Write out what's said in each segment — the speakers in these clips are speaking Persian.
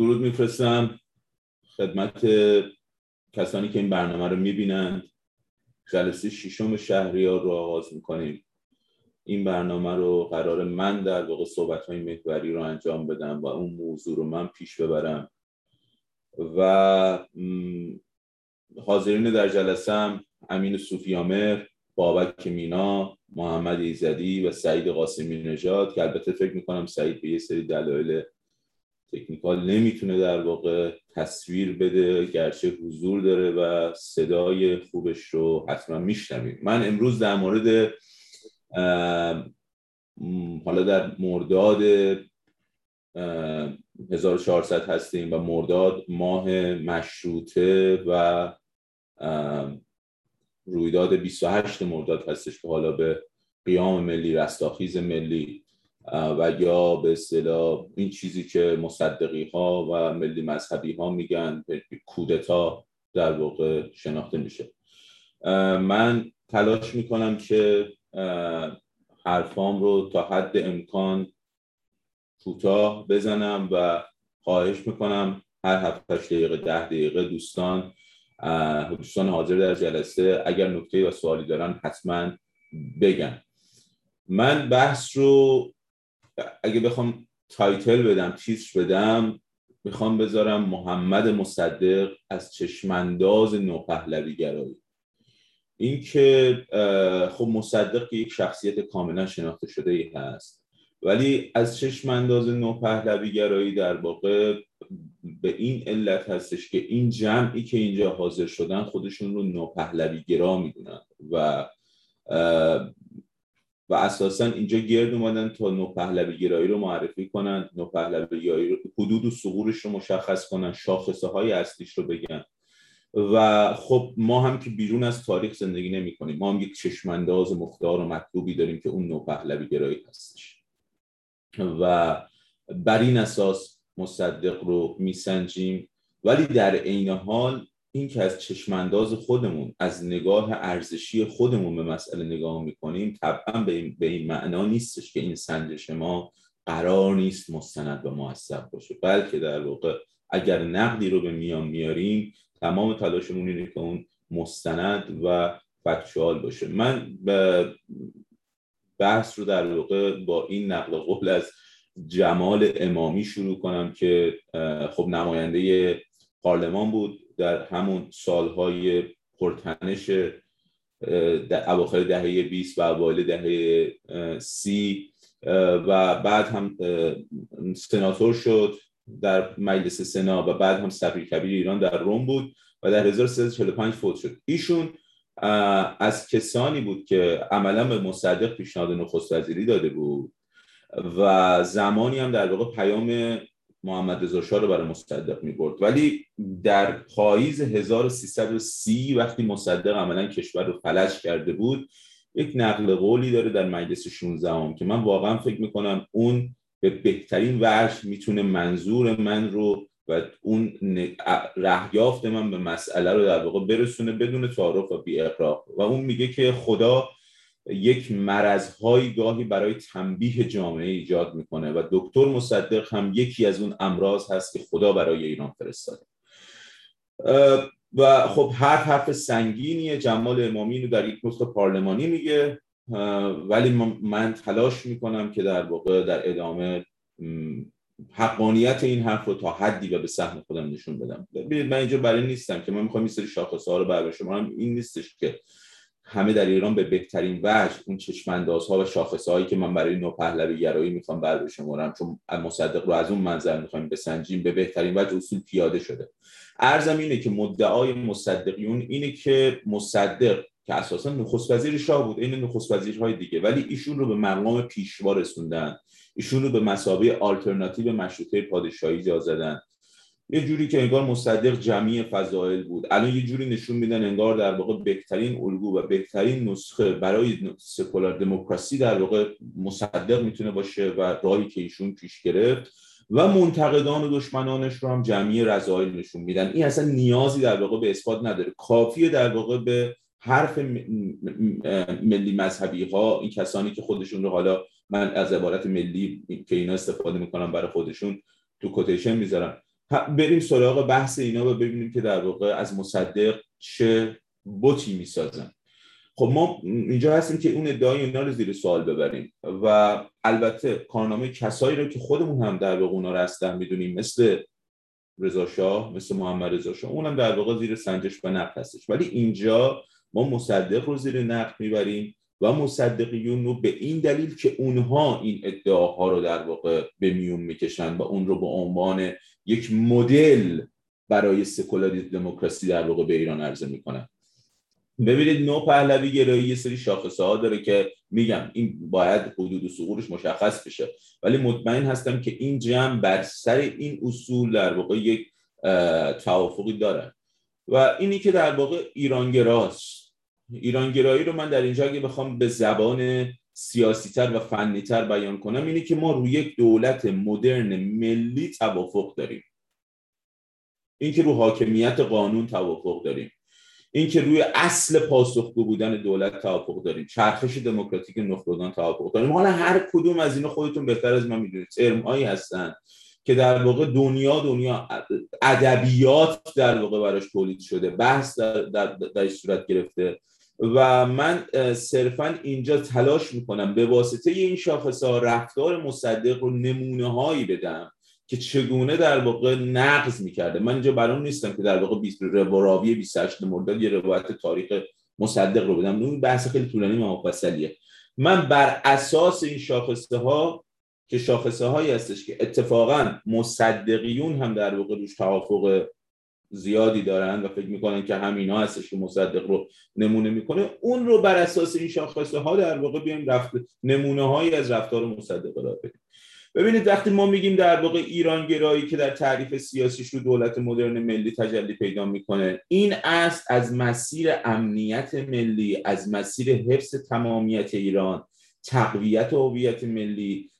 درود میفرستم خدمت کسانی که این برنامه رو می‌بینند. جلسه ششم شهریار رو آغاز می‌کنیم. این برنامه رو قرار من در واقع صحبت های محوری رو انجام بدم و اون موضوع رو من پیش ببرم. و حاضرین در جلسه هم امین صوفیامر بابک مینا محمد ایزدی و سعید قاسمی نژاد که البته فکر می‌کنم سعید به یه سری دلایل تکنیکال نمی‌تونه در واقع تصویر بده گرچه حضور داره و صدای خوبش رو حتما میشنوید من امروز در مورد حالا در مرداد 1400 هستیم و مرداد ماه مشروطه و رویداد 28 مرداد هستش که حالا به قیام ملی رستاخیز ملی و یا به اصطلاح این چیزی که مصدقی ها و ملی مذهبی ها میگن کودتا در واقع شناخته میشه. من تلاش می‌کنم که حرفام رو تا حد امکان کوتاه بزنم و خواهش می‌کنم هر هفت دقیقه ده دقیقه دوستان دوستان حاضر در جلسه اگر نکته و سوالی دارن حتما بگن. من بحث رو اگه بخوام تایتل بدم تیتر بدم می‌خوام بذارم محمد مصدق از چشمانداز نوپهلوی گرایی. این که خب مصدق یک شخصیت کاملا شناخته شده ای هست ولی از چشمانداز نوپهلوی گرایی در واقع به این علت هستش که این جمعی که اینجا حاضر شدن خودشون رو نوپهلوی گرا می‌دونن و و اساسا اینجا گرد اومدن تا نوپهلوی گرایی رو معرفی کنن نوپهلوی گرایی رو حدود و سقورش رو مشخص کنن شاخصه های اصلیش رو بگن. و خب ما هم که بیرون از تاریخ زندگی نمی کنیم ما هم یک چشمانداز مختار و مطلوبی داریم که اون نوپهلوی گرایی هستش. و بر این اساس مصدق رو میسنجیم. ولی در عین حال این که از چشمانداز خودمون از نگاه ارزشی خودمون به مسئله نگاه می‌کنیم طبعا به این, به این معنا نیستش که این سنجش ما قرار نیست مستند و معصب باشه. بلکه در واقع اگر نقدی رو به میان میاریم تمام تلاشمون اینه که اون مستند و فکچوال باشه. من به بحث رو در واقع با این نقل قول از جمال امامی شروع کنم که خب نماینده پارلمان بود. در همون سالهای پرتنش در اواخر دهه 20 و اوایل دهه سی و بعد هم سناتور شد در مجلس سنا و بعد هم سفیر کبیر ایران در روم بود و در 1345 فوت شد. ایشون از کسانی بود که عملا به مصدق پیشنهاد نخست وزیری داده بود و زمانی هم در واقع پیام محمد رضا شاه رو برای مصدق می برد ولی در پاییز 1330 وقتی مصدق عملا کشور رو فلج کرده بود یک نقل قولی داره در مجلس 16 هم که من واقعا فکر می‌کنم اون به بهترین وجه می‌تونه منظور من رو و اون رهیافت من به مسئله رو در واقع برسونه بدون تعارف و بی و اون میگه که خدا یک مرضهایی گاهی برای تنبیه جامعه ایجاد می‌کنه و دکتر مصدق هم یکی از اون امراض هست که خدا برای ایران فرستاده. و خب هر حرف سنگینی جمال امامی رو در یک پارلمانی میگه. ولی من تلاش می‌کنم که در واقع در ادامه حقانیت این حرف رو تا حدی و به سهم خودم نشون بدم. ببینید من اینجا برای نیستم که من می‌خوام این سری شاخص ها رو بر شما این نیستش که همه در ایران به بهترین وجه اون چشماندازها و هایی که من برای نوپهلوی گرایی می‌خوام بر چون مصدق رو از اون منظر می‌خوایم بسنجیم به بهترین وجه اصول پیاده شده. ارزم اینه که مدعای مصدقیون اینه که مصدق که اساسا نخست وزیر شاه بود این نخست وزیرهای دیگه ولی ایشون رو به مقام پیشوا رسوندن. ایشون رو به مسابقه آلترناتیو مشروطه پادشاهی جا زدن. یه جوری که انگار مصدق جمعی فضائل بود. الان یه جوری نشون میدن انگار در واقع بهترین الگو و بهترین نسخه برای سکولار دموکراسی در واقع مصدق می‌تونه باشه و راهی که ایشون پیش گرفت و منتقدان و دشمنانش رو هم جمعی رضایل نشون میدن. این اصلا نیازی در واقع به اثبات نداره. کافیه در واقع به حرف ملی مذهبی ها این کسانی که خودشون رو حالا من از عبارت ملی که اینا استفاده می‌کنم برای خودشون تو کوتیشن می‌ذارم. بریم سراغ بحث اینا و ببینیم که در واقع از مصدق چه بوتی می‌سازن. خب ما اینجا هستیم که اون ادعای اینا رو زیر سوال ببریم و البته کارنامه کسایی رو که خودمون هم در واقع اونا رو می‌دونیم مثل رضا شاه مثل محمد رضا شاه اونم در واقع زیر سنجش و نقد هستش. ولی اینجا ما مصدق رو زیر نقد می‌بریم و مصدقیون رو به این دلیل که اونها این ادعاها رو در واقع به میون می‌کشن و اون رو به عنوان یک مدل برای سکولاریسم دموکراسی در واقع به ایران عرضه می‌کنن ببینید نو پهلوی گرایی یه سری شاخصه ها داره که میگم این باید حدود و سقورش مشخص بشه. ولی مطمئن هستم که این جمع بر سر این اصول در واقع یک توافقی داره و اینی که در واقع ایرانگراست. ایرانگرایی رو من در اینجا اگه بخوام به زبان سیاسیتر و فنیتر بیان کنم اینه که ما روی یک دولت مدرن ملی توافق داریم. اینکه رو حاکمیت قانون توافق داریم. اینکه روی اصل پاسخگو بودن دولت توافق داریم. چرخش دموکراتیک نخبگان توافق داریم. حالا هر کدوم از اینا خودتون بهتر از من می‌دونید. ترم هایی هستن که در واقع دنیا دنیا ادبیات در واقع براش تولید شده. بحث در, در, در صورت گرفته. و من صرفا اینجا تلاش می‌کنم به واسطه این شاخص ها رفتار مصدق رو نمونه هایی بدم که چگونه در واقع نقض می‌کرده. من اینجا برام نیستم که در واقع راوی 28 مرداد یه روایت تاریخ مصدق رو بدم. اون بحث خیلی طولانی مفصلیه. من بر اساس این شاخصه ها که شاخصه هایی هستش که اتفاقا مصدقیون هم در واقع روش توافق زیادی دارن و فکر می‌کنن که همینا هستش که مصدق رو نمونه می‌کنه. اون رو بر اساس این شاخصه ها در واقع بیایم رفت نمونه هایی از رفتار مصدق را بدیم ببینید وقتی ما میگیم در واقع ایران گرایی که در تعریف سیاسیش رو دولت مدرن ملی تجلی پیدا می‌کنه این است از مسیر امنیت ملی از مسیر حفظ تمامیت ایران تقویت هویت ملی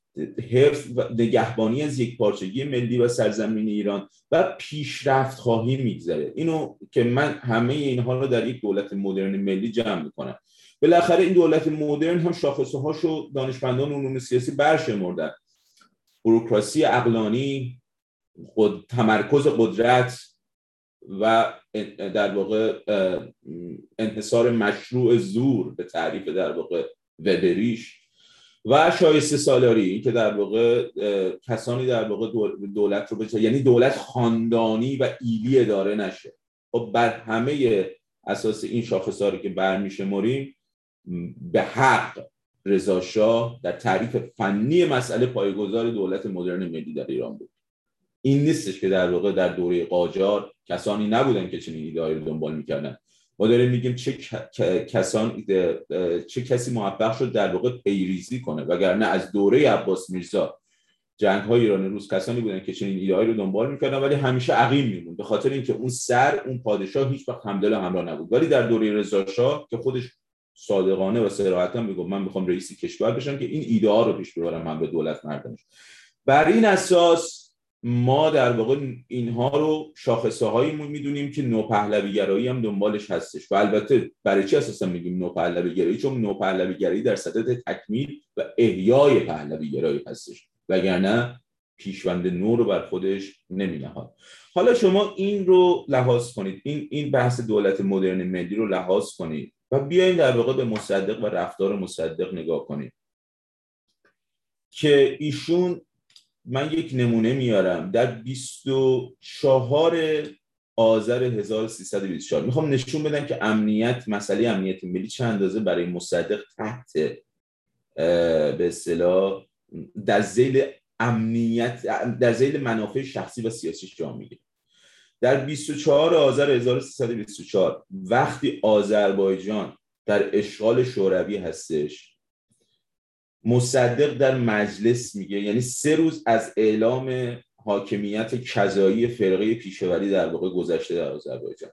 حفظ و نگهبانی از یک پارچگی ملی و سرزمین ایران و پیشرفت خواهی میگذره. اینو که من همه اینها رو در یک دولت مدرن ملی جمع می‌کنم. بالاخره این دولت مدرن هم شاخصه هاشو دانشمندان علوم سیاسی برشمردن. بروکراسی اقلانی خود تمرکز قدرت و در واقع انحصار مشروع زور به تعریف در واقع وبریش و شایسته سالاری که در واقع کسانی در واقع دولت رو بچه یعنی دولت خاندانی و ایلی اداره نشه. خب بر همه اساس این شاخصاری که برمیشمریم به حق رضا در تعریف فنی مسئله پایگذار دولت مدرن ملی در ایران بود. این نیستش که در واقع در دوره قاجار کسانی نبودن که چنین ایدهایی رو دنبال می‌کردن. ما داریم میگیم چه کسان چه کسی موفق شد در واقع پیریزی کنه. وگرنه از دوره عباس میرزا جنگ های ایران روز کسانی بودن که چنین ایده رو دنبال می‌کردن ولی همیشه عقیم میمون به خاطر اینکه اون سر اون پادشاه هیچ وقت همدل همراه نبود. ولی در دوره رضا که خودش صادقانه و صراحتا میگم من می‌خوام رئیس کشور بشم که این ایده ها رو پیش ببرم من به دولت مردمش بر این اساس ما در واقع اینها رو شاخصه هایی می‌دونیم که نوپهلوی گرایی هم دنبالش هستش و البته برای چی اساسا میگیم نوپهلوی گرایی چون نوپهلوی گرایی در صدد تکمیل و احیای پهلوی گرایی هستش وگرنه پیشوند نور رو بر خودش نمی حالا شما این رو لحاظ کنید این این بحث دولت مدرن ملی رو لحاظ کنید و بیاین در واقع به مصدق و رفتار مصدق نگاه کنید که ایشون من یک نمونه میارم. در 24 آذر 1324 می‌خوام نشون بدم که امنیت مسئله امنیت ملی چه اندازه برای مصدق تحت به اصطلاح در زیل امنیت در زیل منافع شخصی و سیاسی جا می‌گیره. در 24 آذر 1324 وقتی آذربایجان در اشغال شوروی هستش مصدق در مجلس میگه. یعنی سه روز از اعلام حاکمیت کذایی فرقه پیشوری در واقع گذشته در آذربایجان.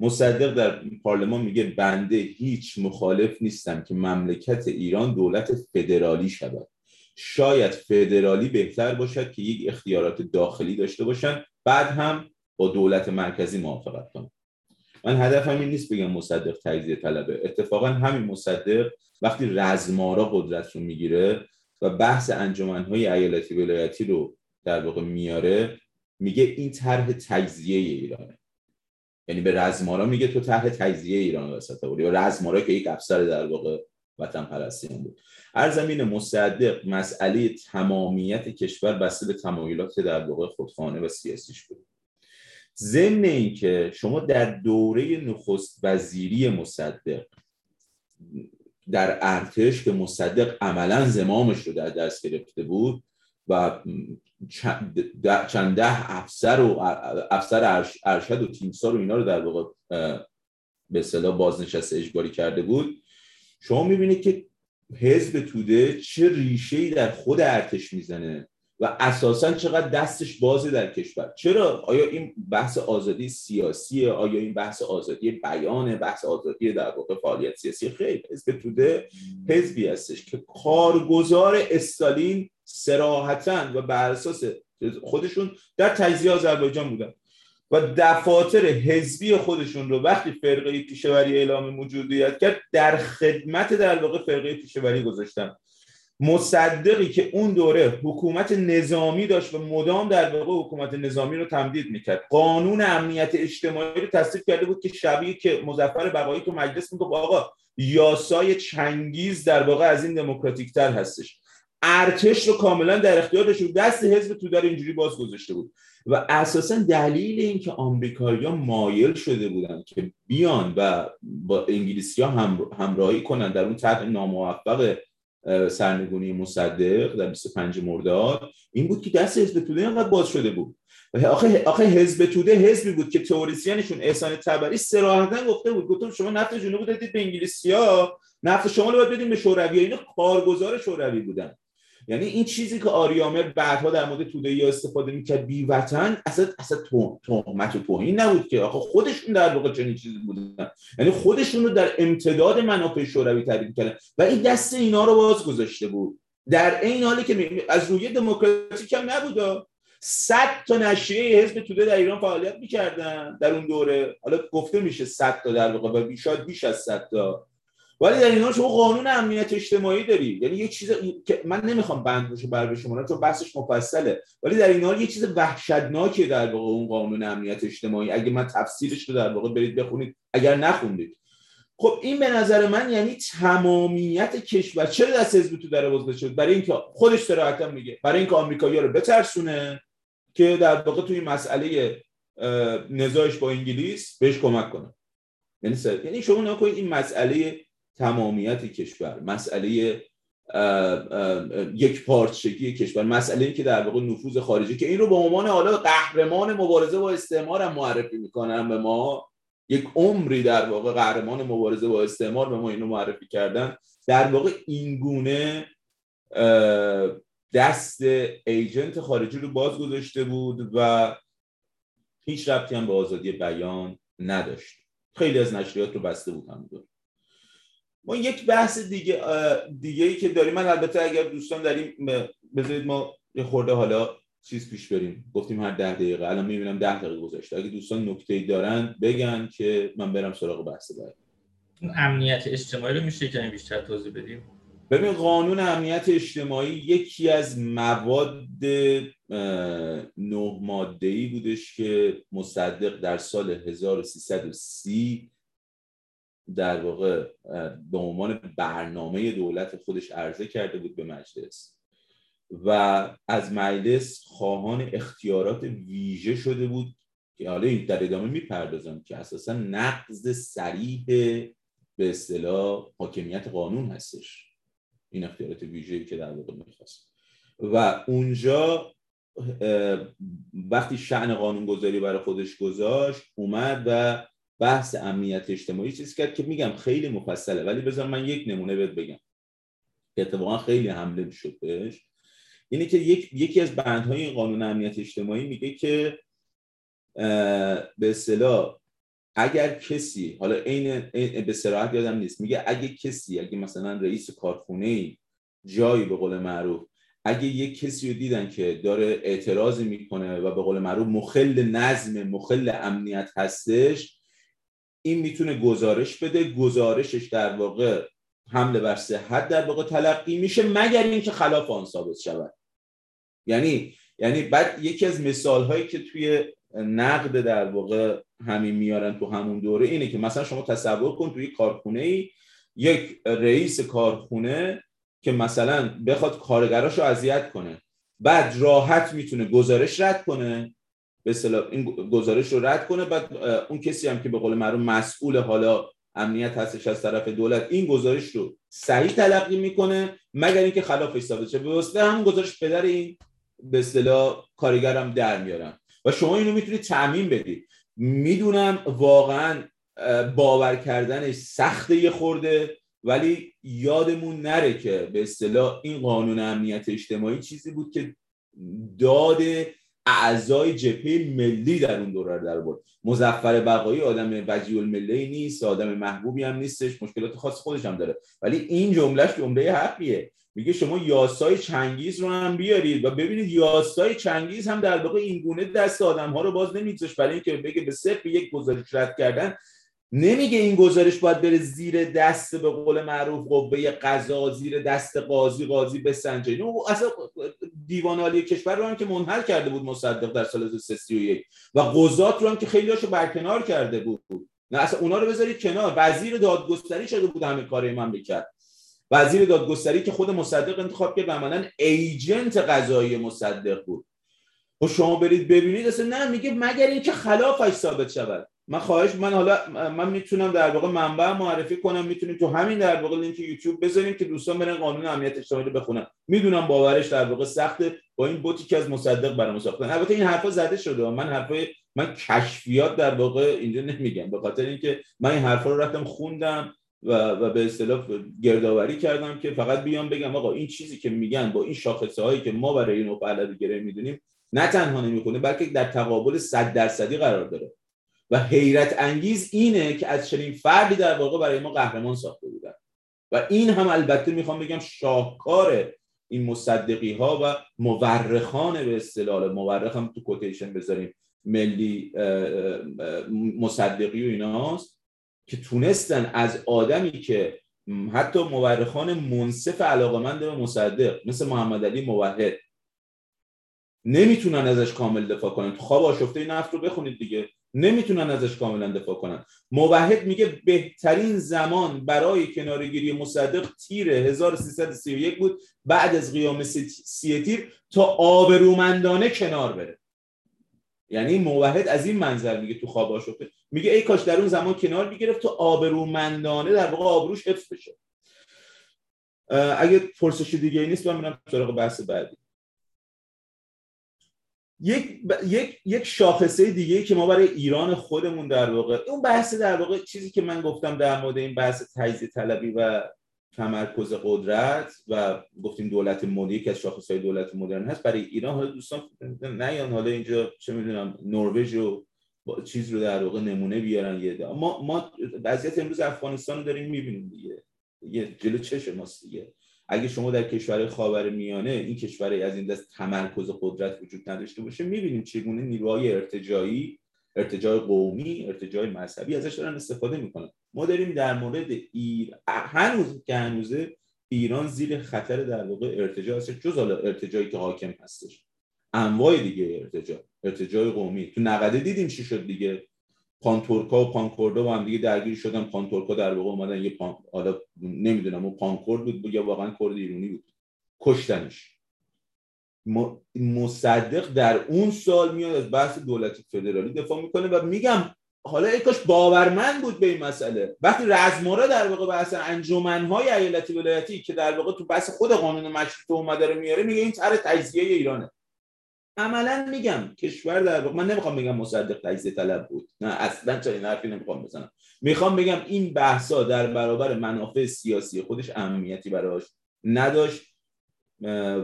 مصدق در پارلمان میگه بنده هیچ مخالف نیستم که مملکت ایران دولت فدرالی شود. شاید فدرالی بهتر باشد که یک اختیارات داخلی داشته باشند. بعد هم با دولت مرکزی موافقت کنم من هدفم این نیست بگم مصدق تجزیه طلبه. اتفاقا همین مصدق وقتی رزمارا قدرت رو می‌گیره و بحث انجمنهای ایالتی ولایتی رو در واقع میاره میگه این طرح تجزیه ایرانه. یعنی به رزمارا میگه تو طرح تجزیه ایران وسط بود یا رزمارا که یک افسر در واقع وطن پرستیان بود. هر زمین مصدق مسئله تمامیت کشور بسته به تمایلات در واقع خودخانه و سیاسیش بود. ضمن اینکه شما در دوره نخست وزیری مصدق در ارتش که مصدق عملا زمامش رو در دست گرفته بود و چند ده افسر و افسر ارشد و تیمسار و اینا رو در واقع به اصطلاح بازنشسته اجباری کرده بود. شما می‌بینید که حزب توده چه ریشه در خود ارتش می‌زنه. و اساسا چقدر دستش بازه در کشور. چرا؟ آیا این بحث آزادی سیاسیه؟ آیا این بحث آزادی بیانه؟ بحث آزادی در واقع فعالیت سیاسی؟ خیلی حزب توده حزبی هستش که کارگزار استالین سراحتا و بر اساس خودشون در تجزیه آذربایجان بودن و دفاتر حزبی خودشون رو وقتی فرقه پیشوری اعلام موجودیت کرد در خدمت در واقع فرقه پیشوری گذاشتن. مصدقی که اون دوره حکومت نظامی داشت و مدام در واقع حکومت نظامی رو تمدید می‌کرد. قانون امنیت اجتماعی رو تصدیق کرده بود که شبیه که مزفر بقایی تو مجلس می‌گفت آقا یاسای چنگیز در واقع از این دموکراتیک تر هستش. ارتش رو کاملا در اختیار داشت دست حزب تو در اینجوری باز گذاشته بود. و اساسا دلیل اینکه آمریکایی‌ها مایل شده بودن که بیان و با انگلیسی ها همراهی کنن در اون طرح ناموفق سرنگونی مصدق در 25 مرداد. این بود که دست حزب توده اینقدر باز شده بود. آخه آخه حزب توده حزبی بود که تئوریسینشون احسان تبری صراحتا گفته بود. گفتم شما نفت جنوب دادید به انگلیسیا. نفت شما رو باید بدین به شوروی. اینا کارگزار شوروی بودن. یعنی این چیزی که آریامر بعدها در مورد توده یا استفاده می‌کرد بی وطن اصلا اصلا تهمت و توهین نبود که. آخه خودشون در واقع چنین چیزی بودن. یعنی خودشون رو در امتداد منافع شوروی تعریف کردن. و این دست اینا رو باز گذاشته بود. در این حالی که از روی دموکراتیک هم نبود صد تا نشریه حزب توده در ایران فعالیت می‌کردن در اون دوره. حالا گفته میشه صد تا در واقع و بیش از صد تا. ولی در اینا شما قانون امنیت اجتماعی داری. یعنی یه چیز که من نمی‌خوام بند بشه بر شما چون بحثش مفصله. ولی در این حال یه چیز وحشتناکه در واقع اون قانون امنیت اجتماعی. اگه من تفسیرش رو در واقع برید بخونید اگر نخوندید. خب این به نظر من یعنی تمامیت کشور. چرا دست حزب تو در بازده شد؟ برای اینکه خودش صراحتا میگه. برای اینکه آمریکایی‌ها رو بترسونه که در واقع توی مسئله نزاعش با انگلیس بهش کمک کنه. یعنی یعنی شما نکنید این مسئله تمامیت کشور. مسئله یک پارچگی کشور. مسئله ای که در واقع نفوذ خارجی که این رو به عنوان حالا قهرمان مبارزه با استعمار هم معرفی می‌کنن به ما. یک عمری در واقع قهرمان مبارزه با استعمار به ما اینو معرفی کردن. در واقع این گونه دست ایجنت خارجی رو باز گذاشته بود و هیچ ربطی هم به آزادی بیان نداشت. خیلی از نشریات رو بسته بود ما یک بحث دیگه دیگه ای که داریم من البته اگر دوستان داریم بذارید ما یه خورده حالا چیز پیش بریم. گفتیم هر ده دقیقه. الان می‌بینم ده دقیقه گذاشته اگه دوستان نکته ای دارن بگن که من برم سراغ بحث بعد. امنیت اجتماعی رو میشه که بیشتر توضیح بدیم؟ ببین قانون امنیت اجتماعی یکی از مواد نه ماده ای بودش که مصدق در سال 1330 در واقع به عنوان برنامه دولت خودش عرضه کرده بود به مجلس. و از مجلس خواهان اختیارات ویژه شده بود که حالا در ادامه می‌پردازم که اساسا نقض سریح به اصطلاح حاکمیت قانون هستش. این اختیارات ویژه‌ای که در واقع می‌خواست. و اونجا وقتی شعن قانونگذاری برای خودش گذاشت اومد و بحث امنیت اجتماعی چیزی کرد که میگم خیلی مفصله ولی بذار من یک نمونه بهت بگم که اتفاقا خیلی حمله می‌شد بهش. اینه که یک، یکی از بندهای این قانون امنیت اجتماعی میگه که به اصطلاح اگر کسی حالا عین به صراحت یادم نیست میگه اگه کسی اگه مثلا رئیس کارخونه جایی به قول معروف اگه یک کسی رو دیدن که داره اعتراضی می‌کنه و به قول معروف مخل نظم مخل امنیت هستش این می‌تونه گزارش بده گزارشش در واقع حمله بر صحت در واقع تلقی میشه مگر اینکه خلاف آن ثابت شود. یعنی یعنی بعد یکی از مثال هایی که توی نقد در واقع همین میارن تو همون دوره اینه که مثلا شما تصور کن توی کارخونه ای یک رئیس کارخونه که مثلا بخواد کارگراش رو اذیت کنه بعد راحت می‌تونه گزارش رد کنه به اصطلاح این گزارش رو رد کنه. بعد اون کسی هم که به قول معروف مسئول حالا امنیت هستش از طرف دولت این گزارش رو صحیح تلقی می‌کنه مگر اینکه خلافش ثابت شه. به واسطه همون گزارش پدر این به اصطلاح کارگرم در میارن و شما اینو می‌تونید تعمین بدید. می‌دونم واقعا باور کردنش سخته یه خورده ولی یادمون نره که به اصطلاح این قانون امنیت اجتماعی چیزی بود که داد اعضای جبهه ملی در اون دوره در بود مزفر بقایی آدم وجی الملی نیست آدم محبوبی هم نیستش مشکلات خاص خودش هم داره. ولی این جملهش جمله حقیه. میگه شما یاسای چنگیز رو هم بیارید و ببینید یاسای چنگیز هم در واقع این گونه دست آدم ها رو باز نمیگذاشت. برای اینکه بگه به صرف یک گزارش رد کردن نمیگه این گزارش باید بره زیر دست به قول معروف قوه قضا زیر دست قاضی قاضی بسنجه. اینو اصلا دیوان عالی کشور رو هم که منحل کرده بود مصدق در سال 331 و قضات رو هم که خیلی هاشو برکنار کرده بود. نه اصلا اونا رو بذارید کنار. وزیر دادگستری شده بود همه کار من بکرد وزیر دادگستری که خود مصدق انتخاب کرد عملا ایجنت قضایی مصدق بود. و خب شما برید ببینید اصلا نه میگه مگر اینکه خلافش ثابت شود. من خواهش من حالا من می‌تونم در واقع منبع معرفی کنم می‌تونیم تو همین در واقع لینک یوتیوب بذاریم که دوستان برن قانون امنیت اجتماعی رو بخونن. می‌دونم باورش در واقع سخته با این بوتی که از مصدق برام ساختن. البته این حرفا زده شده. من حرفای من کشفیات در واقع اینجا نمیگم. به خاطر اینکه من این حرفا رو رفتم خوندم و, و به اصطلاح گردآوری کردم که فقط بیام بگم آقا این چیزی که میگن با این شاخصه هایی که ما برای این پهلوی گره می‌دونیم نه تنها نمی‌خونه بلکه در تقابل 100 درصدی قرار داره. و حیرت انگیز اینه که از چنین فردی در واقع برای ما قهرمان ساخته بودن. و این هم البته می‌خوام بگم شاهکار این مصدقی ها و مورخان به اصطلاح مورخ هم تو کوتیشن بذاریم ملی مصدقی و ایناست که تونستن از آدمی که حتی مورخان منصف علاقمند به مصدق مثل محمد علی موحد نمی‌تونن ازش کامل دفاع کنن. تو خواب آشفته نفت رو بخونید دیگه. نمی‌تونن ازش کاملا دفاع کنن. موحد میگه بهترین زمان برای کنارگیری مصدق تیر 1331 بود بعد از قیام سی تیر تا آبرومندانه کنار بره. یعنی موحد از این منظر میگه تو خواب آشفته. میگه ای کاش در اون زمان کنار می‌گرفت تا آبرومندانه در واقع آبروش حفظ بشه. اگه پرسش دیگه ای نیست من میرم سراغ بحث بعدی. یک یک یک شاخصه دیگه که ما برای ایران خودمون در واقع اون بحث در واقع چیزی که من گفتم در مورد این بحث تجزیه طلبی و تمرکز قدرت و گفتیم دولت مدرن که از شاخصهای دولت مدرن هست برای ایران حالا دوستان نه یا حالا اینجا چه می‌دونم نروژ و چیز رو در واقع نمونه بیارن یه ما ما وضعیت امروز افغانستان رو داریم می‌بینیم دیگه. یه جلو چش ماست دیگه. اگه شما در کشور خاور میانه این کشور از این دست تمرکز قدرت وجود نداشته باشه می‌بینیم چگونه نیروهای ارتجایی ارتجاع قومی ارتجاع مذهبی ازش دارن استفاده می‌کنن. ما داریم در مورد ایر هنوز که هنوزه ایران زیر خطر در واقع ارتجاع هست جز حالا ارتجاعی که حاکم هستش. انواع دیگه ارتجاع ارتجاع قومی. تو نقده دیدیم چی شد دیگه؟ پانتورکا و پانکوردا با هم دیگه درگیر شدن. پانتورکا در واقع اومدن یه پان... حالا نمی‌دونم اون پانکورد بود یا واقعا کرد ایرانی بود. کشتنش. مصدق در اون سال میاد از بحث دولتی فدرالی دفاع می‌کنه و میگم حالا ای کاش باورمند بود به این مسئله. وقتی رزمارا در واقع بحث انجمنهای ایالتی ولایتی که در واقع تو بحث خود قانون مشروطه اومده رو میاره میگه این طرح تجزیه ایرانه. عملا میگم. کشور در واقع من نمی‌خوام بگم مصدق تجزیه طلب بود. نه اصلا چنین حرفی نمی‌خوام بزنم. می‌خوام بگم این بحثا در برابر منافع سیاسی خودش اهمیتی براش نداشت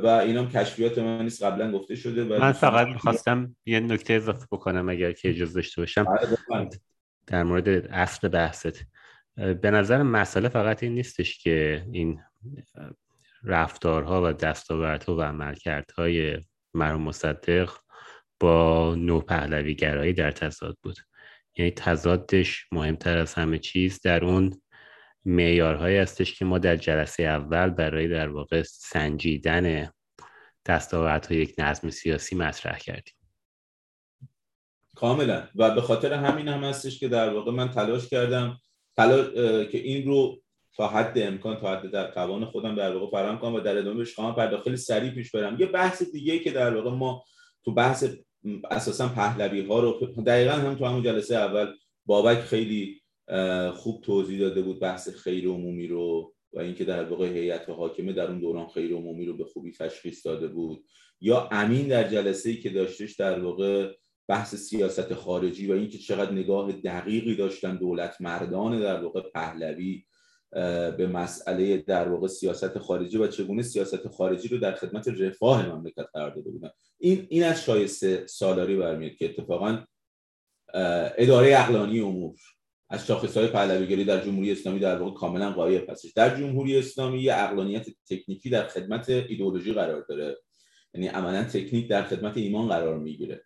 و اینم کشفیات من نیست. قبلا گفته شده و من فقط می‌خواستم یه نکته اضافه بکنم اگر که اجازه داشته باشم. آره، در مورد اصل بحثت. به نظر مسئله فقط این نیستش که این رفتارها و دستاوردها و عملکردهای مرحوم مصدق با نو پهلوی گرایی در تضاد بود. یعنی تضادش مهمتر از همه چیز در اون معیارهایی هستش که ما در جلسه اول برای در واقع سنجیدن دستاوردهای یک نظم سیاسی مطرح کردیم. کاملا. و به خاطر همین هم هستش که در واقع من تلاش کردم تلاش که این رو تا حد امکان تا حد در توان خودم در واقع فراهم کنم و در ادامه بهش خواهم پرداخت. خیلی سریع پیش برم. یه بحث دیگه که در واقع ما تو بحث اساسا پهلوی ها رو دقیقا هم تو همون جلسه اول بابک خیلی خوب توضیح داده بود بحث خیر عمومی رو و اینکه در واقع هیئت حاکمه در اون دوران خیر عمومی رو به خوبی تشخیص داده بود. یا امین در جلسه ای که داشتش در واقع بحث سیاست خارجی و اینکه چقدر نگاه دقیقی داشتن دولت مردان در واقع پهلوی به مسئله در واقع سیاست خارجی و چگونه سیاست خارجی رو در خدمت رفاه مملکت قرار داده بودن. این این از شایسته سالاری برمیاد که اتفاقا اداره اقلانی امور از شاخص های پهلویگری در جمهوری اسلامی در واقع کاملا غایب هستش. در جمهوری اسلامی یه اقلانیت تکنیکی در خدمت ایدئولوژی قرار داره. یعنی عملا تکنیک در خدمت ایمان قرار می‌گیره.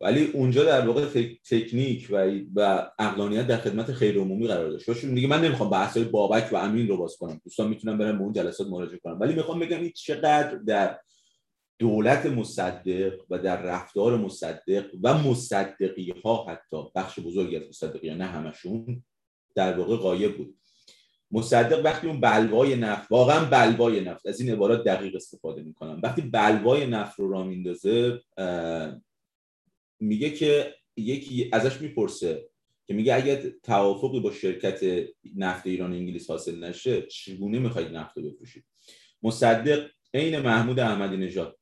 ولی اونجا در واقع تکنیک و و اقلانیت در خدمت خیر عمومی قرار داشت. دیگه من نمی‌خوام بحث بابک و امین رو باز کنم. دوستان می‌تونم برم به اون جلسات مراجعه کنم ولی می‌خوام بگم این چقدر در دولت مصدق و در رفتار مصدق و مصدقی ها حتی بخش بزرگی از مصدقی ها نه همشون در واقع غایب بود. مصدق وقتی اون بلوای نفت واقعا بلوای نفت از این عبارات دقیق استفاده می‌کنم. وقتی بلوای نفت رو را میندازه میگه که یکی ازش می‌پرسه که میگه اگر توافقی با شرکت نفت ایران انگلیس حاصل نشه چگونه می‌خواید نفت رو بفروشید؟ مصدق عین محمود احمدی نژاد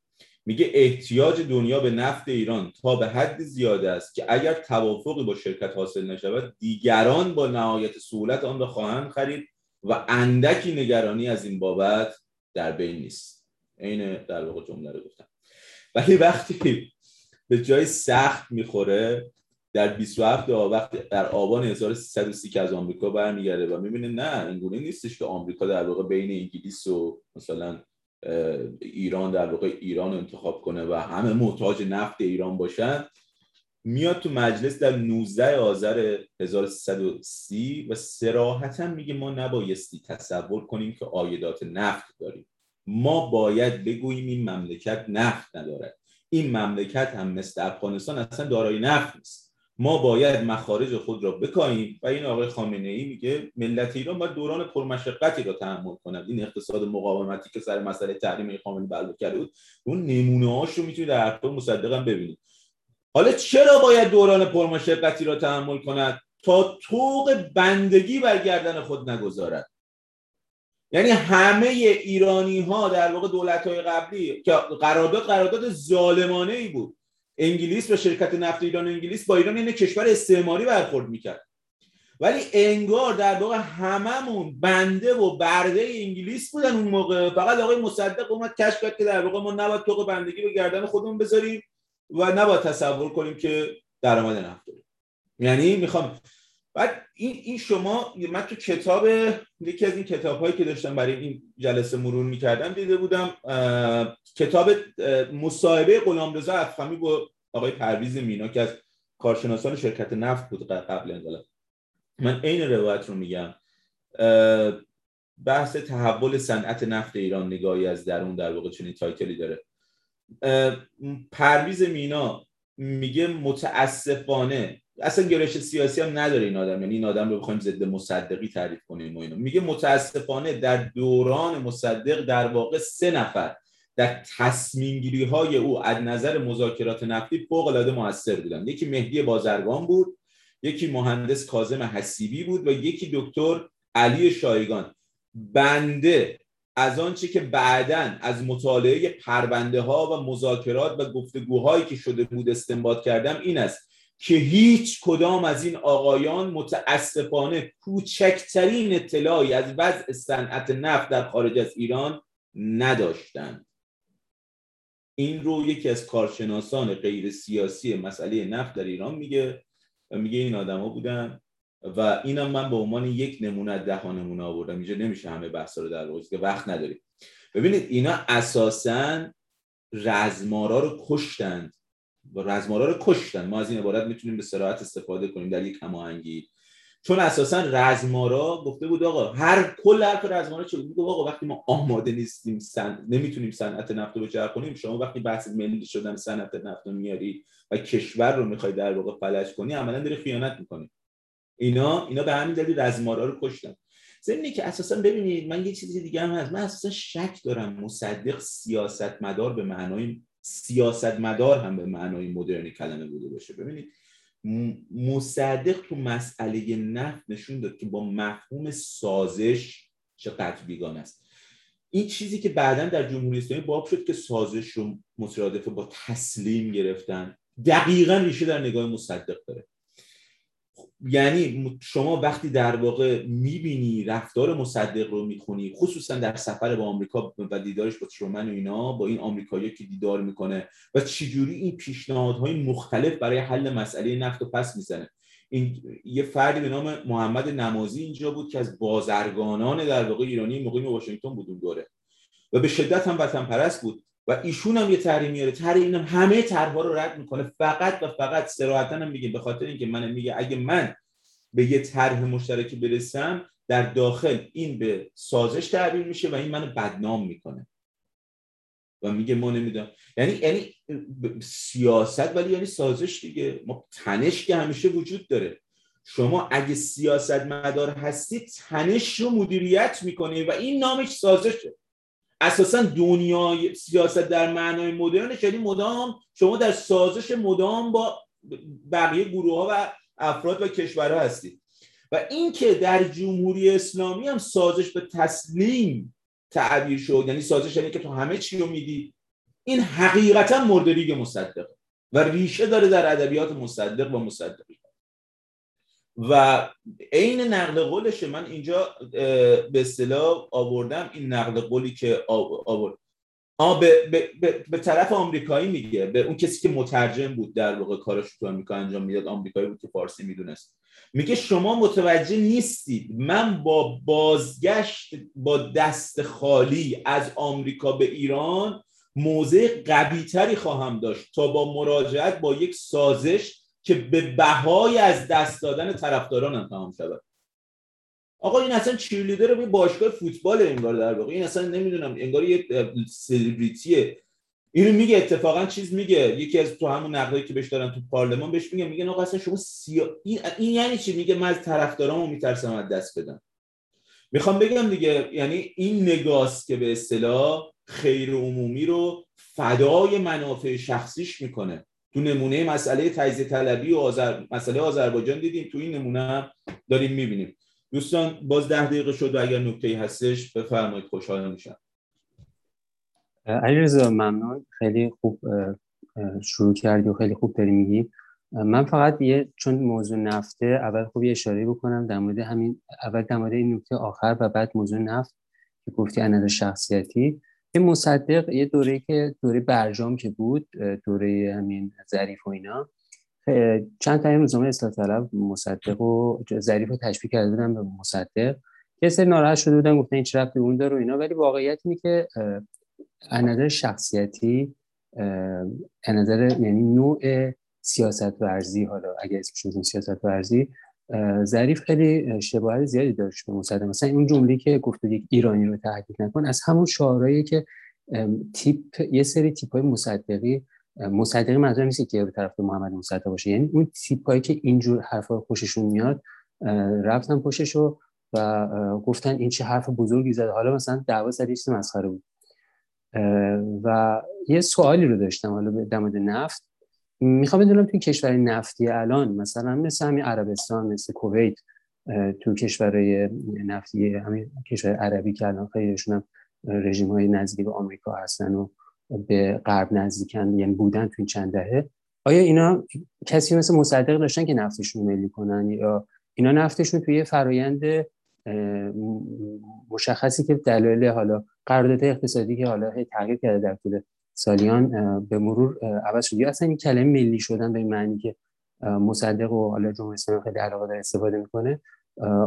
میگه احتیاج دنیا به نفت ایران تا به حد زیاده است که اگر توافقی با شرکت حاصل نشود دیگران با نهایت سهولت آن را خواهند خرید و اندکی نگرانی از این بابت در بین نیست. عین در واقع جمله رو گفتم. ولی وقتی به جای سخت می‌خوره در 27 وقت در آبان 1330 که از آمریکا برمیگرده و می‌بینه نه اینگونه نیستش که آمریکا در واقع بین انگلیس و مثلا ایران در واقع ایران انتخاب کنه و همه محتاج نفت ایران باشن میاد تو مجلس در 19 آذر 1330 و سراحتا میگه ما نبایستی تصور کنیم که آیدات نفت داریم. ما باید بگوییم این مملکت نفت ندارد. این مملکت هم مثل افغانستان اصلا دارای نفت نیست. ما باید مخارج خود را بکاییم و این آقای خامنه ای میگه ملت ایران باید دوران پرمشقتی را تحمل کند. این اقتصاد مقاومتی که سر مسئله تحریم خامنه بلو کرده بود اون نمونه هاش رو می‌تونید در حرف مصدقم ببینید. حالا چرا باید دوران پرمشقتی را تحمل کند؟ تا طوق بندگی بر گردن خود نگذارد. یعنی همه ایرانی ها در واقع دولت های قبلی که قرارداد قرارداد ظالمانه ای بود. انگلیس و شرکت نفت ایران انگلیس با ایران این کشور استعماری برخورد می‌کرد. ولی انگار در واقع هممون بنده و برده انگلیس بودن اون موقع. فقط آقای مصدق اومد کشف کرد که در واقع ما نباید توق بندگی به گردن خودمون بذاریم و نباید تصور کنیم که درآمد نفت یعنی می‌خوام بعد این این شما من تو کتاب یکی از این کتاب هایی که داشتم برای این جلسه مرور می‌کردم دیده بودم کتاب مصاحبه غلامرضا افخمی با آقای پرویز مینا که از کارشناسان شرکت نفت بود قبل انقلاب. من عین روایت رو میگم. بحث تحول صنعت نفت ایران نگاهی از درون در واقع چنین title ی داره. پرویز مینا میگه متاسفانه اصلا گرایش سیاسی هم نداره این آدم. یعنی این آدم رو بخوایم ضد مصدقی تعریف کنیم و اینو. میگه متاسفانه در دوران مصدق در واقع سه نفر در تصمیم گیری های او از نظر مذاکرات نفتی فوق العاده موثر بودن. یکی مهدی بازرگان بود یکی مهندس کاظم حسیبی بود و یکی دکتر علی شایگان. بنده از آنچه که بعدا از مطالعه پرونده ها و مذاکرات و گفتگوهایی که شده بود استنباط کردم این است. که هیچ کدام از این آقایان متاسفانه کوچکترین اطلاعی از وضع صنعت نفت در خارج از ایران نداشتند. این رو یکی از کارشناسان غیر سیاسی مسئله نفت در ایران میگه میگه این آدما بودن و اینم من به عنوان یک نمونه ده ها نمونه آوردم. اینجا نمیشه همه بحثا رو در که وقت نداریم. ببینید اینا اساسا رزمارا رو کشتند. رزمارا رو کشتن. ما از این عبارت می‌تونیم به سراحت استفاده کنیم در یک هماهنگی. چون اساسا رزمارا گفته بود آقا هر کل حرف رزمارا چه بود؟ آقا وقتی ما آماده نیستیم سن... نمی‌تونیم صنعت نفت رو بچرخونیم شما وقتی بحث ملی شدن صنعت نفت رو میاری و کشور رو می‌خوای در واقع فلج کنی عملا داری خیانت می‌کنی. اینا اینا به همین دلیل رزمارا رو کشتن. ضمنی که اساسا ببینید من یه چیزی دیگه هم هست. من اساسا شک دارم مصدق سیاستمدار به معنای سیاستمدار هم به معنای مدرنی کلمه بوده باشه. ببینید مصدق تو مسئله نفت نشون داد که با مفهوم سازش چقدر بیگان است. این چیزی که بعدا در جمهوری اسلامی باب شد که سازش رو مترادفه با تسلیم گرفتن دقیقا ریشه در نگاه مصدق داره. یعنی شما وقتی در واقع می‌بینی رفتار مصدق رو می‌خونی خصوصا در سفر با آمریکا و دیدارش با ترومن و اینا با این آمریکایی که دیدار می‌کنه و چجوری این پیشنهادهای مختلف برای حل مسئله نفت و پس می‌زنه. این یه فردی به نام محمد نمازی اینجا بود که از بازرگانان در واقع ایرانی مقیم واشنگتن بود اون دوره. و به شدت هم وطن پرست بود. و ایشون هم یه طرحی میاره. طرح اینم همه طرحها رو رد می‌کنه. فقط و فقط صراحتا هم میگه به خاطر اینکه من میگه اگه من به یه طرح مشترکی برسم در داخل این به سازش تعبیر میشه و این منو بدنام می‌کنه. و میگه ما نمی‌دونم. یعنی یعنی سیاست ولی یعنی سازش دیگه. ما تنش که همیشه وجود داره. شما اگه سیاست مدار هستید تنش رو مدیریت می‌کنه و این نامش سازشه. اساسا دنیای سیاست در معنای مدرنش یعنی مدام شما در سازش مدام با بقیه گروه ها و افراد و کشورها هستید. و اینکه در جمهوری اسلامی هم سازش به تسلیم تعبیر شد یعنی سازش یعنی که تو همه چی رو میدی این حقیقتا مورد ریگ مصدق و ریشه داره در ادبیات مصدق و مصدقی و عین نقل قولشه من اینجا به اصطلاح آوردم این نقل قولی که آورد. آه به, به, به, به, طرف آمریکایی میگه به اون کسی که مترجم بود در واقع کارش تو آمریکا انجام می‌داد آمریکایی بود که فارسی می‌دونست. میگه شما متوجه نیستید من با بازگشت با دست خالی از آمریکا به ایران موضع قوی خواهم داشت تا با مراجعت با یک سازش که به بهای از دست دادن طرفداران تمام شود. آقا این اصلا چیرلیدر به باشگاه فوتبال انگار در واقع. این اصلا نمی‌دونم انگار یه سلبریتیه. اینو میگه اتفاقا چیز میگه. یکی از تو همون نقدایی که بهش دارن تو پارلمان بهش میگه. میگه آقا اصلا شما سیا... این, این یعنی چی؟ میگه من از طرفدارامو میترسم از دست بدم. می‌خوام بگم دیگه یعنی این نگاست که به اصطلاح خیر عمومی رو فدای منافع شخصیش می‌کنه. تو نمونه مسئله تجزیه طلبی و آذر... مسئله آذربایجان دیدیم. تو این نمونه داریم می‌بینیم. دوستان باز ده دقیقه شد و اگر نکته هستش بفرمایید. خوشحال میشم. رضا ممنون. خیلی خوب شروع کردی و خیلی خوب داری میگی. من فقط یه چون موضوع نفته اول خوب یه اشاره بکنم در مورد همین اول در مورد این نکته آخر و بعد موضوع نفت که گفتی از شخصیتی. یه مصدق یه دوره که دوره برجام که بود دوره همین ظریف و اینا. چند تا روزنامه اصلاح طلب مصدق و ظریف تشبیه کرده بودن به مصدق. یه سری ناراحت شده بودن گفتن این چه ربطی اون داره و اینا. ولی واقعیت اینه که نظر شخصیتی نظر یعنی نوع سیاست ورزی حالا اگر اسمش سیاست ورزی ظریف خیلی شباهت زیادی داشت به مصدق مثلا اون جمله که گفته یک ایرانی رو تهدید نکن از همون شعارهایی که تیپ یه سری تیپ های مصدقی مصدقی منظور نیست که به طرف محمد مصدق باشه. یعنی اون تیپایی که اینجور حرفا خوششون میاد رفتن پشتش و گفتن این چه حرف بزرگی زده. حالا مثلا دعوا چیز مسخره بود. و یه سوالی رو داشتم حالا در مورد نفت. می‌خوام بدونم توی کشور نفتی الان مثلا مثل همین عربستان مثل کویت تو کشورهای نفتی همین کشور عربی که الان خیلیشون هم رژیم های نزدیک به آمریکا هستن و به غرب نزدیکن یعنی بودن تو این چند دهه. آیا اینا کسی مثل مصدق داشتن که نفتشون ملی کنن؟ یا اینا نفتشون توی فرایند مشخصی که دلایل حالا قرارداد اقتصادی که حالا تغییر کرده در طول سالیان به مرور عوض شد. یا اصلا این کلمه ملی شدن به معنی که مصدق و حالا جمهوری اسلامی خیلی علاقه داره استفاده می‌کنه.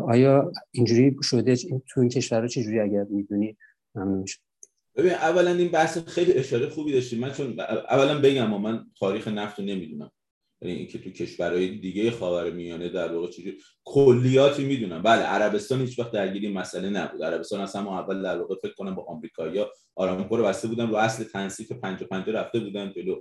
آیا اینجوری شده؟ تو این کشورها چجوری اگر می‌دونی؟ ممنون میشه ببین اولا این بحث خیلی اشاره خوبی داشتیم. من چون اولا بگم من تاریخ نفت رو نمی‌دونم. یعنی اینکه تو کشورهای دیگه خاورمیانه در واقع چیزی کلیاتی می‌دونم. بله عربستان هیچ وقت درگیری مسئله نبود. عربستان اصلا ما اول در واقع فکر کنم با آمریکایی‌ها آرامکو رو بسته بودن. رو اصل تنصیف 55 رفته بودن جلو.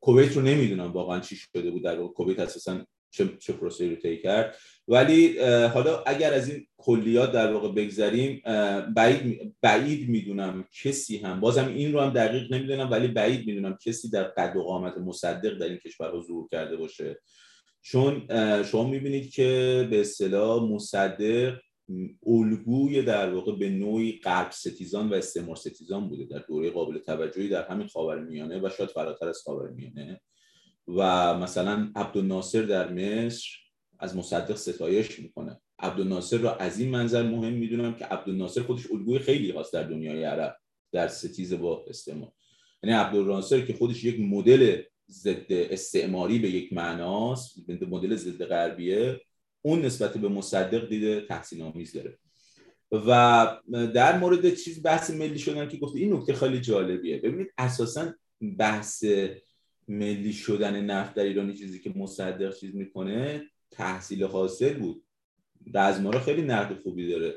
کویت رو نمی‌دونم واقعا چی شده بود. در واقع کویت اساسا چه چه پروسه رو طی کرد. ولی حالا اگر از این کلیات در واقع بگذریم بعید بعید می‌دونم کسی هم بازم این رو هم دقیق نمی‌دونم ولی بعید می‌دونم کسی در قد و قامت مصدق در این کشور حضور کرده باشه. چون شما می‌بینید که به اصطلاح مصدق الگوی در واقع به نوعی غرب ستیزان و استعمار ستیزان بوده در دوره قابل توجهی در همین خاورمیانه و شاید فراتر از خاورمیانه. و مثلا عبدالناصر در مصر از مصدق ستایش می‌کنه. عبدالناصر را از این منظر مهم می‌دونم که عبدالناصر خودش الگوی خیلی هاست در دنیای عرب در ستیز با استعمار. یعنی عبدالناصر که خودش یک مدل ضد استعماری به یک معناست مدل ضد غربیه اون نسبت به مصدق دیده تحسین آمیز داره. و در مورد چیز بحث ملی شدن که گفته این نکته خیلی جالبیه. ببینید اساسا بحث ملی شدن نفت در ایرانی چیزی که مصدق چیز می‌کنه تحصیل حاصل بود. رزمارا خیلی نقد خوبی داره.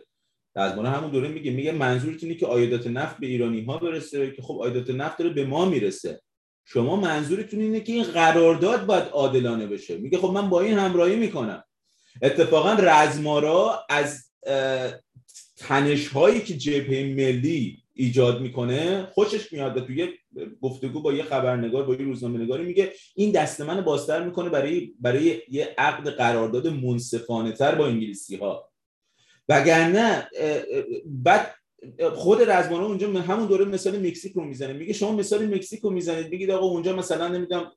رزمارا همون دوره میگه میگه منظورت اینه که آیدات نفت به ایرانی ها برسه؟ که خب آیدات نفت داره به ما می‌رسه. شما منظورتون اینه که این قرارداد باید عادلانه بشه؟ میگه خب من با این همراهی می‌کنم. اتفاقا رزمارا از تنش هایی که جبهه ملی ایجاد می‌کنه خوشش میاد و توی گفتگو با یه خبرنگار با یه روزنامه نگاری میگه این دست من بازتر می‌کنه برای برای یه عقد قرارداد منصفانه تر با انگلیسی ها وگرنه بعد خود رزمانه اونجا همون دوره مثال مکزیک رو می‌زنه. میگه شما مثال مکزیک رو می‌زنید. میگید آقا اونجا مثلا نمی‌دونم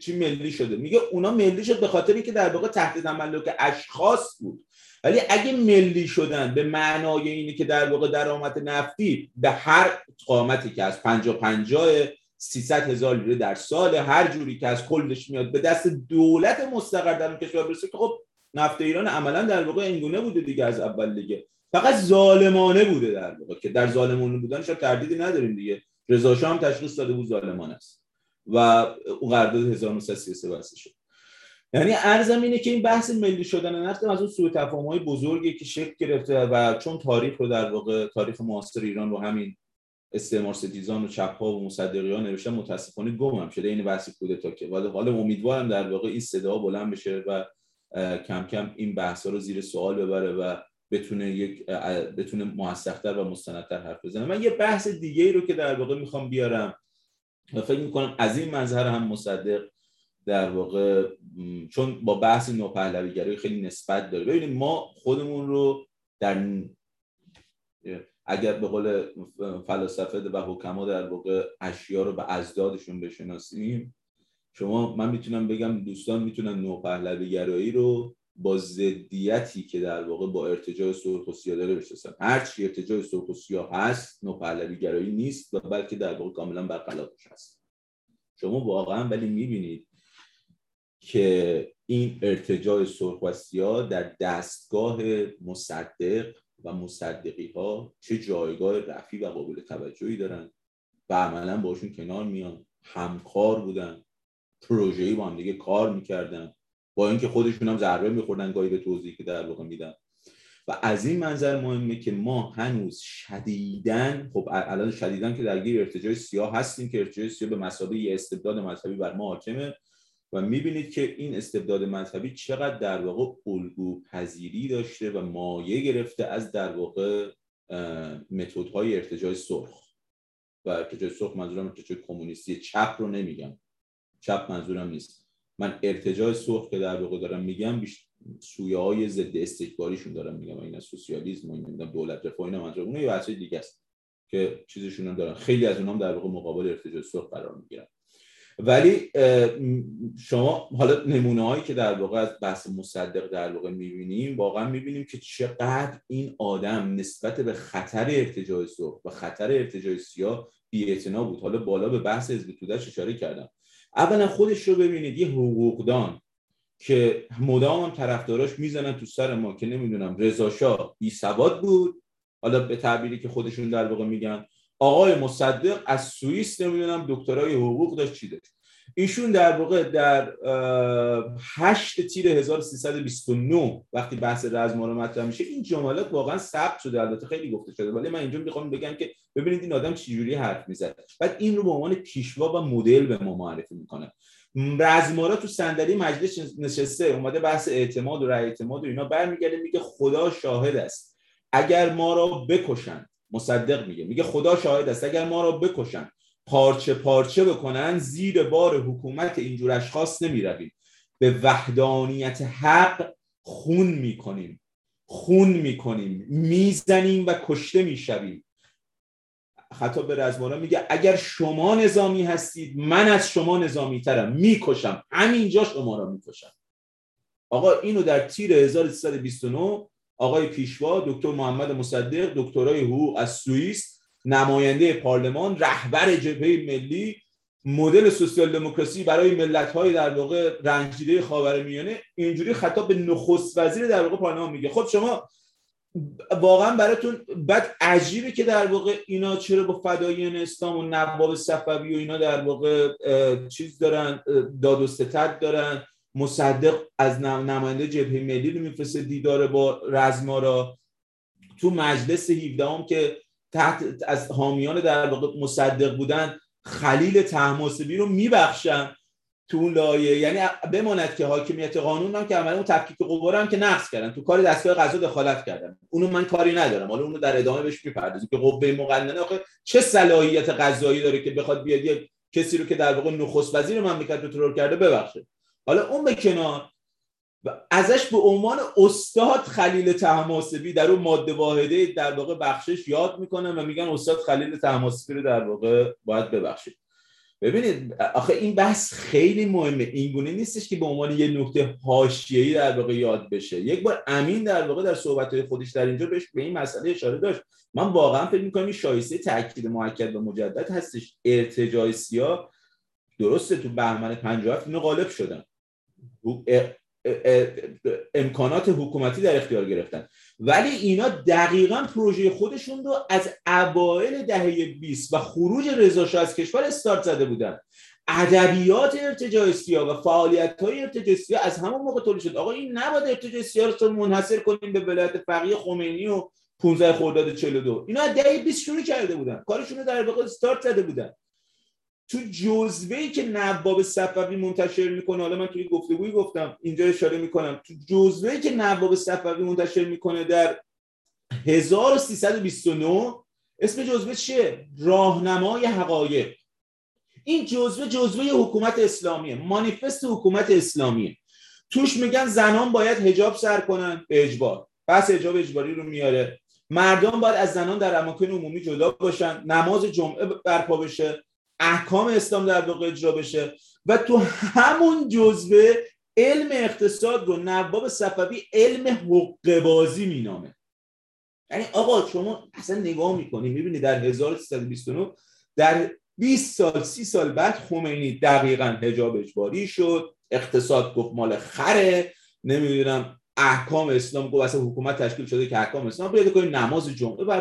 چی, ملی شده. میگه اونا ملی شد به خاطر که در واقع تحت تملک اشخاص بود. ولی اگه ملی شدن به معنای اینه که در واقع درآمد نفتی به هر قامتی که از 50 50 300 هزار لیره در سال هر جوری که از کلش میاد به دست دولت مستقر در اون کشور برسه که خب نفت ایران عملا در واقع اینگونه بوده دیگه از اول دیگه. فقط ظالمانه بوده در واقع که در ظالمانه بودنش تردیدی نداریم دیگه. رضا هم تشخیص داده بود ظالمانه است. و اون قرارداد 1933 بسته شد. یعنی ارزم اینه که این بحث ملی شدن نفت از اون سوء تفاهم های بزرگی که شکل گرفته و چون تاریخ رو در واقع تاریخ معاصر ایران رو همین استعمار ستیزان و چپ ها و مصدقی ها نوشتن متاسفانه گم هم شده. این بحث کودتا که. ولی حالا امیدوارم در واقع این صدا بلند بشه و کم کم این بحث ها رو زیر سوال ببره و بتونه یک بتونه موثقتر و مستندتر حرف بزنه. من یه بحث دیگه ای رو که در واقع می‌خوام بیارم و فکر می‌کنم از این منظر هم مصدق در واقع چون با بحث نوپهلویگرایی خیلی نسبت داره. ببینید ما خودمون رو در اگر به قول فلاسفه و حکما در واقع اشیا رو به ازدادشون بشناسیم شما من می‌تونم بگم دوستان می‌تونن نوپهلویگرایی رو با ضدیتی که در واقع با ارتجاع سرخ و سیاه داره بشناسن. هر چی ارتجاع سرخ و سیاه هست نوپهلویگرایی نیست و بلکه در واقع کاملا برخلافش هست. شما واقعا ولی می‌بینید که این ارتجاع سرخ و سیاه در دستگاه مصدق و مصدقی ها چه جایگاه رفی و قابل توجهی دارن و عملا باشون کنار میان همکار بودن پروژه‌ای با هم دیگه کار می‌کردن با اینکه خودشون هم ضربه میخوردن گاهی به توضیحی که در واقع میدن. و از این منظر مهمه که ما هنوز شدیدن خب الان شدیدن که درگیر ارتجاع سیاه هستیم که ارتجاع سیاه به مسابقه استبداد مذهبی بر ما حاکمه. و می‌بینید که این استبداد مذهبی چقدر در واقع الگو پذیری داشته و مایه گرفته از در واقع متدهای ارتجاع سرخ. و ارتجاع سرخ منظورم ارتجاع کمونیستی. چپ رو نمیگم. چپ منظورم نیست. من ارتجاع سرخ که در واقع دارم میگم بیش سویه های ضد استکباریشون دارم میگم. این از سوسیالیسم و این دولت رفاه اینا منظور اون یه بحث دیگه است که چیزشون هم دارن. خیلی از اونام در واقع مقابل ارتجاع سرخ قرار می‌گیرن. ولی شما حالا نمونه هایی که در واقع از بحث مصدق در واقع می‌بینیم واقعا می‌بینیم که چقدر این آدم نسبت به خطر ارتجاع سرخ و خطر ارتجاع سیاه بی بود. حالا بالا به بحث حزب تودش اشاره کردم. اولا خودش رو ببینید یه حقوقدان که مدام هم طرفداراش می‌زنن تو سر ما که نمی‌دونم رضا بی سواد بود. حالا به تعبیری که خودشون در واقع میگن آقای مصدق از سوئیس نمی‌دونم دکترای حقوق داشت چی داشت. ایشون در واقع در 8 تیر 1329 وقتی بحث رزمارا مطرح میشه این جملات واقعا ثبت شده البته خیلی گفته شده ولی من اینجا می‌خوام بگم که ببینید این آدم چجوری حرف می‌زد. بعد این رو به عنوان پیشوا و مدل به ما معرفی می‌کنه. رزمارا تو صندلی مجلس نشسته اومده بحث اعتماد و رأی اعتماد و اینا برمیگرده میگه خدا شاهد است. اگر ما را بکشن مصدق میگه. میگه خدا شاهد است. اگر ما را بکشن پارچه پارچه بکنن زیر بار حکومت اینجور اشخاص نمی به وحدانیت حق خون می‌کنیم. خون می‌کنیم. می‌زنیم و کشته می‌شویم. خطاب به رزمارا میگه اگر شما نظامی هستید من از شما نظامی ترم. می‌کشم. همینجا شما را می‌کشم. آقا اینو در تیر 1329 آقای پیشوا دکتر محمد مصدق دکترای حقوق از سوئیس نماینده پارلمان رهبر جبهه ملی مدل سوسیال دموکراسی برای ملت های در واقع رنجیده خاورمیانه اینجوری خطاب به نخست وزیر در واقع پارلمان میگه. خب شما واقعا براتون بعد عجیبه که در واقع اینا چرا با فدایین اسلام و نواب صفوی و اینا در واقع چیز دارن داد و ستد دارن. مصدق از نماینده جبهه ملی رو میفرسته دیدار با رزمارا. تو مجلس 17 هم که تحت از حامیان در واقع مصدق بودن خلیل تحماسبی رو میبخشن تو اون لایه. یعنی بماند که حاکمیت قانون هم که عملا اون تفکیک قوا هم که نقص کردن. تو کار دستگاه قضا دخالت کردن. اونو من کاری ندارم. حالا اونو در ادامه بهش می‌پردازیم که قوه مقننه. آخه چه صلاحیت قضایی داره که بخواد بیاد یه کسی رو که در واقع نخست وزیر مملکت رو ترور کرده ببخشه. حالا اون به کنار ازش به عنوان استاد خلیل تهماسبی در اون ماده واحده در واقع بخشش یاد می‌کنن و میگن استاد خلیل تهماسبی رو در واقع باید ببخشید. ببینید آخه این بحث خیلی مهمه. اینگونه نیستش که به عنوان یه نکته حاشیه‌ای در واقع یاد بشه. یک بار امین در واقع در صحبت‌های خودش در اینجا بهش به این مسئله اشاره داشت. من واقعا فکر می‌کنم این شایسته تاکید موکد و مجدد هستش. ارتجاع سیا درسته تو بهمن 57 اینو غالب شدن. امکانات حکومتی در اختیار گرفتن. ولی اینا دقیقا پروژه خودشون رو از اوایل دهه 20 و خروج رضا از کشور استارت زده بودن. ادبیات ارتجاع سیا و فعالیت های ارتجاع سیا از همون موقع تولید شد. آقا این نباید ارتجاع سیا رو منحصر کنیم به ولایت فقیه خمینی و 15 خرداد 42 اینا دهه 20 شروع کرده بودن. کارشون رو در واقع استارت زده بودن. تو جزوه که نواب صفوی منتشر می‌کنه حالا من توی گفتگویی گفتم اینجا اشاره می‌کنم. تو جزوه که نواب صفوی منتشر می‌کنه در 1329 اسم جزوه چیه؟ راهنمای حقایق. این جزوه جزوه حکومت اسلامیه مانیفست حکومت اسلامیه. توش میگن زنان باید هجاب سر کنن به اجبار. پس هجاب اجباری رو میاره. مردان باید از زنان در اماکن عمومی جدا باشن. نماز جمعه برپا بشه. احکام اسلام در واقع اجرا بشه. و تو همون جزوه علم اقتصاد رو نواب صفوی علم حقوق بازی مینامه. یعنی آقا شما اصلا نگاه می‌کنی می‌بینی در 1329 در 20 سال 30 سال بعد خمینی دقیقا هجاب اجباری شد اقتصاد گفت مال خره نمی‌دونم احکام اسلام گفت اصلا حکومت تشکیل شده که احکام اسلام پیدا کنیم نماز جمعه بر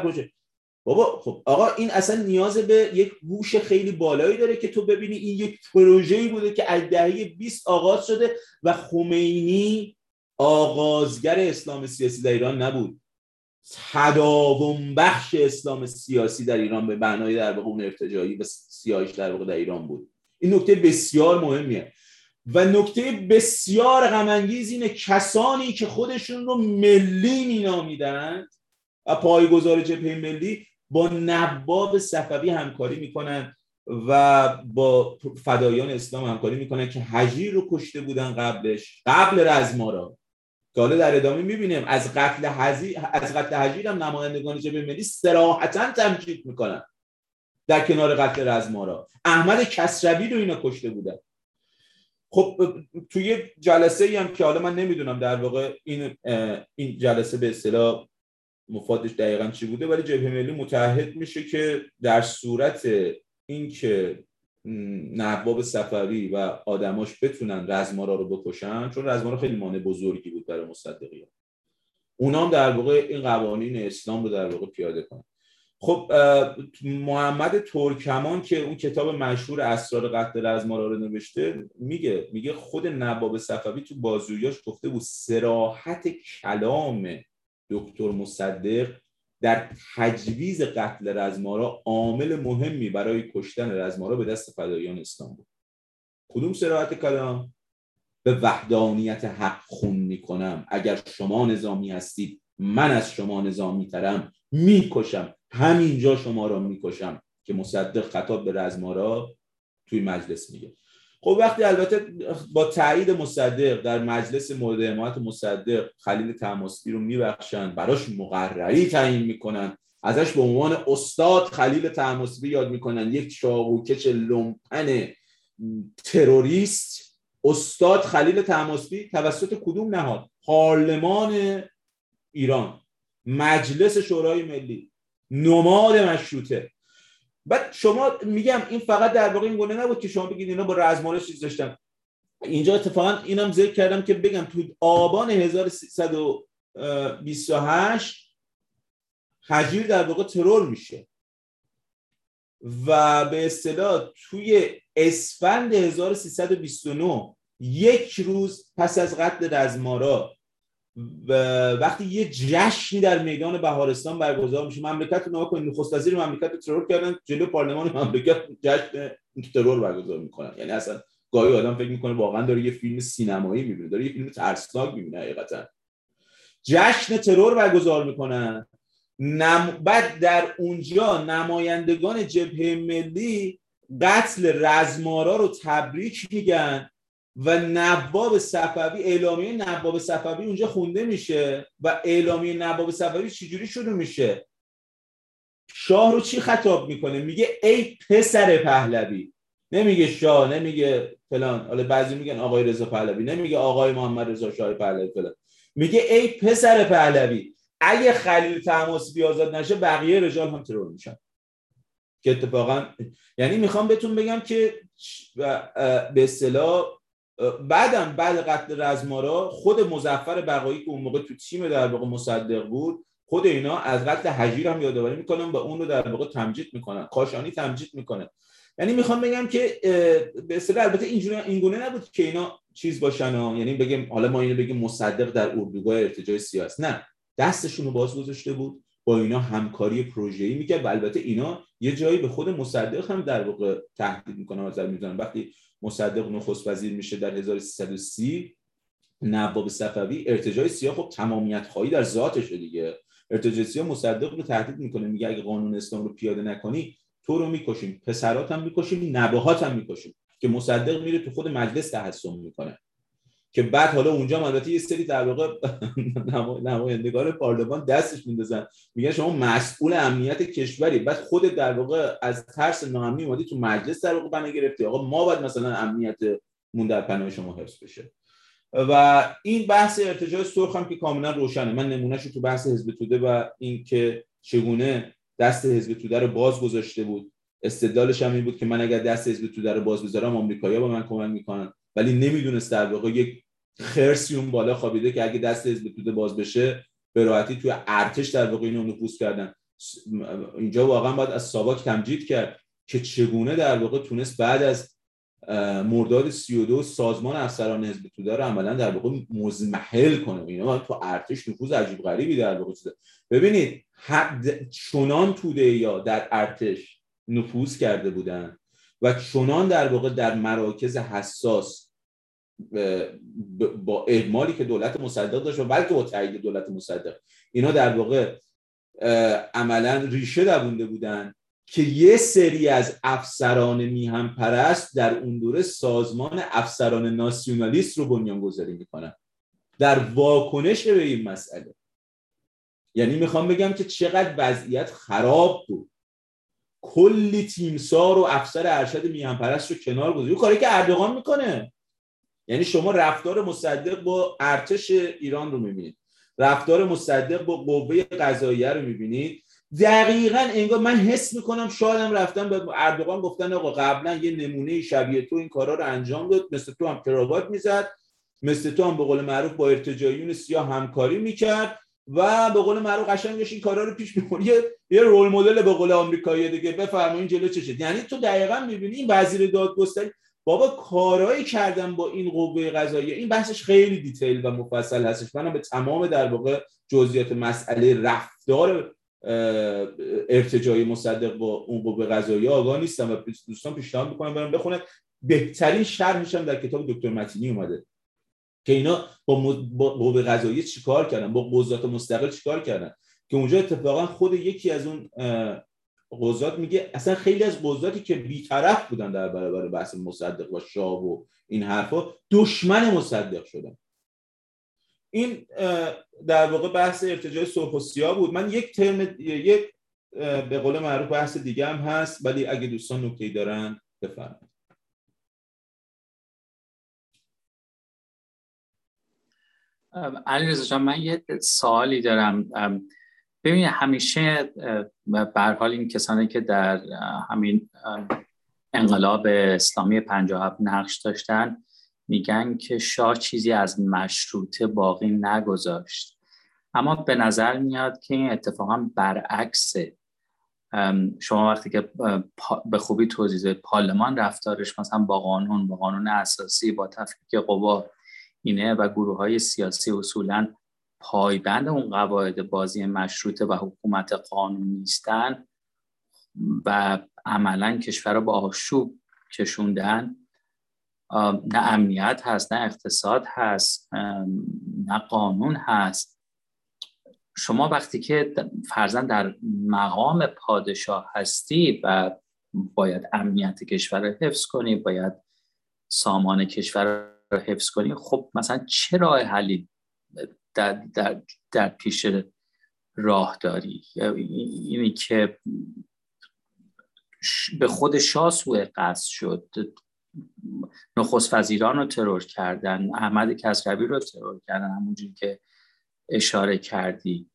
بابا خب آقا این اصلا نیاز به یک هوش خیلی بالایی داره که تو ببینی. این یک پروژه‌ای بوده که از دهه 20 آغاز شده و خمینی آغازگر اسلام سیاسی در ایران نبود. تداوم بخش اسلام سیاسی در ایران به معنای در واقع اون ارتجاعی و سیاهش در واقع در ایران بود. این نکته بسیار مهمیه. و نکته بسیار غم اینه کسانی که خودشون رو ملی مینامیدند و پایگزار جبهه ملی با نواب صفوی همکاری می‌کنن و با فدایان اسلام همکاری می‌کنن که حجیر رو کشته بودن قبلش قبل رزمارا که حالا در ادامه می‌بینیم از قتل حجیر از قتل حجیر هم نمایندگان جبهه ملی صراحتا تمجید می‌کنن در کنار قتل رزمارا احمد کسروی رو اینا کشته بودن. خب توی جلسه ای هم که حالا من نمی‌دونم در واقع این این جلسه به اصطلاح مفادش دقیقا چی بوده؟ ولی جبهه ملی متحد میشه که در صورت اینکه نواب صفوی و آدماش بتونن رزمارا رو بکشن چون رزمارا خیلی مانع بزرگی بود برای مصدقی اونا هم در واقع این قوانین اسلام رو در واقع پیاده کنن. خب محمد ترکمان که اون کتاب مشهور اسرار قتل رزمارا رو نوشته میگه میگه خود نواب صفوی تو بازویاش گفته بود سراحت کلام دکتر مصدق در تجویز قتل رزمارا عامل مهمی برای کشتن رزمارا به دست فدایان اسلام بود. کدوم سراحت کلام؟ به وحدانیت حق خون می‌کنم. اگر شما نظامی هستید من از شما نظامی ترم. می‌کشم. همینجا شما را می‌کشم. که مصدق خطاب به رزمارا توی مجلس میگه. خب وقتی البته با تایید مصدق در مجلس مورد حمایت مصدق خلیل تماسبی رو میبخشن براش مقرری تعیین می‌کنن ازش به عنوان استاد خلیل تماسبی یاد می‌کنن یک چاقوکش لومپن تروریست استاد خلیل تماسبی توسط کدوم نهاد؟ پارلمان ایران مجلس شورای ملی نماد مشروطه. بعد شما میگم این فقط در واقع این گونه نبود که شما بگید اینا با رزماره چیز داشتن. اینجا اتفاقا اینم ذکر کردم که بگم تو آبان 1328 حجیر در واقع ترور میشه. و به اصطلاح توی اسفند 1329 یک روز پس از قتل رزمارا وقتی یه جشنی در میدان بهارستان برگزار میشه مملکت رو کنید نخست وزیر مملکت ترور کردن جلو پارلمان مملکت جشن ترور برگزار می‌کنن. یعنی اصلا گاهی آدم فکر می‌کنه واقعا داره یه فیلم سینمایی می‌بینه داره یه فیلم ترسناک می‌بینه حقیقتا. جشن ترور برگزار می‌کنن. نم... بعد در اونجا نمایندگان جبهه ملی قتل رزمارا رو تبریک میگن. و نواب صفوی اعلامیه نواب صفوی اونجا خونده میشه. و اعلامیه نواب صفوی چجوری شروع میشه؟ شاه رو چی خطاب می‌کنه؟ میگه ای پسر پهلوی. نمیگه شاه نمیگه فلان. حالا بعضی میگن آقای رضا پهلوی. نمیگه آقای محمد رضا شاه پهلوی فلان. میگه ای پسر پهلوی اگه خلیل تماسی آزاد نشه بقیه رجال هم ترور میشن. که اتفاقا یعنی می‌خوام بهتون بگم که به اصطلاح بعدم بعد قتل رزمارا خود مزفر بقایی که اون موقع تو تیم در واقع مصدق بود خود اینا از قتل حجیر هم یادآوری می‌کنن و اون رو در واقع تمجید می‌کنن. کاشانی تمجید می‌کنه. یعنی می‌خوام بگم که به اصطلاح البته اینجوری اینگونه نبود که اینا چیز باشن ها. یعنی بگیم حالا ما اینو بگیم مصدق در اردوگاه ارتجاع سیاسی. نه. دستشون رو باز گذاشته بود با اینا همکاری پروژه‌ای می‌کرد و البته اینا یه جایی به خود مصدق هم در واقع تهدید می‌کنن نظر می‌زنن. وقتی مصدق نخست وزیر میشه در 1330 نواب صفوی ارتجاع سیاه خب تمامیت خواهی در ذاتشه دیگه. ارتجاع سیاه مصدق رو تهدید می‌کنه میگه اگه قانون اسلام رو پیاده نکنی تو رو می‌کشیم. پسرات هم می‌کشیم نبهات می‌کشیم که مصدق میره تو خود مجلس تحسن می‌کنه. که بعد حالا اونجا البته یه سری در واقع نمایندگان پارلمان دستش میندازن. میگن شما مسئول امنیت کشوری. بعد خود در واقع از ترس ناامنی اومدی تو مجلس در واقع بنا گرفتی. آقا ما باید مثلا امنیت مون در پناه شما حفظ بشه. و این بحث ارتجاع سرخ هم که کاملا روشنه. من نمونهش تو بحث حزب توده و اینکه چگونه دست حزب توده رو باز گذاشته بود. استدلالش هم این بود که من اگر دست حزب توده رو باز بذارم آمریکایی‌ها به من کمک می‌کنن. ولی نمی‌دونست در واقع یک خرسی اون بالا خوابیده که اگه دست حزب توده باز بشه به راحتی توی ارتش در واقع اینو نفوذ کردن. اینجا واقعا باید از ساواک تمجید کرد که چگونه در واقع تونست بعد از مرداد 32 سازمان افسران حزب توده رو عملا در واقع مزمحل کنه. اینا تو ارتش نفوذ عجیب غریبی در واقع شده ببینید چنان توده یا در ارتش نفوذ کرده بودن و چنان در واقع در مراکز حساس با اعمالی که دولت مصدق داشت و بلکه با تایید دولت مصدق. اینا در واقع عملا ریشه دوونده بودن که یه سری از افسران میهم پرست در اون دوره سازمان افسران ناسیونالیست رو بنیان گذاری می‌کنن. در واکنش به این مسئله. یعنی می‌خوام بگم که چقدر وضعیت خراب بود. کلی تیمسار و افسر ارشد میهم پرست رو کنار گذاری کاری که اردوغان می‌کنه. یعنی شما رفتار مصدق با ارتش ایران رو می‌بینید. رفتار مصدق با قوه قضاییه رو می‌بینید. دقیقا انگار من حس می‌کنم شایدم رفتم به اردوغان گفتن آقا قبلا یه نمونه شبیه تو این کارا رو انجام داد. مثل تو هم کراوات می‌زد. مثل تو هم به قول معروف با ارتجاعیون سیاه همکاری می‌کرد. و به قول معروف قشنگ این کارا رو پیش می‌بری یه یه رول مدل به قول آمریکایی دیگه بفرمایید جلو چشه یعنی تو دقیقا می‌بینی این وزیر دادگستری بابا کارایی کردن با این قوه قضاییه این بحثش خیلی دیتیل و مفصل هستش. منم به تمام در واقع جزئیات مسئله رفتار ارتجای مصدق با اون قوه قضاییه آگاه نیستم و دوستان پیشنهاد می‌کنم برم بخونن. بهترین شرحش هم در کتاب دکتر متینی اومده. که اینا با, قوه قضاییه چیکار کردن؟ با قضات مستقل چیکار کردن؟ که اونجا اتفاقا خود یکی از اون قضات میگه اصلا خیلی از قضاتی که بیطرف بودن در برابر بحث مصدق و شاه و این حرفا دشمن مصدق شدن. این در واقع بحث ارتجاع سرخ و سیاه بود. من یک ترم یک به قول معروف بحث دیگه هم هست ولی اگه دوستان نکته دارن بفرمایید. علی من یه سوالی دارم. ببینید همیشه به حال این کسانی که در همین انقلاب اسلامی 57 نقش داشتن میگن که شاه چیزی از مشروطه باقی نگذاشت. اما به نظر میاد که این اتفاقا برعکسه. شما وقتی که به خوبی توضیح پارلمان رفتارش مثلا با قانون با قانون اساسی با تفکیک قوا اینه و گروه های سیاسی اصولا پایبند اون قواعد بازی مشروطه و حکومت قانون نیستن و عملا کشور رو با آشوب کشوندن. نه امنیت هست نه اقتصاد هست نه قانون هست. شما وقتی که فرزن در مقام پادشاه هستی و باید امنیت کشور رو حفظ کنی باید سامان کشور حفظ کنی خب مثلا چه راه حلی در, در, در پیش راه داری؟ اینی که به خود شاه سوء قصد شد. نخست وزیران رو ترور کردن احمد کسروی رو ترور کردن همونجوری که اشاره کردی.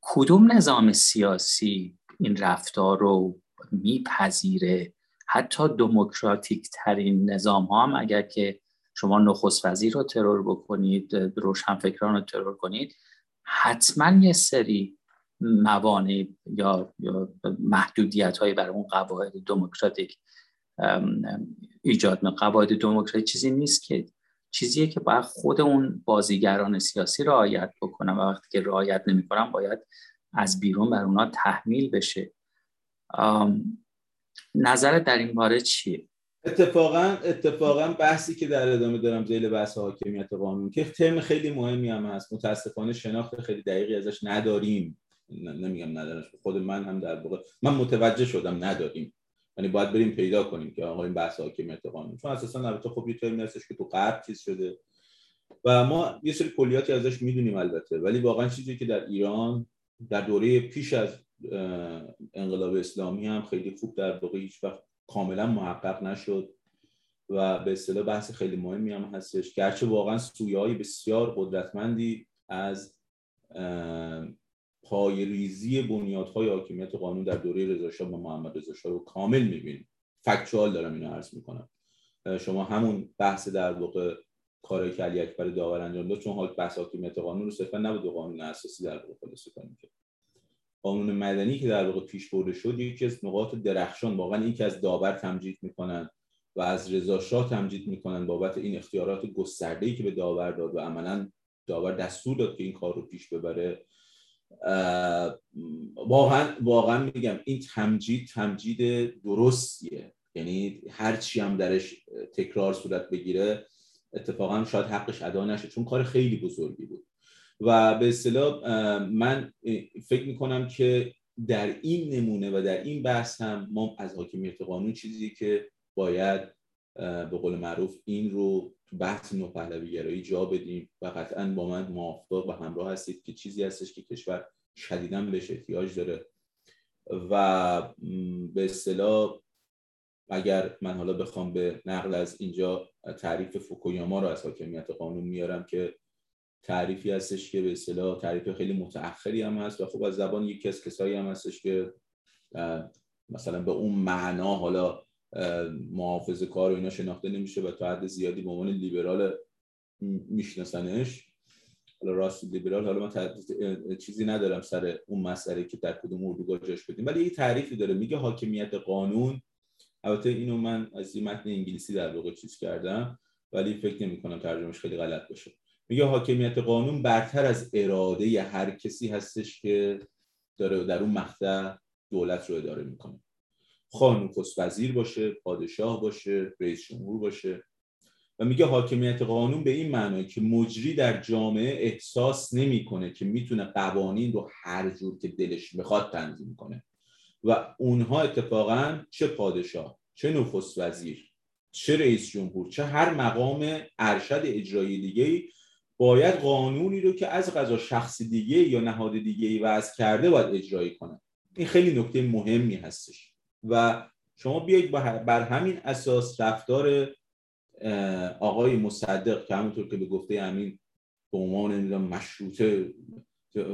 کدوم نظام سیاسی این رفتار رو میپذیره؟ حتی دموکراتیک ترین نظام ها هم اگر که شما نخست وزیر رو ترور بکنید روشنفکران رو ترور کنید حتما یه سری موانع یا, یا محدودیت هایی برای اون قواعد دموکراتیک ایجاد می قواعد دموکراسی چیزی نیست که چیزیه که باید خود اون بازیگران سیاسی رعایت بکنن و وقتی که رعایت نمی‌کنن باید از بیرون بر اونا تحمیل بشه. نظر در این باره چیه؟ اتفاقا اتفاقا بحثی که در ادامه دارم زیل بحث حاکمیت قانون که ترم خیلی مهمی هم هست. متاسفانه شناخت خیلی دقیقی ازش نداریم. نمیگم ندارم خود من هم در واقع من متوجه شدم نداریم. یعنی باید بریم پیدا کنیم که آقا این بحث حاکمیت قانون. چون اساسا البته خب یه ترمی هستش که تو غرب چیز شده. و ما یه سری کلیاتی ازش می‌دونیم البته. ولی واقعا چیزی که در ایران در دوره پیش از انقلاب اسلامی هم خیلی خوب در واقع هیچ وقت کاملا محقق نشد و به اصطلاح بحث خیلی مهمی هم هستش. گرچه واقعا سویه های بسیار قدرتمندی از پای ریزی بنیادهای حاکمیت قانون در دوره رضا و محمد رضا رو کامل می‌بینیم. فکچوال دارم اینو عرض می‌کنم. شما همون بحث در واقع کارهای که علی اکبر داور انجام داد چون بحث حاکمیت قانون رو صرفا نبود قانون اساسی در واقع خلاصه کنیم که قانون مدنی که در واقع پیش برده شد یکی از نقاط درخشان واقعا که از داور تمجید می‌کنن و از رضا شاه تمجید می‌کنن بابت این اختیارات گسترده که به داور داد و عملا داور دستور داد که این کار رو پیش ببره. واقعا واقعا میگم این تمجید تمجید درستیه. یعنی هر چی هم درش تکرار صورت بگیره اتفاقا شاید حقش ادا نشه چون کار خیلی بزرگی بود. و به اصطلاح من فکر می‌کنم که در این نمونه و در این بحث هم ما از حاکمیت قانون چیزی که باید به قول معروف این رو تو بحث نوپهلوی گرایی جا بدیم و قطعا با من موافق و همراه هستید که چیزی هستش که کشور شدیدا بهش احتیاج داره. و به اصطلاح اگر من حالا بخوام به نقل از اینجا تعریف فوکویاما رو از حاکمیت قانون میارم که تعریفی هستش که به اصطلاح تعریف خیلی متأخری هم هست و خب از زبان یکی از کسایی هم هستش که مثلا به اون معنا حالا محافظ کار و اینا شناخته نمیشه و تا حد زیادی به عنوان لیبرال میشناسنش. حالا راست لیبرال حالا من چیزی ندارم سر اون مسئله که در کدوم اردوگاه جاش بدیم ولی یه تعریفی داره میگه حاکمیت قانون. البته اینو من از این متن انگلیسی در واقع چیز کردم ولی فکر نمی کنم ترجمهش خیلی غلط باشه. میگه حاکمیت قانون برتر از اراده هر کسی هستش که داره در اون مقطع دولت رو اداره می‌کنه. خانون وزیر باشه پادشاه باشه رئیس جمهور باشه. و میگه حاکمیت قانون به این معنی که مجری در جامعه احساس نمی‌کنه که می‌تونه قوانین رو هر جور که دلش می‌خواد تنظیم کنه. و اونها اتفاقا چه پادشاه چه نخست وزیر چه رئیس جمهور چه هر مقام ارشد اجرایی دیگه باید قانونی رو که از غذا شخص دیگه یا نهاد دیگه ای وضع کرده باید اجرایی کنه. این خیلی نکته مهمی هستش. و شما بیایید بر همین اساس رفتار آقای مصدق که همونطور که به گفته امین به عنوان نمی‌دونم مشروطه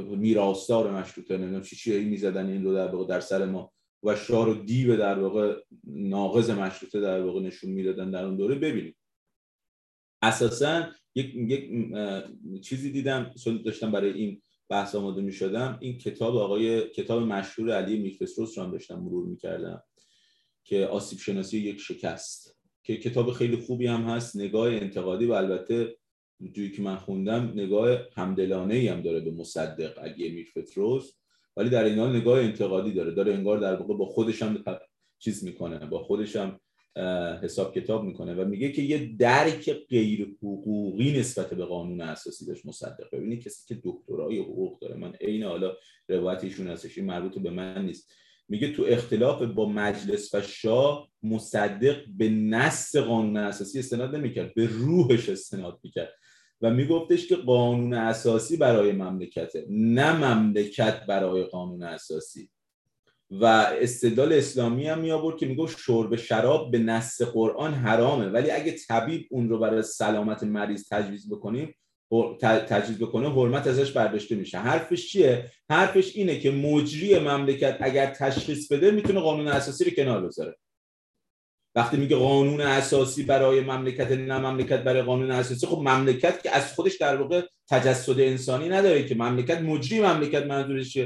میراستار مشروطه نمی‌دونم چی چی می‌زدن این رو در واقع در سر ما و شاه رو دیو در واقع ناقض مشروطه در واقع نشون می‌دادن در اون دوره. ببینید. اساسا یک, یک چیزی دیدم داشتم برای این بحث آماده می شدم این کتاب آقای کتاب مشهور علی میرفسروس رو داشتم مرور می‌کردم که آسیب شناسی یک شکست. که کتاب خیلی خوبی هم هست نگاه انتقادی و البته جویی که من خوندم نگاه همدلانه ای هم داره به مصدق اگه میرفتروس ولی در این حال نگاه انتقادی داره. داره انگار در واقع با خودش هم چیز می‌کنه با خودش هم حساب کتاب می‌کنه و میگه که یه درک غیر حقوقی نسبت به قانون اساسی داشت مصدق ببینید کسی که دکترای حقوق داره من عین حالا روایت ایشون هستش این مربوط به من نیست. میگه تو اختلاف با مجلس و شاه مصدق به نص قانون اساسی استناد نمی‌کرد به روحش استناد می‌کرد. و میگفتش که قانون اساسی برای مملکته نه مملکت برای قانون اساسی. و استدلال اسلامی هم می آورد که می‌گفت شرب شراب به نص قرآن حرامه. ولی اگه طبیب اون رو برای سلامت مریض تجویز بکنیم تجویز بکنه حرمت ازش برداشته میشه. حرفش چیه؟ حرفش اینه که مجری مملکت اگر تشخیص بده می‌تونه قانون اساسی رو کنار بذاره. وقتی میگه قانون اساسی برای مملکت نه مملکت برای قانون اساسی خب مملکت که از خودش در واقع تجسد انسانی نداره که مملکت مجری مملکت منظورش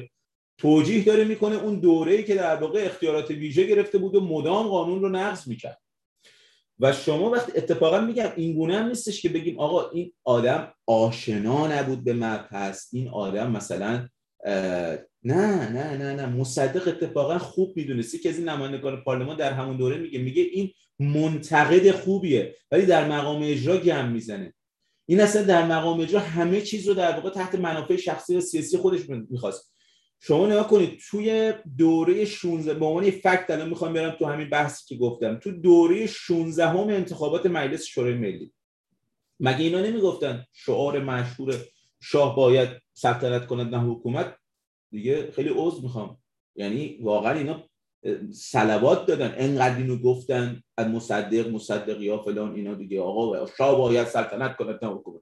توجیه داره می‌کنه اون دوره‌ای که در واقع اختیارات ویژه گرفته بود و مدام قانون رو نقض می‌کرد. و شما وقتی اتفاقا میگم این گونه هم نیستش که بگیم آقا این آدم آشنا نبود به مبحث این آدم مثلا نه نه نه نه مصدق اتفاقا خوب می‌دونستی که از این نمایندگان پارلمان در همون دوره میگه میگه این منتقد خوبیه ولی در مقام اجرا گم می‌زنه. این اصلا در مقام اجرا همه چیز رو در واقع تحت منافع شخصی و سیاسی خودش می‌خواست. شما نگاه کنید توی دوره 16 به عنوان فکت الان می‌خوام برم تو همین بحثی که گفتم تو دوره 16 هم انتخابات مجلس شورای ملی. مگه اینا نمی‌گفتن شعار مشهور شاه باید سلطنت کند نه حکومت؟ دیگه خیلی عذر می‌خوام. یعنی واقعا اینا سلوات دادن انقدر اینو گفتن از مصدق مصدق یا فلان اینا دیگه آقا شاه باید سلطنت کند نه حکومت.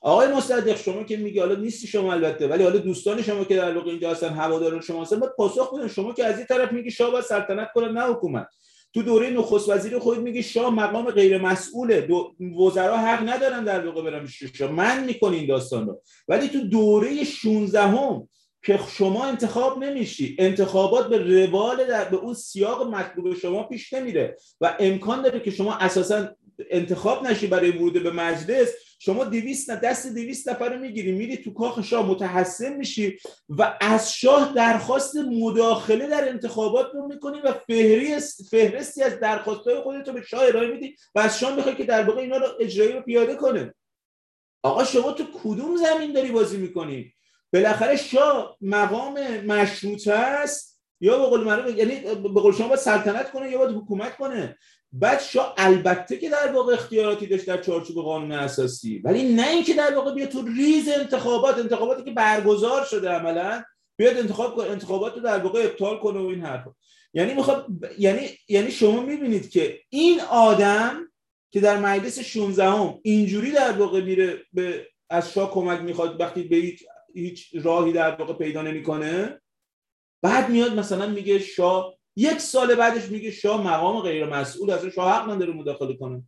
آقای مصدق شما که میگه حالا نیستی شما البته ولی حالا دوستان شما که در واقع اینجا هستن هواداران شما هستن باید پاسخ بدن. شما که از این طرف میگی شاه باید سلطنت کنه نه حکومت. تو دوره نخست وزیر خود میگی شاه مقام غیر مسئوله. دو وزرا حق ندارن در واقع برن شاه. من می‌کنی این داستان رو. ولی تو دوره 16 هم که شما انتخاب نمیشی انتخابات به روال در به اون سیاق مطلوب شما پیش نمیره. و امکان داره که شما اساسا انتخاب نشی برای ورود به مجلس. شما دویست دست دویست نفر رو می‌گیری میری تو کاخ شاه متحسن میشی و از شاه درخواست مداخله در انتخابات رو می‌کنی و فهرست فهرستی از درخواستهای خودت رو به شاه ارائه میدی و از شاه می‌خوای که در واقع اینا رو اجرایی رو پیاده کنه. آقا شما تو کدوم زمین داری بازی می‌کنی؟ بالاخره شاه مقام مشروطه است یا به قول یعنی به قول شما باید سلطنت کنه یا باید حکومت کنه؟ بعد شاه البته که در واقع اختیاراتی داشت در چارچوب قانون اساسی. ولی نه اینکه در واقع بیاد تو ریز انتخابات انتخاباتی که برگزار شده عملا بیاد انتخاب انتخابات رو در واقع ابطال کنه و این حرفا. یعنی می‌خواد یعنی یعنی شما می‌بینید که این آدم که در مجلس 16 هم اینجوری در واقع میره به از شاه کمک می‌خواد وقتی به هیچ, هیچ راهی در واقع پیدا نمی‌کنه بعد میاد مثلا میگه شاه یک سال بعدش میگه شاه مقام غیر مسئول از شاه حق نداره مداخله کنه.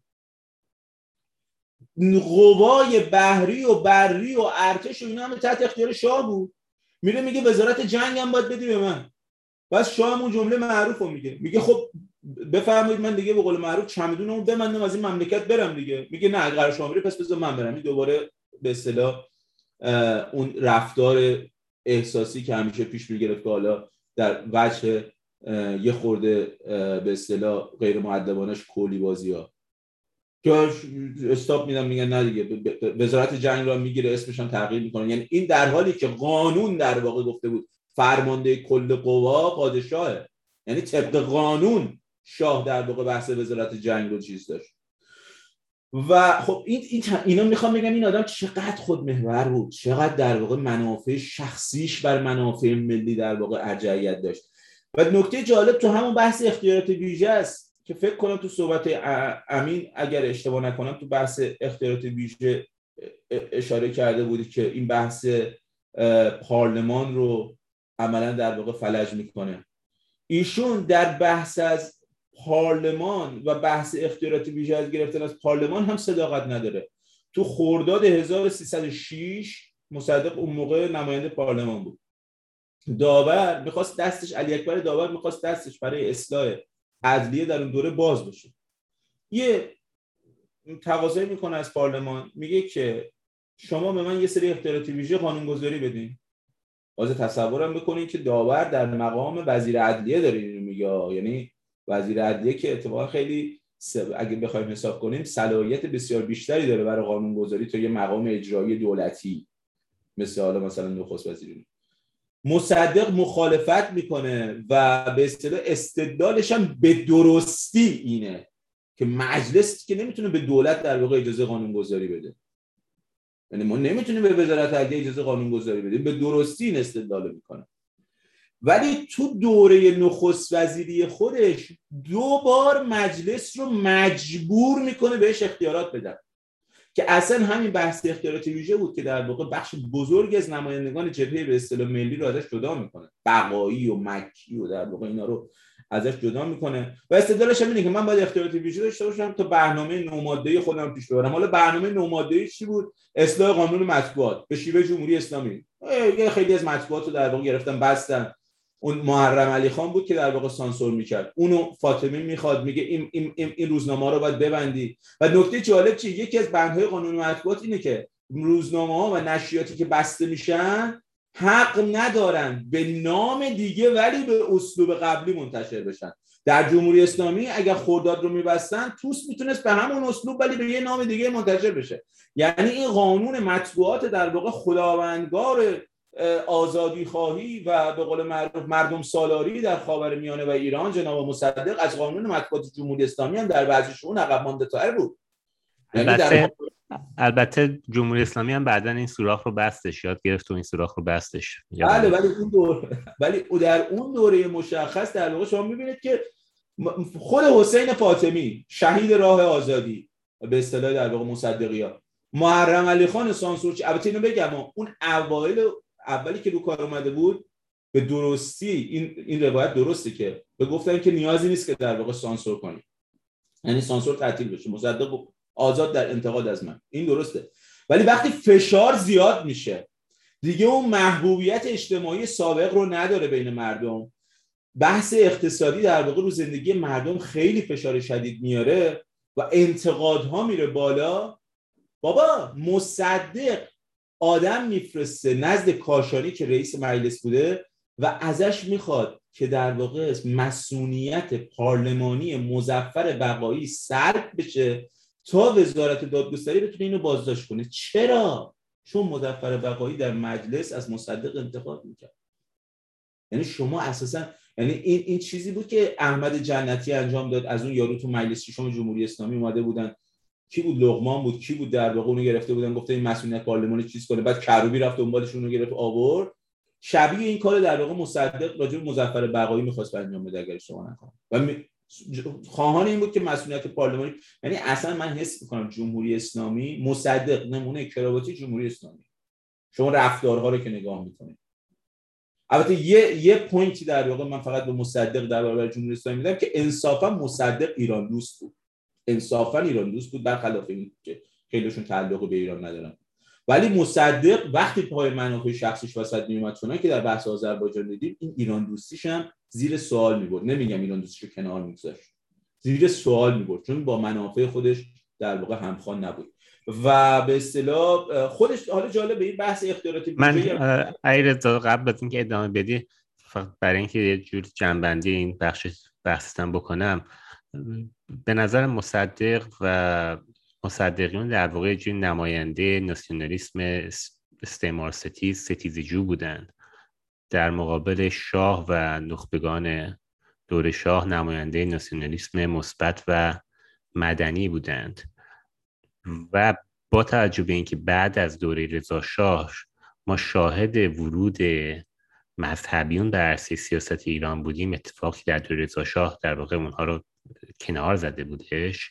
قوای بحری و بری و ارتش و اینا هم تحت اختیار شاه بود. میره میگه وزارت جنگ هم باید بدی به من. بس شاه اون جمله معروف رو میگه. میگه خب بفرمایید من دیگه به قول معروف چمدون اون بمندم از این مملکت برم دیگه. میگه نه قرار شما پس بذار من برم. دوباره به اصطلاح اون رفتار احساسی که همیشه پیش می‌گرفت که حالا در وجه یه خورده به اصطلاح غیر معدبانش کلی بازی ها. که استاپ میدم میگن نه دیگه وزارت جنگ را می‌گیره اسمش هم تغییر می‌کنه. یعنی این در حالی که قانون در واقع گفته بود فرمانده کل قوا پادشاهه. یعنی طبق قانون شاه در واقع بحث وزارت جنگ رو چیز داشت. و خب این, این اینا می‌خوام بگم این آدم چقدر خود محور بود. چقدر در واقع منافع شخصیش بر منافع ملی در واقع ارجعیت داشت. و نکته جالب تو همون بحث اختیارات ویژه است که فکر کنم تو صحبت امین اگر اشتباه نکنم تو بحث اختیارات ویژه اشاره کرده بودی که این بحث پارلمان رو عملا در واقع فلج می‌کنه. ایشون در بحث از پارلمان و بحث اختیارات ویژه از گرفتن از پارلمان هم صداقت نداره. تو خورداد 1306 مصدق اون موقع نماینده پارلمان بود. داور می‌خواست دستش علی اکبر داور می‌خواست دستش برای اصلاح عدلیه در اون دوره باز بشه. یه تقاضایی می‌کنه از پارلمان میگه که شما به من یه سری اختیارات ویژه قانونگذاری بدین. باز تصورم بکنین که داور در مقام وزیر عدلیه داره اینو میگه. یعنی وزیر عدلیه که اتفاقا خیلی اگه بخوایم حساب کنیم صلاحیت بسیار بیشتری داره برای قانون گذاری تا یه مقام اجرایی دولتی. مثل حالا مثلا نخست وزیری مصدق مخالفت می‌کنه و به اصطلاح استدلالش هم به درستی اینه که مجلس که نمی‌تونه به دولت در واقع اجازه قانون گذاری بده. یعنی ما نمی‌تونیم به وزارت عدلیه اجازه قانون گذاری بدیم. به درستی این استدلال می‌کنه. ولی تو دوره نخست وزیری خودش دو بار مجلس رو مجبور می‌کنه بهش اختیارات بدن. که اصلا همین بحث اختیارات ویژه بود که در واقع بخش بزرگ از نمایندگان جبهه به اصطلاح ملی رو ازش جدا می‌کنه. بقایی و مکی و در واقع اینا رو ازش جدا می‌کنه. و استدلالش هم اینه که من باید اختیارات ویژه داشته باشم تا برنامه نوماده خودم پیش ببرم. حالا برنامه نوماده چی بود؟ اصلاح قانون مطبوعات به شیوه جمهوری اسلامی. خیلی از مطبوعات رو در واقع گرفتن بستن. اون محرم علی خان بود که در واقع سانسور می‌کرد. اونو فاطمی می‌خواد میگه این, این, این, این روزنامه رو باید ببندی. و نکته جالب چیه؟ یکی از بندهای قانون مطبوعات اینه که روزنامه ها و نشریاتی که بسته میشن حق ندارن به نام دیگه ولی به اسلوب قبلی منتشر بشن. در جمهوری اسلامی اگر خورداد رو میبستن توس می‌تونست به همون اسلوب ولی به یه نام دیگه منتشر بشه. یعنی این قانون مطبوعات در واقع خداوندگار آزادی خواهی و به قول معروف مردم سالاری در خاور میانه و ایران جناب مصدق از قانون مطبوعات جمهوری اسلامی هم در بعضی شون عقب مانده بود یعنی البته البته جمهوری اسلامی هم بعدا این سوراخ رو بستش یاد گرفت و این سوراخ رو بستش. بله ولی اون دور ولی در اون دوره مشخص در واقع شما می‌بینید که خود حسین فاطمی شهید راه آزادی به اصطلاح در واقع مصدقی ها محرم علی خان سانسورچی البته اینو بگم اون اوایل اولی که رو کار اومده بود به درستی این این روایت درسته که به گفتن که نیازی نیست که در واقع سانسور کنیم یعنی سانسور تعطیل بشه. مصدق آزاد در انتقاد از من. این درسته. ولی وقتی فشار زیاد میشه دیگه اون محبوبیت اجتماعی سابق رو نداره بین مردم. بحث اقتصادی در واقع رو زندگی مردم خیلی فشار شدید میاره و انتقادها میره بالا. بابا مصدق آدم میفرسته نزد کاشانی که رئیس مجلس بوده و ازش می‌خواد که در واقع مسئولیت پارلمانی مزفر بقایی سلب بشه تا وزارت دادگستری بتونه اینو بازداشت کنه. چرا؟ چون مزفر بقایی در مجلس از مصدق انتقاد می‌کرد. یعنی شما اساسا یعنی این این چیزی بود که احمد جنتی انجام داد. از اون یارو تو مجلس شما جمهوری اسلامی اومده بودن. کی بود لغمان بود کی بود در واقع اونو گرفته بودن گفته این مسئولیت پارلمان چیز کنه. بعد کروبی رفت دنبالش اونو گرفت آورد. شبیه این کار در واقع مصدق راجع به مظفر بقایی می‌خواست انجام بده اگر شما نکنه و. خواهان این بود که مسئولیت پارلمانی یعنی اصلا من حس می‌کنم جمهوری اسلامی مصدق نمونه کراواتی جمهوری اسلامی. شما رفتارها رو که نگاه می‌کنید. البته یه یه پوینتی در واقع من فقط به مصدق در برابر جمهوری اسلامی میدم که انصافا مصدق ایران دوست بود. انصافا ایران دوست بود برخلاف این که خیلیشون تعلق به ایران ندارن. ولی مصدق وقتی پای منافع شخصیش وسط میومد چون که در بحث آذربایجان دیدیم این ایران دوستیش هم زیر سوال می‌برد. نمیگم ایران دوستیش رو کنار میگذاشت. زیر سوال می‌برد چون با منافع خودش در واقع همخوان نبود. و به اصطلاح خودش حالا جالب به این بحث اختیاراتی من ایرزا قبل از اینکه ادامه بدی فقط برای اینکه یه جور جنبندی این بخش بحثتم بکنم. به نظر مصدق و مصدقیون در واقع جور نماینده ناسیونالیسم استعمار ستیز ستیزجو بودند در مقابل شاه و نخبگان دور شاه نماینده ناسیونالیسم مثبت و مدنی بودند. و با توجه به اینکه بعد از دوره رضا شاه ما شاهد ورود مذهبیون به عرصه سیاست ایران بودیم اتفاقی در دوره رضا شاه در واقع اونها رو کنار زده بودش.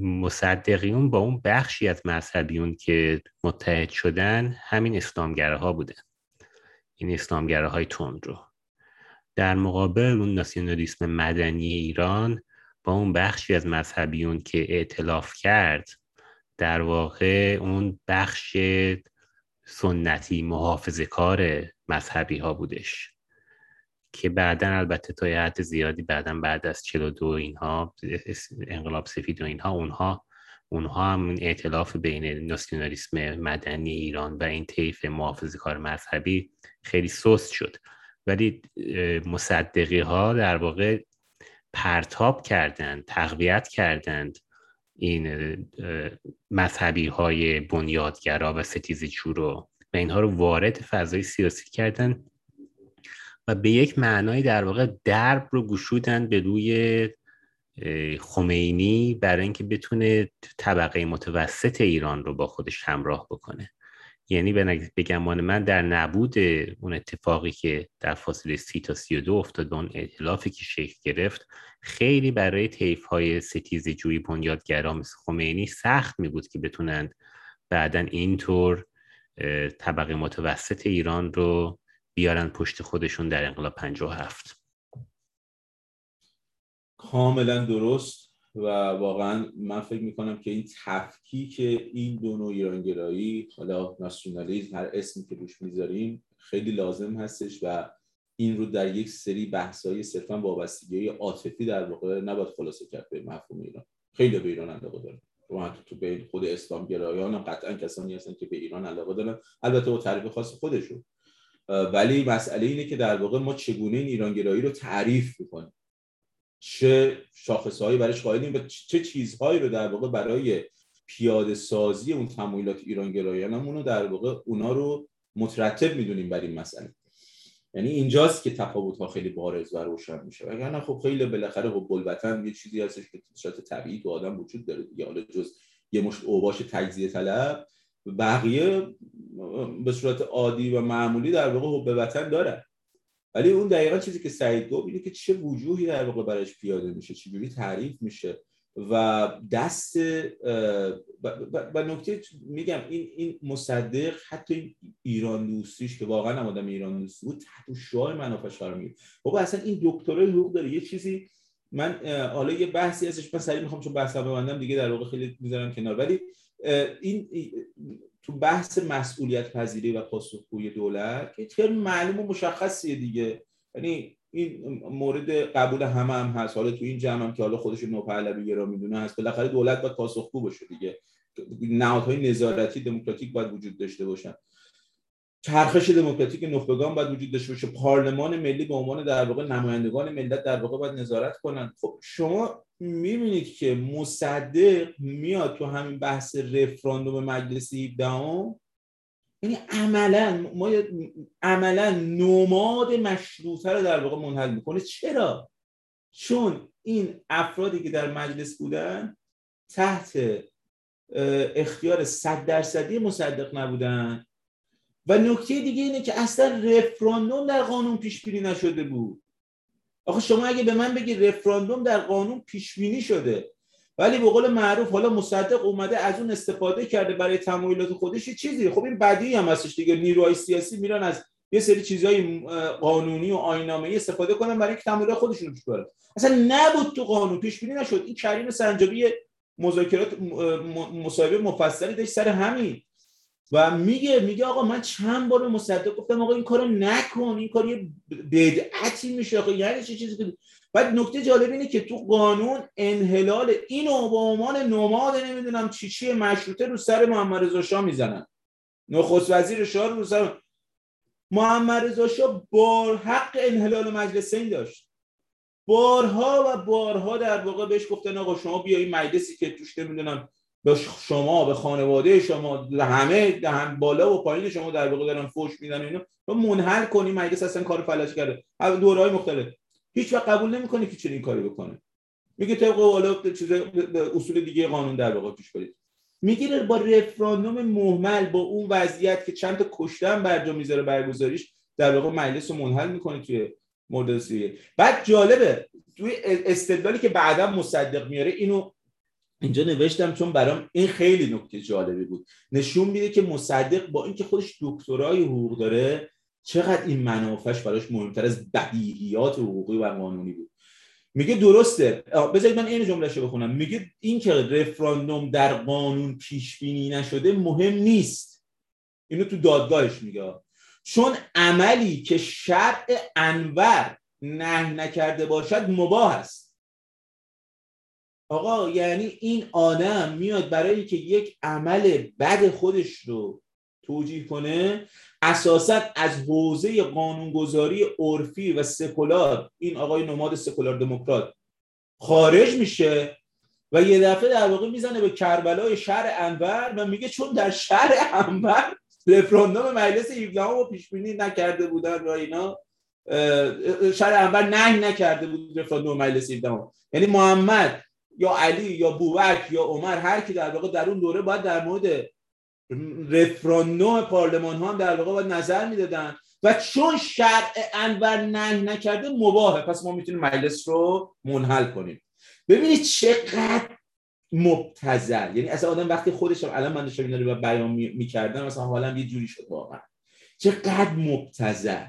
مصدقیون با اون بخشی از مذهبیون که متحد شدن همین اسلامگره بودن. این اسلامگره های تند رو. در مقابل اون ناسیونالیسم مدنی ایران با اون بخشی از مذهبیون که اعتلاف کرد در واقع اون بخش سنتی محافظه کار مذهبی ها بودش. که بعدا البته تا حد زیادی بعدا بعد از 42 اینها انقلاب سفید و اینها اونها اونها هم اعتلاف بین ناسیونالیسم مدنی ایران و این طیف محافظه کار مذهبی خیلی سست شد. ولی مصدقی ها در واقع پرتاب کردند تقویت کردند این مذهبی های بنیادگرا و ستیزجو رو و اینها رو وارد فضای سیاسی کردن. و به یک معنای در واقع درب رو گشودن به روی خمینی برای اینکه بتونه طبقه متوسط ایران رو با خودش همراه بکنه. یعنی به گمان من در نبود اون اتفاقی که در فاصله سی تا سی و دو افتاد اون اعتلافی که شکل گرفت خیلی برای طیف های ستیز جوی بنیادگرا مثل خمینی سخت می بود که بتونند بعدا اینطور طبقه متوسط ایران رو بیارن پشت خودشون در انقلاب 57 کاملا درست و واقعا من فکر می‌کنم که این تفکیک این دو نوع ایرانگرایی حالا ناسیونالیزم هر اسمی که روش می‌ذاریم خیلی لازم هستش و این رو در یک سری بحث‌های صرفا وابستگی عاطفی در واقع نباید خلاصه کرد به مفهوم ایران. خیلی به ایران علاقه داره و تو به خود اسلام گرایان قطعا کسانی هستن که به ایران علاقه دارن. البته با تعریف خاص خودشون. ولی مسئله اینه که در واقع ما چگونه این ایرانگرایی رو تعریف می‌کنیم؟ چه شاخصهایی برش قائلیم و چه چیزهایی رو در واقع برای پیاده سازی اون تمایلات ایرانگرایانمون رو در واقع اونا رو مترتب می‌دونیم بر این مسئله. یعنی اینجاست که تفاوت ها خیلی بارز و روشن میشه. وگرنه خب خیلی بالاخره خب البته یه چیزی هستش که شاید طبیعی تو آدم وجود داره دیگه. حالا جز یه مشت اوباش تجزیه طلب بقیه به صورت عادی و معمولی در واقع حب وطن داره ولی اون دقیقا چیزی که سعید گفت اینه که چه وجوهی در واقع برایش پیاده میشه چجوری تعریف میشه و دست و نکته میگم این این مصدق حتی ایران دوستیش که واقعا هم آدم ایران دوستی بود تحت شعار منافع قرار می‌گیره بابا اصلا این دکترای حقوق داره. یه چیزی من حالا یه بحثی ازش من سریع می‌خوام چون بحث ببندم دیگه در واقع خیلی می‌ذارم کنار. ولی این تو بحث مسئولیت پذیری و پاسخگوی دولت که خیلی معلوم و مشخصیه دیگه. یعنی این مورد قبول همه هم هست. حالا تو این جمع هم که حالا خودش نوپهلوی را می‌دونه هست بالاخره دولت باید پاسخگو باشه دیگه. نهادهای نظارتی دموکراتیک باید وجود داشته باشن. چرخش دموکراتیک نخبگان باید وجود داشته باشه. پارلمان ملی به عنوان در واقع نمایندگان ملت در واقع باید نظارت کنن. خب شما می‌بینید که مصدق میاد تو همین بحث رفراندوم مجلس 17 یعنی عملا ما عملا نماد مشروطه رو در واقع منحل می‌کنه. چرا؟ چون این افرادی که در مجلس بودن تحت اختیار صد درصدی مصدق نبودن. و نکته دیگه اینه که اصلا رفراندوم در قانون پیش بینی نشده بود. آخه شما اگه به من بگی رفراندوم در قانون پیش بینی شده ولی به قول معروف حالا مصدق اومده از اون استفاده کرده برای تمایلات خودش چیزی. خب این بدی هم هستش دیگه. نیروهای سیاسی میرن از یه سری چیزهای قانونی و ای استفاده کنن برای اینکه تمایلات خودشون رو اصلا نبود تو قانون پیش بینی نشد. این کریم سنجابی مذاکرات مصاحبه مفصلی داشت سر همین. و میگه میگه آقا من چند بار مصدق گفتم آقا این کارو نکن این کار یه بدعتی میشه آقا یعنی چه چیزی که بعد نکته جالب اینه که تو قانون انحلال اینو به عنوان نماد نمی‌دونم چی چی مشروطه رو سر محمد رضا شاه می‌زنن. نخست وزیر شاه رو سر محمد رضا شاه بار حق انحلال مجلس این داشت. بارها و بارها در واقع بهش گفتن آقا شما بیا این مجلسی که توش نمی‌دونم به شما به خانواده شما همه هم بالا و پایین شما در واقع دارن فوش میدن اینو تو منحل کنی مجلس اصلا کار فلج کرده. دورهای مختلف. هیچ وقت قبول نمی‌کنه که چنین کاری بکنه. میگه طبق والا چیز اصول دیگه قانون در واقع پیش برید. می‌گیره با رفراندوم محمل با اون وضعیت که چند تا کشتن برجا می‌ذاره برگزاریش در واقع مجلس رو منحل می‌کنه توی مورد بعد جالبه توی استدلالی که بعدا مصدق میاره اینو اینجا نوشتم چون برام این خیلی نکته جالبی بود. نشون میده که مصدق با اینکه خودش دکترای حقوق داره چقدر این منافعش براش مهمتر از بدیهیات حقوقی و قانونی بود. میگه درسته. بذارید من این جملهشو بخونم. میگه این که رفراندوم در قانون پیش بینی نشده مهم نیست. اینو تو دادگاهش میگه. چون عملی که شرع انور نه نکرده باشد مباه است. آقا یعنی این آدم میاد برای که یک عمل بد خودش رو توجیه کنه اساسا از حوزه قانونگذاری عرفی و سکولار این آقای نماد سکولار دموکرات خارج میشه و یه دفعه در واقع می‌زنه به کربلای شهر انور و میگه چون در شهر انور رفراندوم مجلس 17 رو پیش بینی نکرده بودن و اینا شهر انور نه نکرده بود رفراندوم مجلس 17 یعنی محمد یا علی یا بوبک یا عمر هر کی در واقع در اون دوره باید در مورد رفراندوم پارلمان ها هم در واقع باید نظر می‌دادن. و چون شرع انور نه نکرده مباهه. پس ما می‌تونیم مجلس رو منحل کنیم. ببینید چقدر مبتذل. یعنی اصلا آدم وقتی خودش الان من داشتم اینا رو بیان می‌کردم مثلا حالا یه جوری شد واقعا. چقدر مبتذل.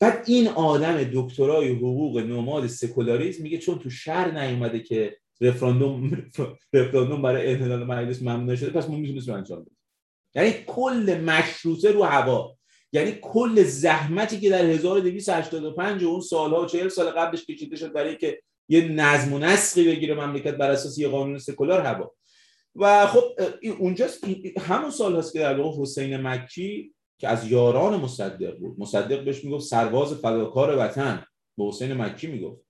بعد این آدم دکترای حقوق نماد سکولاریسم میگه چون تو شهر نیومده که رفراندوم رفراندوم برای انحلال مجلس ممنوع شده پس ما می‌تونیم انجام بدیم. یعنی کل مشروطه رو هوا. یعنی کل زحمتی که در 1285 و اون سالها و 40 سال قبلش کشیده شد برای که یه نظم و نسقی بگیره مملکت بر اساس یه قانون سکولار هوا. و خب اونجاست همون سال هست که در واقع حسین مکی که از یاران مصدق بود. مصدق بهش می‌گفت سرباز فداکار وطن. به حسین مکی می‌گفت.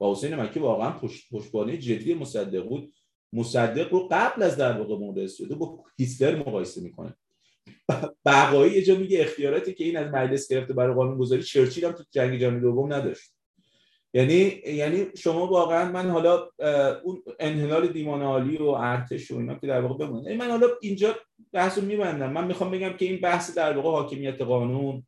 و حسین مکی واقعا پشت پشتبانه جدی مصدق بود. مصدق رو قبل از در واقع مورد استفاده با هیتلر مقایسه می‌کنه. بقایی یه جا میگه اختیاراتی که این از مجلس گرفته برای قانون گذاری چرچیل هم تو جنگ جهانی دوم نداشت. یعنی یعنی شما واقعا من حالا اون انحلال دیوان عالی و ارتش و اینا که در واقع بمونه. من حالا اینجا بحث رو میبندم. من می‌خوام بگم که این بحث در واقع حاکمیت قانون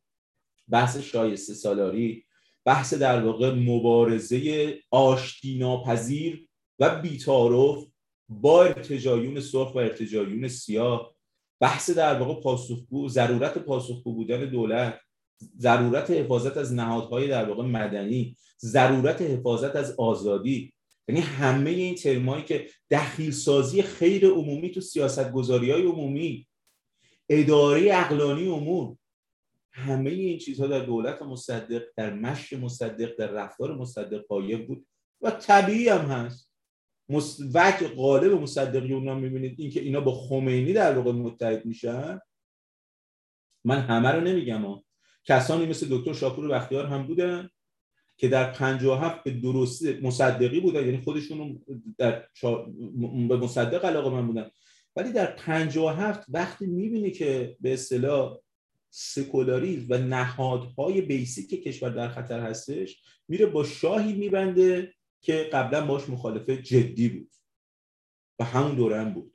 بحث شایسته سالاری بحث در واقع مبارزه آشتی ناپذیر و بیتارف با ارتجایون سرخ و ارتجایون سیاه بحث در واقع پاسخگو ضرورت پاسخگو بودن دولت ضرورت حفاظت از نهادهای در واقع مدنی ضرورت حفاظت از آزادی. یعنی همه این ترمایی که دخیل سازی خیر عمومی تو سیاست گذاری های عمومی اداره اقلانی امور همه این چیزها در دولت مصدق در مشی مصدق در رفتار مصدق قایب بود و طبیعی هم هست. وقت غالب مصدقیون هم می‌بینید اینکه اینا با خمینی در واقع متحد میشن. من همه رو نمیگم ها. کسانی مثل دکتر شاپور بختیار هم بودن که در 57 به درستی مصدقی بودن یعنی خودشون در به مصدق علاقه من بودن. ولی در 57 وقتی می‌بینی که به اصطلاح سکولاریزم و نهادهای بیسیک کشور در خطر هستش میره با شاهی میبنده که قبلا باش مخالفه جدی بود و همون دوره بود.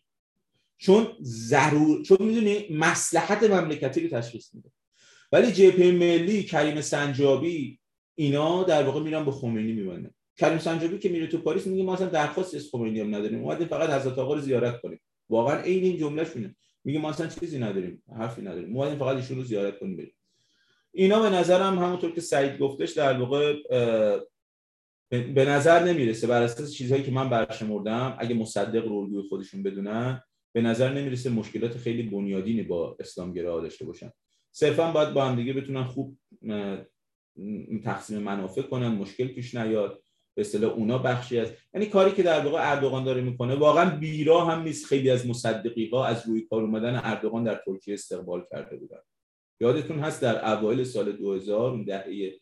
چون ضرور چون می‌دونی مسلحت مملکتی رو تشخیص میده. ولی جبهه ملی کریم سنجابی اینا در واقع میرن به خمینی میبندن. کریم سنجابی که میره تو پاریس میگه ما اصلا درخواست از خمینی هم نداریم. اومدیم فقط حضرت آقا رو زیارت کنیم. واقعا عین این جمله شونه میگه ما اصلا چیزی نداریم حرفی نداریم. اومدیم فقط ایشون رو زیارت کنیم بریم. اینا به نظرم همونطور که سعید گفتش در واقع به نظر نمی‌رسه. بر اساس چیزهایی که من برشمردم اگه مصدق رو خودشون بدونن به نظر نمی‌رسه مشکلات خیلی بنیادینی با اسلامگرا داشته باشن. صرفا باید با هم دیگه بتونن خوب تقسیم منافع کنن مشکل پیش نیاد. به اصطلاح اونا بخشی از یعنی کاری که در واقع اردوغان داره می‌کنه واقعا بیرا هم نیست. خیلی از مصدقی ها از روی کار اومدن اردوغان در ترکیه استقبال کرده بودن. یادتون هست در اوایل سال 2000 اون دهه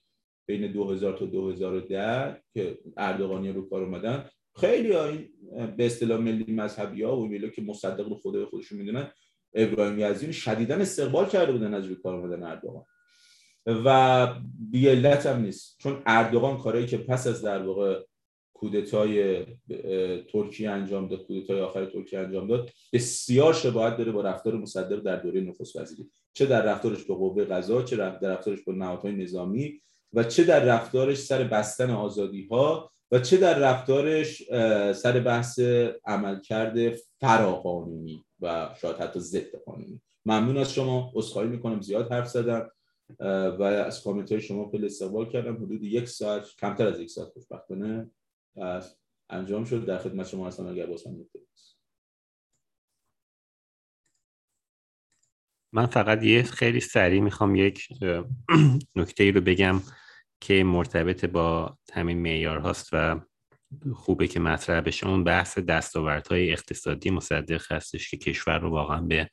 بین 2000 تا 2010 که اردوغانی رو کار اومدن خیلی ها این به اصطلاح ملی مذهبی ها و میلو که مصدق رو خدا خودشون می‌دونن ابراهیم یزدی شدیدا استقبال کرده بودن از روی کار اومدن اردوغان. و بیالت هم نیست. چون اردوغان کاری که پس از در واقع کودتای ترکیه انجام داد کودتای آخر ترکیه انجام داد بسیار شباهت داره با رفتار مصدق در دوره نخست وزیری. چه در رفتارش به قوه قضا چه در رفتارش با نهادهای نظامی و چه در رفتارش سر بستن آزادی ها و چه در رفتارش سر بحث عملکرد فراقانونی و شاید حتی ضد قانونی. ممنون از شما عذرخواهی می‌کنم زیاد حرف زدم و از کامنت های شما خیلی استقبال کردم. حدود یک ساعت کمتر از یک ساعت خوشبختانه انجام شد. در خدمت شما هستم اگر بازم من فقط یه خیلی سریع می‌خوام یک نکته ای رو بگم. که مرتبط با همین معیار هاست و خوبه که مطرح بشه اون بحث دستاوردهای اقتصادی مصدق هستش که کشور رو واقعا به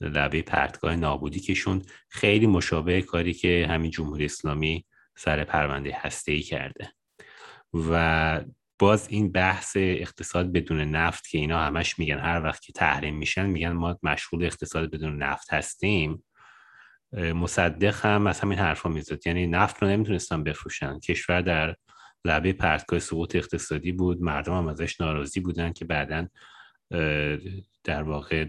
لبه پرتگاه نابودی کشون خیلی مشابه کاری که همین جمهوری اسلامی سر پرونده هسته ای کرده. و باز این بحث اقتصاد بدون نفت که اینا همش میگن هر وقت که تحریم میشن میگن ما مشغول اقتصاد بدون نفت هستیم. مصدق هم از همین حرفا می‌زد. یعنی نفت رو نمی‌تونستن بفروشن. کشور در لبه پرتگاه سقوط اقتصادی بود. مردم هم ازش ناراضی بودن که بعدا در واقع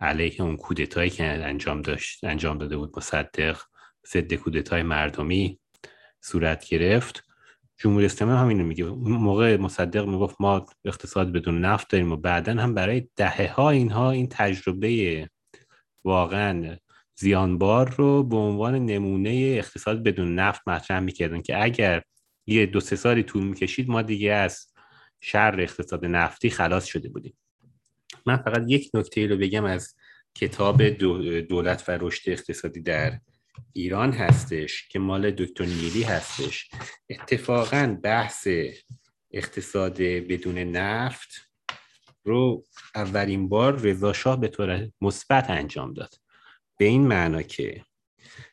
علیه اون کودتایی که انجام داشت انجام داده بود مصدق ضد کودتای مردمی صورت گرفت. جمهوری اسلامی هم همینو میگه. موقع مصدق می‌گفت ما اقتصاد بدون نفت داریم و بعدا هم برای دهه ها اینها این تجربه واقعا زیانبار رو به عنوان نمونه اقتصاد بدون نفت مطرح می‌کردن که اگر یه دو سه سالی طول می‌کشید ما دیگه از شر اقتصاد نفتی خلاص شده بودیم. من فقط یک نکته رو بگم از کتاب دولت و رشد اقتصادی در ایران هستش که مال دکتر نیلی هستش. اتفاقا بحث اقتصاد بدون نفت رو اولین بار رضا شاه به طور مثبت انجام داد. به این معنا که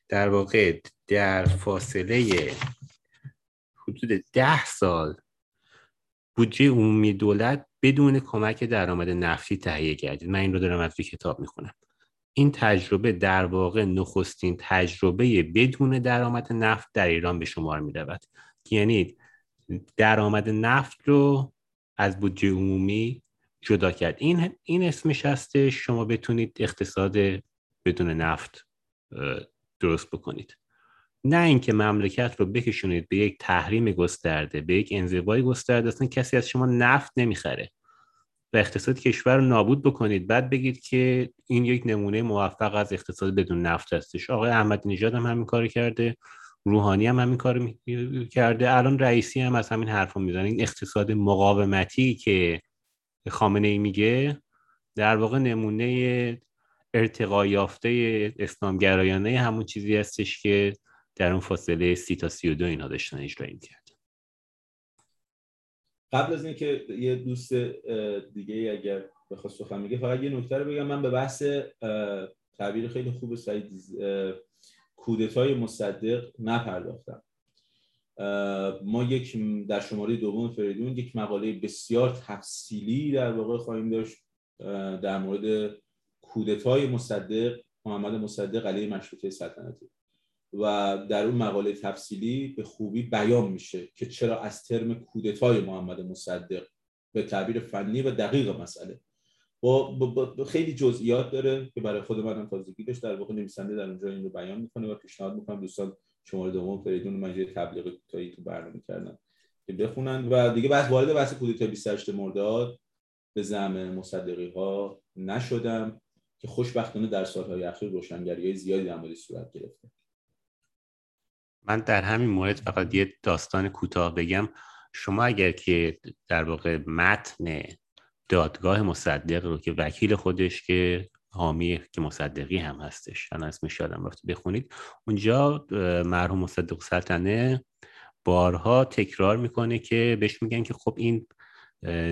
در واقع در فاصله حدود ده سال بودجه عمومی دولت بدون کمک درآمد نفتی تهیه گردید. من این رو دارم از کتاب می‌خونم. این تجربه در واقع نخستین تجربه بدون درآمد نفت در ایران به شمار می رود یعنی درآمد نفت رو از بودجه عمومی جدا کرد. این این اسمش هستش شما بتونید اقتصاد بدون نفت درست بکنید. نه اینکه مملکت رو بکشونید به یک تحریم گسترده به یک انزوای گسترده اصلا کسی از شما نفت نمی‌خره. و اقتصاد کشور رو نابود بکنید. بعد بگید که این یک نمونه موفق از اقتصاد بدون نفت هستش. آقای احمدی نژاد هم همین کار کرده روحانی هم همین کار کرده. الان رئیسی هم از همین حرف می‌زنه. این اقتصاد مقاومتی که خامنه ای میگه در واقع نمونه ارتقا یافته اسلامگرایانه همون چیزی هستش که در اون فاصله سی تا سی و دو اینا داشتن اجرا کرد قبل از اینکه یه دوست دیگه اگر بخواد سخن میگه فقط یه نکته رو بگم. من به بحث تعبیر خیلی خوب سعید کودتای مصدق نپرداختم. ما یک در شماره دوم فریدون یک مقاله بسیار تفصیلی در واقع خواهیم داشت در مورد کودتای مصدق محمد مصدق علیه مشروطه سلطنتی. و در اون مقاله تفصیلی به خوبی بیان میشه که چرا از ترم کودتای محمد مصدق به تعبیر فنی و دقیق مسئله. با, با, خیلی جزئیات داره که برای خود منم تازگی داشت. در واقع نویسنده در اونجا این رو بیان می‌کنه و پیشنهاد می‌کنم دوستان شماره دوم فریدون من تبلیغ کوتاهی تو برنامه کردم که بخونن. و دیگه بحث وارد بحث کودتای 28 مرداد به زعم مصدقی ها نشدم. که خوشبختانه در سالهای اخیر روشنگری زیادی در صورت گرفته. من در همین مورد فقط یه داستان کوتاه بگم. شما اگر که در واقع متن دادگاه مصدق رو که وکیل خودش که حامی که مصدقی هم هستش الان اسمش یادم رفت بخونید اونجا مرحوم مصدق سلطنه بارها تکرار می‌کنه که بهش میگن که خب این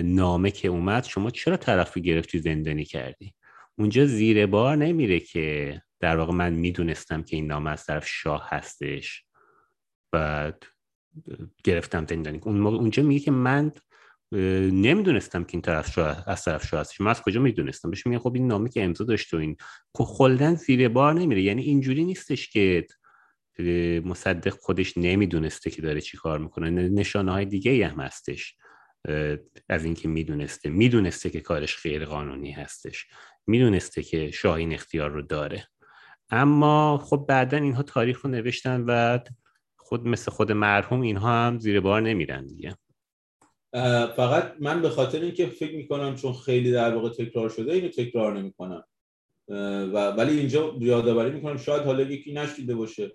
نامه که اومد شما چرا طرف رو گرفتی زندانی کردی؟ اونجا زیر بار نمیره که در واقع من می‌دونستم که این نامه از طرف شاه هستش بعد گرفتم زندانی اونجا میگه که من نمی‌دونستم که این طرف شاه از طرف شاه هستش. من از کجا می‌دونستم؟ بهش میگن خب این نامه که امضا داشت و این. خب خلدن زیر بار نمیره. یعنی اینجوری نیستش که مصدق خودش نمی‌دونسته که داره چی کار می‌کنه. نشانه های دیگه هم هستش از اینکه می‌دونسته. می‌دونسته که کارش غیر قانونی هستش. می‌دونسته که شاه این اختیار رو داره. اما خب بعدا اینها تاریخ رو نوشتن و خود مثل خود مرحوم اینها هم زیر بار نمیرن دیگه. فقط من به خاطر اینکه فکر می‌کنم چون خیلی در واقع تکرار شده اینو تکرار نمی‌کنم. و ولی اینجا یادآوری می‌کنم شاید حالا یکی نشیده باشه.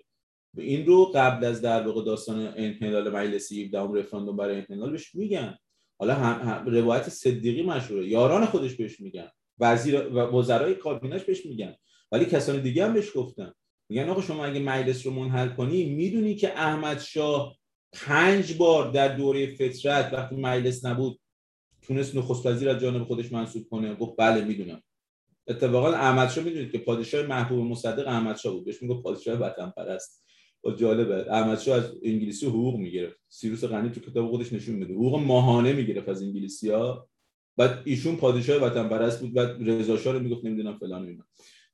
این رو قبل از در واقع داستان انحلال مجلس 17 رفراندوم برای انحلال بهش میگن. حالا هم, هم روایت صدیقی مشهوره. یاران خودش بهش میگن. وزیر و وزرای کابینش بهش میگن. ولی کسان دیگه هم بهش گفتن. میگن آقا شما اگه مجلس رو منحل کنی می‌دونی که احمد شاه پنج بار در دوره فترت وقتی مجلس نبود تونست نخست وزیر از جانب خودش منصوب کنه. گفت بله می‌دونم. اتفاقا احمد شاه می‌دونید که پادشاه محبوب مصدق احمد شاه بود. بهش می‌گفت پادشاه وطن پرست و جالبه. احمد شاه از انگلیسی حقوق می‌گرفت. سیروس غنی تو کتاب خودش نشون میده. حقوق ماهانه می‌گرفت از انگلیسی ها بعد ایشون پادشاه وطن پرست بود بعد رضا شاه رو می‌گفت نمی‌دونم فلان اینا.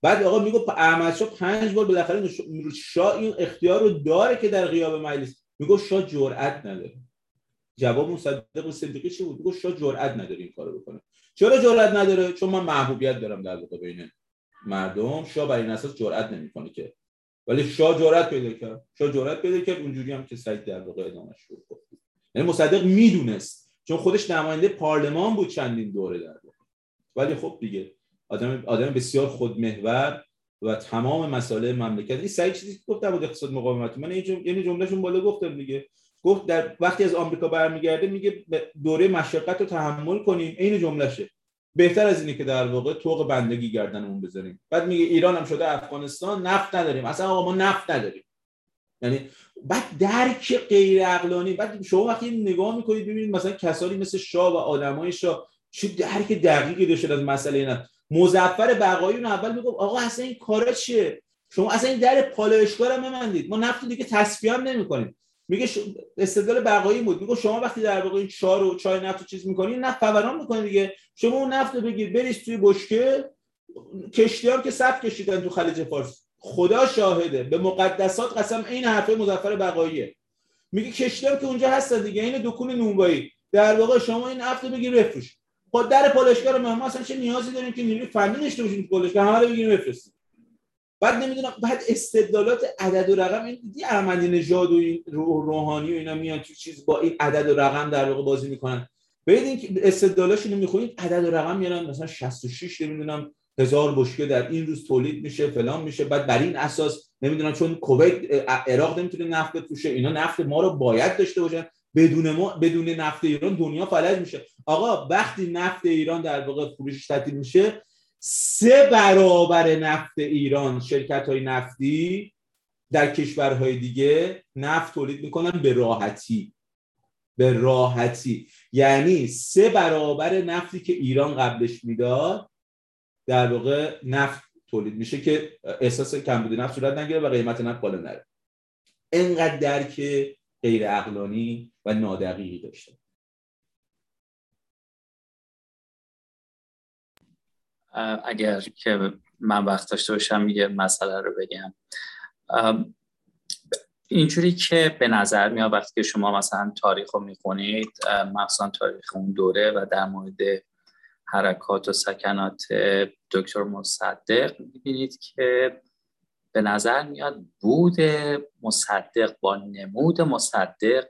بعد آقا می‌گفت احمد شاه پنج بار بالاخره شاه این اختیار رو داره که در غیاب مجلس. می‌گفت شاه جرأت نداره. جواب مصدق صدیقی چی بود؟ می‌گفت شاه جرأت نداره این کارو بکنه. چرا جرأت نداره؟ چون من محبوبیت دارم در واقع بین مردم. شاه بر این اساس جرأت نمی‌کنه که. ولی شاه جرأت پیدا کرد. شاه جرأت پیدا کرد. اونجوری هم که سعید در واقع ادامه شروع کرد یعنی مصدق می‌دونست چون خودش نماینده پارلمان بود چندین دوره در واقع. ولی خب دیگه آدم آدم بسیار خودمحور و تمام مسائل مملکت. این سعی چیزی گفت بود اقتصاد مقاومت. من این جمله یعنی جملهشون بالا گفتم دیگه. گفت در وقتی از آمریکا برمیگرده میگه دوره مشقت رو تحمل کنیم. عین جملهشه. بهتر از اینه که در واقع طوق بندگی گردنمون بذاریم. بعد میگه ایران هم شده افغانستان نفت نداریم. اصلا آقا ما نفت نداریم. یعنی بعد درک غیر عقلانی بعد شما وقتی نگاه می‌کنید ببینید مثلا کسانی مثل شاه و آدمای شاه چه درک دقیقی داشته از مسئله نفت مزفر بقایون اول می‌گفت آقا اصلا این کارا چیه؟ شما اصلا این در پالایشگاه رو ببندید ما نفت دیگه تصفیه هم نمی‌کنیم. میگه ش... استدلال بقایی بود. میگه شما وقتی در واقع این چای و چای نفت چیز می‌کنید نفت فوران می‌کنید دیگه. شما اون نفت رو بگیر بریز توی بشکه کشتی هم که صف کشیدن تو خلیج فارس. خدا شاهده. به مقدسات قسم این حرفه مزفر بقاییه. میگه کشتی هم که اونجا هستن دیگه این دکون نونوایی. در واقع شما این رو بگیر بفروش. خود در پالایشگاه رو ما اصلا چه نیازی داریم که نیروی فنی داشته باشیم پالایشگاه همه رو بگیریم بفرستیم. بعد نمی‌دونم بعد استدلالات عدد و رقم این دیدی احمدی نژاد و این روحانی و اینا میان تو چیز با این عدد و رقم در واقع بازی می‌کنن. ببینید که استدلالاش اینو می‌خونید عدد و رقم میارن مثلا 66 نمی‌دونم هزار بشکه در این روز تولید میشه فلان میشه. بعد بر این اساس نمی‌دونم چون کویت عراق نمی‌تونه نفت بفروشه اینا نفت ما رو باید داشته باشن. بدون ما بدون نفت ایران دنیا فلج میشه. آقا وقتی نفت ایران در واقع فروش تعطیل میشه سه برابر نفت ایران شرکت های نفتی در کشورهای دیگه نفت تولید می‌کنن به راحتی. به راحتی. یعنی سه برابر نفتی که ایران قبلش می‌داد در واقع نفت تولید میشه که احساس کمبود نفت صورت نگیره و قیمت نفت بالا نره. انقدر درک غیر اقلانی و نادقیقی داشته. اگر که من وقت داشته باشم یه مسئله رو بگم. اینجوری که به نظر میاد وقتی که شما مثلا تاریخ رو می‌خونید مثلا تاریخ اون دوره و در مورد حرکات و سکنات دکتر مصدق می‌بینید که به نظر میاد بود مصدق با نمود مصدق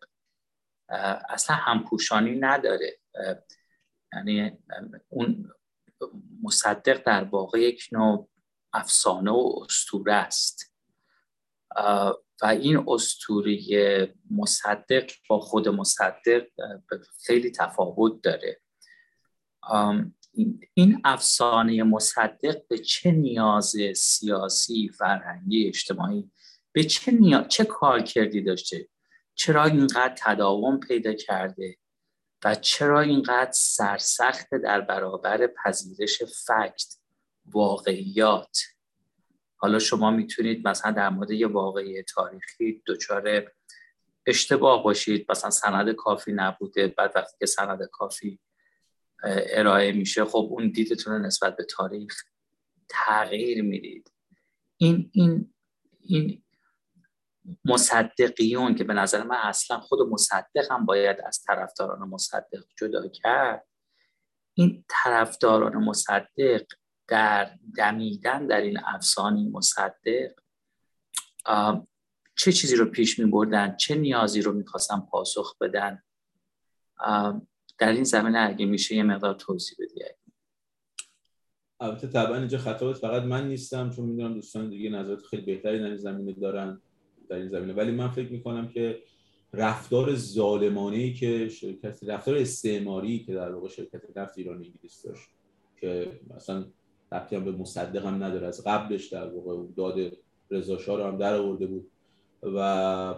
اصلا همپوشانی نداره. یعنی اون مصدق در واقع یک نوع افسانه و استوره است. و این استوری مصدق با خود مصدق خیلی تفاوت داره. این افسانه مصدق به چه نیاز سیاسی فرهنگی اجتماعی به چه, نیا... چه کار کردی داشته؟ چرا اینقدر تداوم پیدا کرده؟ و چرا اینقدر سرسخت در برابر پذیرش فکت واقعیات؟ حالا شما می‌تونید مثلا در مورد یه واقعی تاریخی دچار اشتباه باشید. مثلا سند کافی نبوده بعد وقتی که سند کافی ارائه میشه خب اون دیدتون رو نسبت به تاریخ تغییر می‌دید. این این این مصدقیون که به نظر من اصلا خود مصدق هم باید از طرفداران مصدق جدا کرد. این طرفداران مصدق در دمیدن در این افسانه مصدق چه چیزی رو پیش می بردن چه نیازی رو می‌خواستن پاسخ بدن؟ در این زمینه اگه میشه یه مقدار توضیح بدی البته طبعا اینجا خطابت فقط من نیستم چون می‌دونم دوستان دیگه نظرات خیلی بهتری در این زمینه دارن در این زمینه. ولی من فکر می‌کنم که رفتار ظالمانه ای که شرکت رفتار استعماری که در واقع شرکت نفت ایران انگلیس داشت که مثلا ربطی به مصدق هم نداره. از قبلش در واقع داد رضا رو هم در آورده بود. و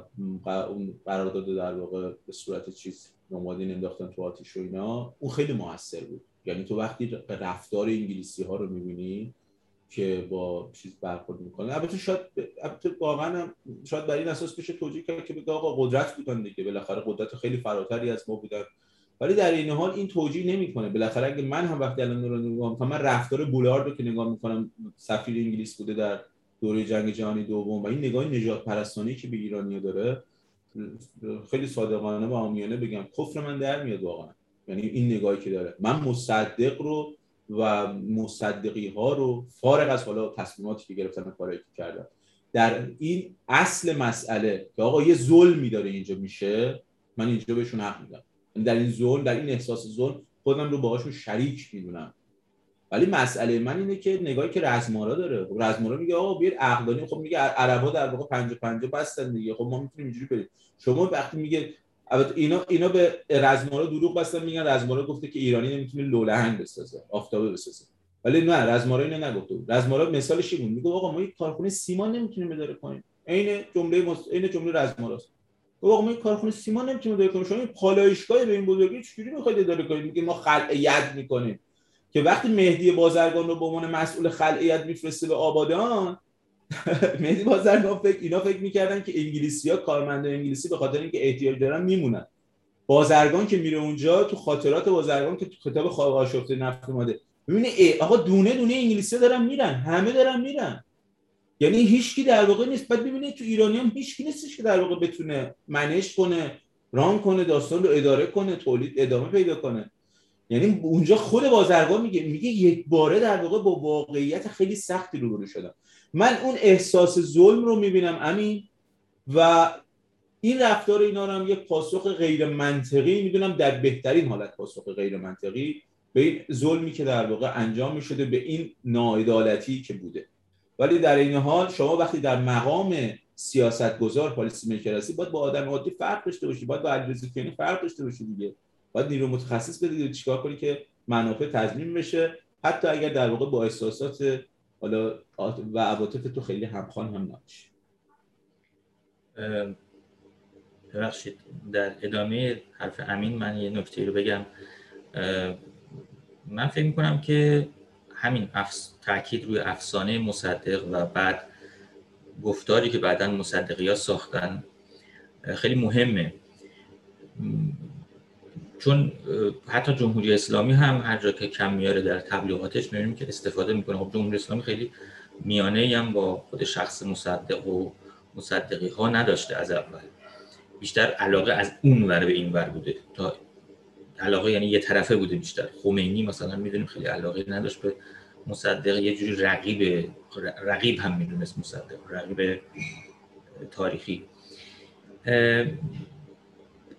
قرارداد در واقع به صورت چیز نمادین انداختن تو آتیش و اینا اون خیلی موثر بود. یعنی تو وقتی رفتار انگلیسی ها رو می‌بینی که با چیز برخورد می‌کنه البته شاید البته واقعا شاید بر این اساس بشه توجیه کرد که بگه آقا قدرت بودن دیگه بالاخره قدرت خیلی فراتری از ما بودن. ولی در این حال این توجیه نمی‌کنه. بالاخره اگه من هم وقتی الان رو نگاه من رفتار بولارد رو که نگاه می‌کنم سفیر انگلیس بوده در دوره جنگ جهانی دوم و این نگاه نجات پرستانی که به ایرانیا داره خیلی صادقانه و عامیانه بگم کفر من در میاد واقعا. یعنی این نگاهی که داره. من مصدق رو و مصدقی ها رو فارغ از حالا تصمیماتی که گرفتن کاری که کردن. در این اصل مسئله که آقا یه ظلمی داره اینجا میشه من اینجا بهشون حق میدم. در این ظلم در این احساس ظلم خودم رو باهاشون شریک می‌دونم. ولی مسئله من اینه که نگاهی که رزمارا داره. خب رزمارا میگه آقا بیار عقلانی خب میگه عربا در واقع 50 50 بستن دیگه. خب ما می‌تونیم اینجوری بریم. شما وقتی میگه البته اینا اینا به رزمارا دروغ بستن میگن رزمارا گفته که ایرانی نمی‌تونه لولهنگ بسازه آفتابه بسازه. ولی نه رزمارا اینو نگفته بود. رزمارا مثالش این میگه آقا ما یک کارخونه سیمان نمی‌تونیم اداره کنیم عین جمله. عین جمله رزماراست. آقا ما یک کارخونه سیمان نمی‌تونیم اداره کنیم شما این پالایشگاه به این بزرگی چجوری می‌خواید اداره کنید؟ میگه ما خلع ید می‌کنیم. که وقتی مهدی بازرگان رو به عنوان مسئول خلع میفرسته به آبادان مهدی بازرگان فکر اینا فکر می‌کردن که انگلیسی ها کارمند انگلیسی به خاطر اینکه احتیاج دارن میمونن. بازرگان که میره اونجا تو خاطرات بازرگان که تو کتاب خواب آشفته نفت اومده. ببینه آقا دونه دونه انگلیسی دارن میرن همه دارن میرن. یعنی هیچکی در واقع نیست. بعد ببینید تو ایرانی هم هیچکی نیستش که در واقع بتونه منش کنه ران کنه داستان رو اداره کنه تولید ادامه پیدا کنه. یعنی اونجا خود بازرگان میگه میگه یک باره در واقع با واقعیت خیلی سختی روبرو شدم. من اون احساس ظلم رو می‌بینم امین و این رفتار اینا رو هم یک پاسخ غیر منطقی می‌دونم در بهترین حالت پاسخ غیر منطقی به این ظلمی که در واقع انجام می‌شده به این ناعدالتی که بوده. ولی در این حال شما وقتی در مقام سیاست گذار پالیسی میکر باید با آدم عادی فرق داشته باشی باید با علیرضا فرق داشته باشی دیگه. باید نیرو متخصص بدید چیکار کنی که منافع تضمین بشه؟ حتی اگر در واقع با احساسات حالا و عواطف تو خیلی همخوان هم نباشه ببخشید. در ادامه حرف امین من یه نکته رو بگم. من فکر می‌کنم که همین افس... تاکید روی افسانه مصدق و بعد گفتاری که بعدا مصدقی ها ساختن خیلی مهمه. چون حتی جمهوری اسلامی هم هر جا که کم میاره در تبلیغاتش می‌بینیم که استفاده می‌کنه. خب جمهوری اسلامی خیلی میانه هم با خود شخص مصدق و مصدقی ها نداشته از اول. بیشتر علاقه از اون ور به این ور بوده. تا علاقه یعنی یه طرفه بوده بیشتر. خمینی مثلا می‌دونیم خیلی علاقه نداشت به مصدق. یه جوری رقیب رقیب هم می‌دونست مصدق. رقیب تاریخی.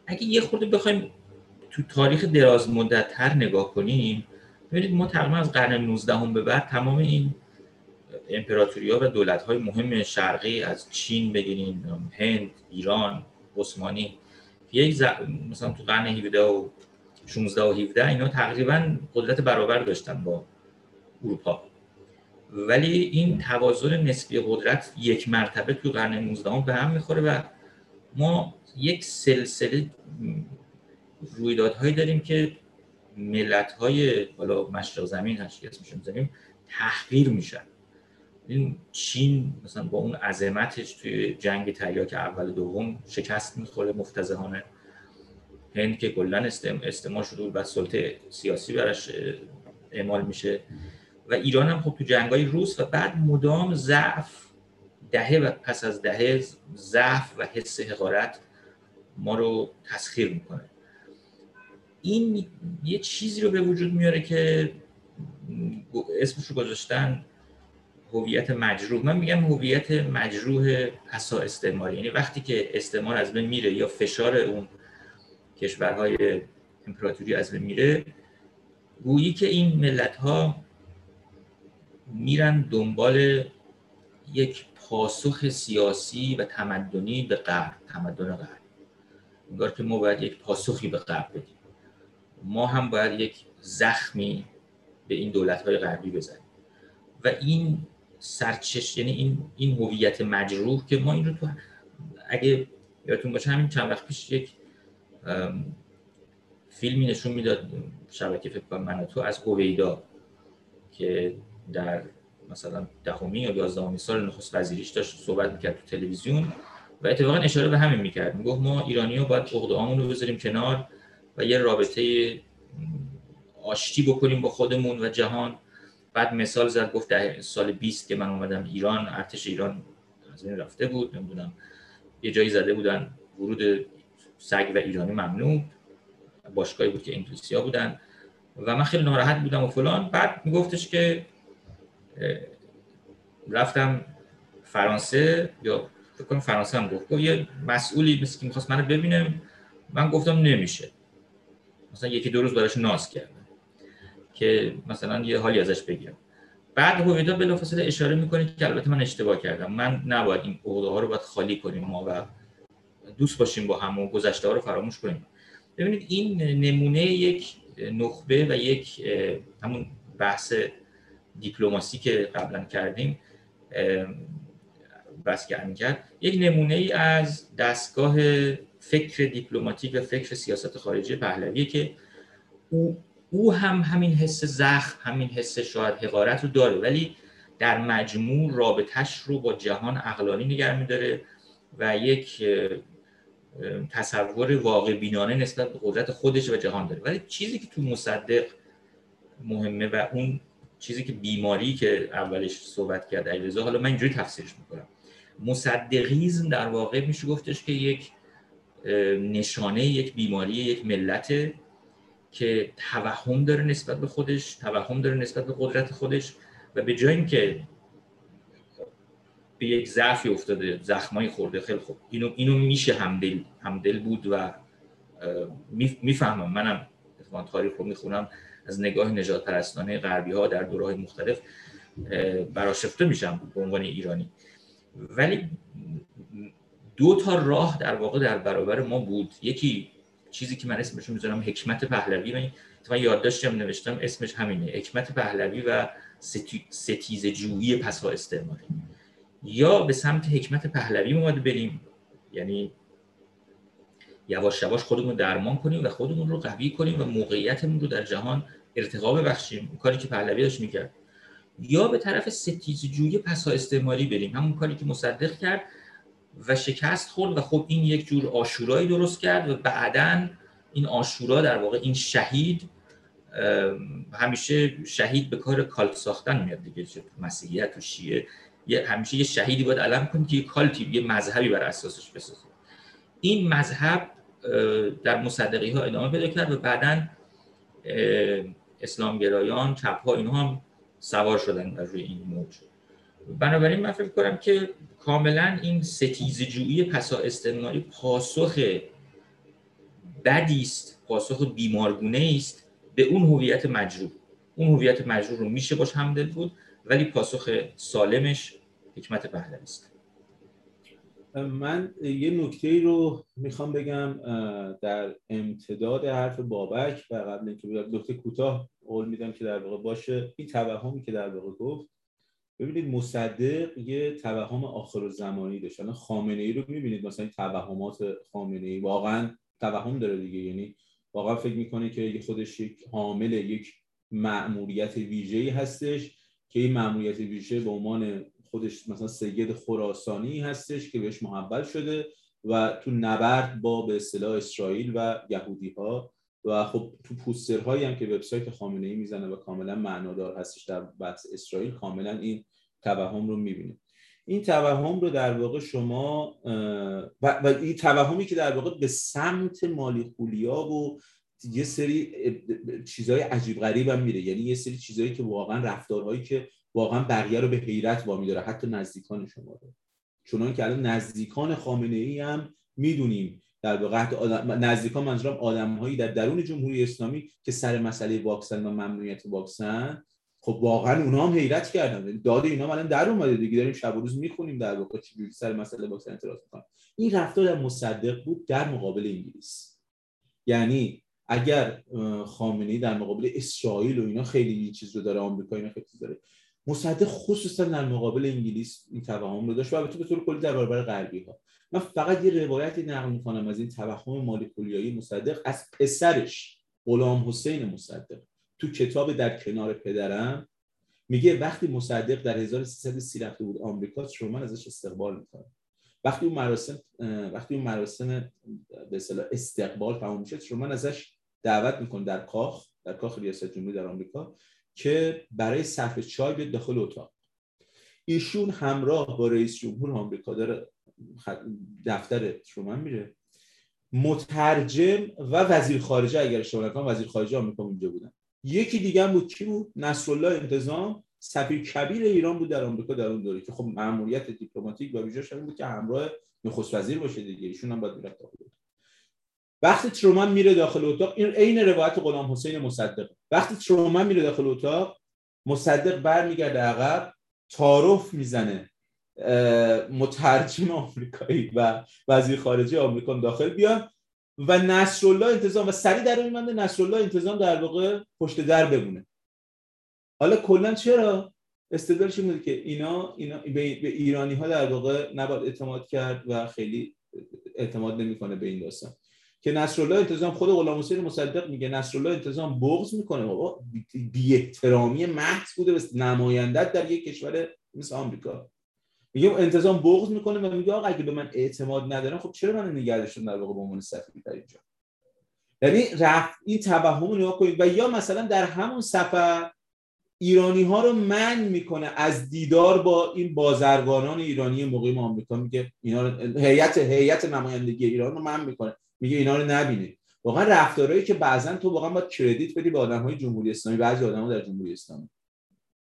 اگه یه خورده بخوایم تو تاریخ دراز مدت تر نگاه کنیم ببینید ما تقریبا از قرن 19 هم به بعد تمام این امپراتوری ها و دولت های مهم شرقی از چین بگیرین هند ایران عثمانی یک مثلا تو قرن 17 و 16 و 17 اینا تقریبا قدرت برابر داشتن با اروپا. ولی این توازن نسبی قدرت یک مرتبه تو قرن 19 به هم می‌خوره و ما یک سلسله رویدادهایی داریم که ملت های حالا مشرق زمین هست که اسمشون زمین تحقیر میشن. این چین مثلا با اون عظمتش توی جنگ تریاک اول دوم شکست می‌خوره مفتزهانه. هند که کلا استعمال شده و سلطه سیاسی براش اعمال میشه. و ایران هم خب تو جنگای روس و بعد مدام ضعف دهه و پس از دهه ضعف و حس حقارت ما رو تسخیر می‌کنه. این یه چیزی رو به وجود میاره که اسمش رو گذاشتن هویت مجروح. من میگم هویت مجروح پسا استعماری. یعنی وقتی که استعمار از بین میره یا فشار اون کشورهای امپراتوری از بین میره گویی که این ملت ها میرن دنبال یک پاسخ سیاسی و تمدنی به غرب تمدن غرب انگار که ما باید یک پاسخی به غرب بدیم. ما هم باید یک زخمی به این دولت های غربی بزنیم. و این سرچش یعنی این این هویت مجروح که ما این رو تو اگه یادتون باشه همین چند وقت پیش یک فیلمی نشون می‌داد شبکه فکر کنم من تو از هویدا که در مثلا دهمی یا یازدهمین سال نخست وزیریش داشت صحبت می‌کرد تو تلویزیون و اتفاقا اشاره به همین می‌کرد. می‌گفت ما ایرانی ها باید عقده رو بذاریم کنار و یه رابطه آشتی بکنیم با خودمون و جهان. بعد مثال زد گفت ده سال 20 که من اومدم ایران ارتش ایران از این رفته بود نمی‌دونم. یه جایی زده بودن ورود سگ و ایرانی ممنوع باشگاهی بود که انگلیسی ها بودن. و من خیلی ناراحت بودم و فلان. بعد میگفتش که رفتم فرانسه یا فکر کنم فرانسه هم گفت. یه مسئولی مثل که می‌خواست منو ببینم من گفتم نمیشه. مثلا یکی دو روز براش ناز کردم که مثلا یه حالی ازش بگیرم. بعد هویدا بلافاصله اشاره می‌کنه که البته من اشتباه کردم. من نباید این عقده ها رو باید خالی کنیم ما و دوست باشیم با هم و گذشته ها رو فراموش کنیم. ببینید این نمونه یک نخبه و یک همون بحث دیپلماسی که قبلا کردیم بس که کرد یک نمونه ای از دستگاه فکر دیپلماتیک و فکر سیاست خارجی پهلویه که او, او هم همین حس زخم همین حس شاید حقارت رو داره ولی در مجموع رابطش رو با جهان اقلانی نگر میداره و یک تصور واقع بینانه نسبت به قدرت خودش و جهان داره. ولی چیزی که تو مصدق مهمه و اون چیزی که بیماری که اولش صحبت کرد علیرضا حالا من اینجوری تفسیرش می‌کنم. مصدقیزم در واقع میشه گفتش که یک نشانه یک بیماری یک ملت که توهم داره نسبت به خودش توهم داره نسبت به قدرت خودش و به جای اینکه به یک ضعفی افتاده زخمایی خورده خیلی خوب. اینو اینو میشه همدل همدل بود و می‌فهمم. منم اتفاقا تاریخ رو می‌خونم. از نگاه نجات پرستانه غربی ها در دوره مختلف براشفته میشم به عنوان ایرانی. ولی دو تا راه در واقع در برابر ما بود. یکی چیزی که من اسمش می‌ذارم حکمت پهلوی. من تو یادداشتم نوشتم اسمش همینه حکمت پهلوی و ستیز جویی پسا استعماری یا به سمت حکمت پهلوی اومده بریم. یعنی یواش یواش خودمون درمان کنیم و خودمون رو قوی کنیم و موقعیتمون رو در جهان ارتقا ببخشیم. کاری که پهلوی داشت می‌کرد. یا به طرف ستیز جویی پسا استعماری بریم. همون کاری که مصدق کرد. و شکست خورد و خب این یک جور آشورایی درست کرد و بعدا این آشورا در واقع این شهید همیشه شهید به کار کالت ساختن میاد دیگه مسیحیت و شیعه. یه همیشه یه شهیدی باید علم کنید که یه کالتی یه مذهبی بر اساسش بسازه. این مذهب در مصدقی ها ادامه پیدا کرد و بعدا اسلامگرایان چپ ها اینها هم سوار شدن بر روی این موج بنابراین من فکر کنم که کاملا این ستیز جویی پسا استعماری پاسخ بدی است پاسخ بیمارگونه است به اون هویت مجروح. اون هویت مجروح رو میشه باش همدل بود ولی پاسخ سالمش حکمت پهلوی است. من یه نکته رو می‌خوام بگم در امتداد حرف بابک و قبل اینکه نکته کوتاه قول میدم که در واقع باشه این توهمی که در واقع گفت ببینید مصدق یه توهم آخر زمانی داشت. الان خامنه ای رو می‌بینید. مثلا توهمات خامنه ای واقعا توهم داره دیگه. یعنی واقعا فکر می‌کنه که خودش یک حامل یک مأموریت ویژه‌ای هستش که این مأموریت ویژه به عنوان خودش مثلا سید خراسانی هستش که بهش محول شده و تو نبرد با به اصطلاح اسرائیل و یهودی ها و خب تو پوسترهایی هم که وبسایت خامنه ای می‌زنه و کاملا معنادار هستش در بحث اسرائیل کاملا این توهم رو می‌بینه. این توهم رو در واقع شما و, این توهمی که در واقع به سمت مالی خولیا و یه سری چیزهای عجیب غریب هم میره. یعنی یه سری چیزهایی که واقعا رفتارهایی که واقعا بقیه رو به حیرت وامی داره حتی نزدیکان شما رو. چون که الان نزدیکان خامنه ای هم می‌دونیم در واقع آدم نزدیکان منظورم آدمهایی در درون جمهوری اسلامی که سر مسئله واکسن و ممنوعیت واکسن خب واقعا اونا هم حیرت کردن. داد اینا الان در اومده دیگه. داریم شب و روز می‌خونیم در واقع چی سر مسئله واکسن اعتراض می‌کنن. این رفتار در مصدق بود در مقابل انگلیس. یعنی اگر خامنه‌ای در مقابل اسرائیل و اینا خیلی این چیز رو داره آمریکا اینا خیلی داره. مصدق خصوصا در مقابل انگلیس این توهم رو داشت و البته به طور کلی در برابر غربی ها من فقط یه روایتی نقل می‌کنم از این توهم مولکولیایی مصدق از پسرش غلام حسین مصدق. تو کتاب در کنار پدرم میگه وقتی مصدق در 1330 رفته بود آمریکا شما ازش استقبال می‌کنه. وقتی اون مراسم وقتی اون مراسم به اصطلاح استقبال تمام میشه شما ازش دعوت می‌کنه در کاخ در کاخ ریاست جمهوری در آمریکا. که برای صرف چای بیاد داخل اتاق. ایشون همراه با رئیس جمهور آمریکا داره دفتر شما میره. مترجم و وزیر خارجه اگر اشتباه نکنم وزیر خارجه آمریکا اونجا بودن. یکی دیگه بود کی بود؟ نصرالله انتظام. سفیر کبیر ایران بود در آمریکا در اون دوره که خب ماموریت دیپلماتیک و ویژه‌اش بود که همراه نخست وزیر باشه دیگه. ایشون هم باید می‌رفت وقتی ترومن میره داخل اتاق این عین روایت غلام حسین مصدق. وقتی ترومن میره داخل اتاق مصدق برمیگرده عقب تعارف می‌زنه مترجم آمریکایی و وزیر خارجه آمریکا داخل بیان و نصرالله انتظام و سری در این منده نصرالله انتظام در واقع پشت در بمونه. حالا کلا چرا؟ استدلالش این که اینا, اینا به ایرانی ها در واقع نباید اعتماد کرد و خیلی اعتماد نمی‌کنه به این داستان. که نصرالله انتظام خود غلام حسین مصدق میگه نصرالله انتظام بغض می‌کنه بابا. بی احترامی محض بوده به نمایندت در یک کشور مثل آمریکا. میگه انتظام بغض می‌کنه و میگه آقا اگه به من اعتماد ندارن خب چرا من نگه داشتن در واقع به عنوان سفیر در اینجا؟ یعنی رفت این توهم رو نگاه و یا مثلا در همون سفر ایرانی ها رو من می‌کنه از دیدار با این بازرگانان ایرانی مقیم آمریکا. میگه اینا هیئت هیئت نمایندگی ایران رو من می‌کنه. میگه اینا رو نبینید واقعا رفتارهایی که بعضا تو واقعا باید کردیت بدی به های جمهوری اسلامی بعضی آدم‌ها در جمهوری اسلامی.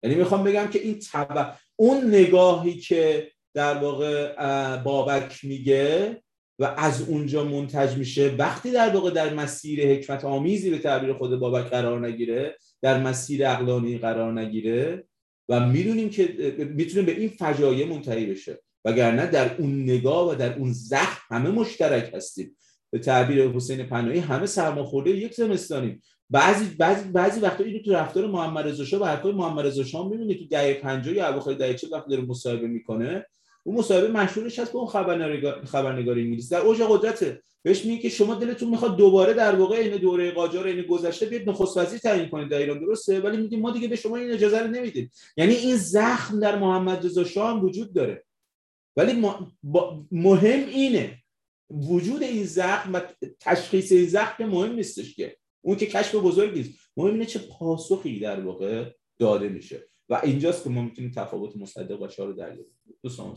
یعنی می‌خوام بگم که این تبع اون نگاهی که در واقع بابک میگه و از اونجا منتج میشه وقتی در واقع در مسیر حکمت آمیزی به تعبیر خود بابک قرار نگیره در مسیر اقلانی قرار نگیره و می‌دونیم که می‌تونه به این فجایع منتهی بشه. وگرنه در اون نگاه و در اون زخم همه مشترک هستیم. به تعبیر حسین پناهی همه سرماخورده یک زمستانیم. بعضی بعضی بعضی وقتا اینو تو رفتار محمد رضا شاه و حرفای محمد رضا شاه می‌بینید تو دهه 50 یا اواخر دهه 40 وقتی داره مصاحبه می‌کنه اون مصاحبه مشهورش هست با اون خبرنگار خبرنگار انگلیس. در اوج قدرته. بهش میگه که شما دلتون می‌خواد دوباره در واقع این دوره قاجار این گذشته بیاد نخست وزیر تعیین کنید در ایران درسته؟ ولی میگیم ما دیگه به شما این اجازه رو نمیدیم. یعنی این زخم در محمد رضا شاه وجود داره. ولی مهم اینه وجود این زخم و تشخیص این زخم مهم نیستش که. اون که کشف بزرگی است مهم اینه چه پاسخی در واقع داده میشه. و اینجاست که ما می‌تونیم تفاوت مصدق و شاه رو دریابیم دوستان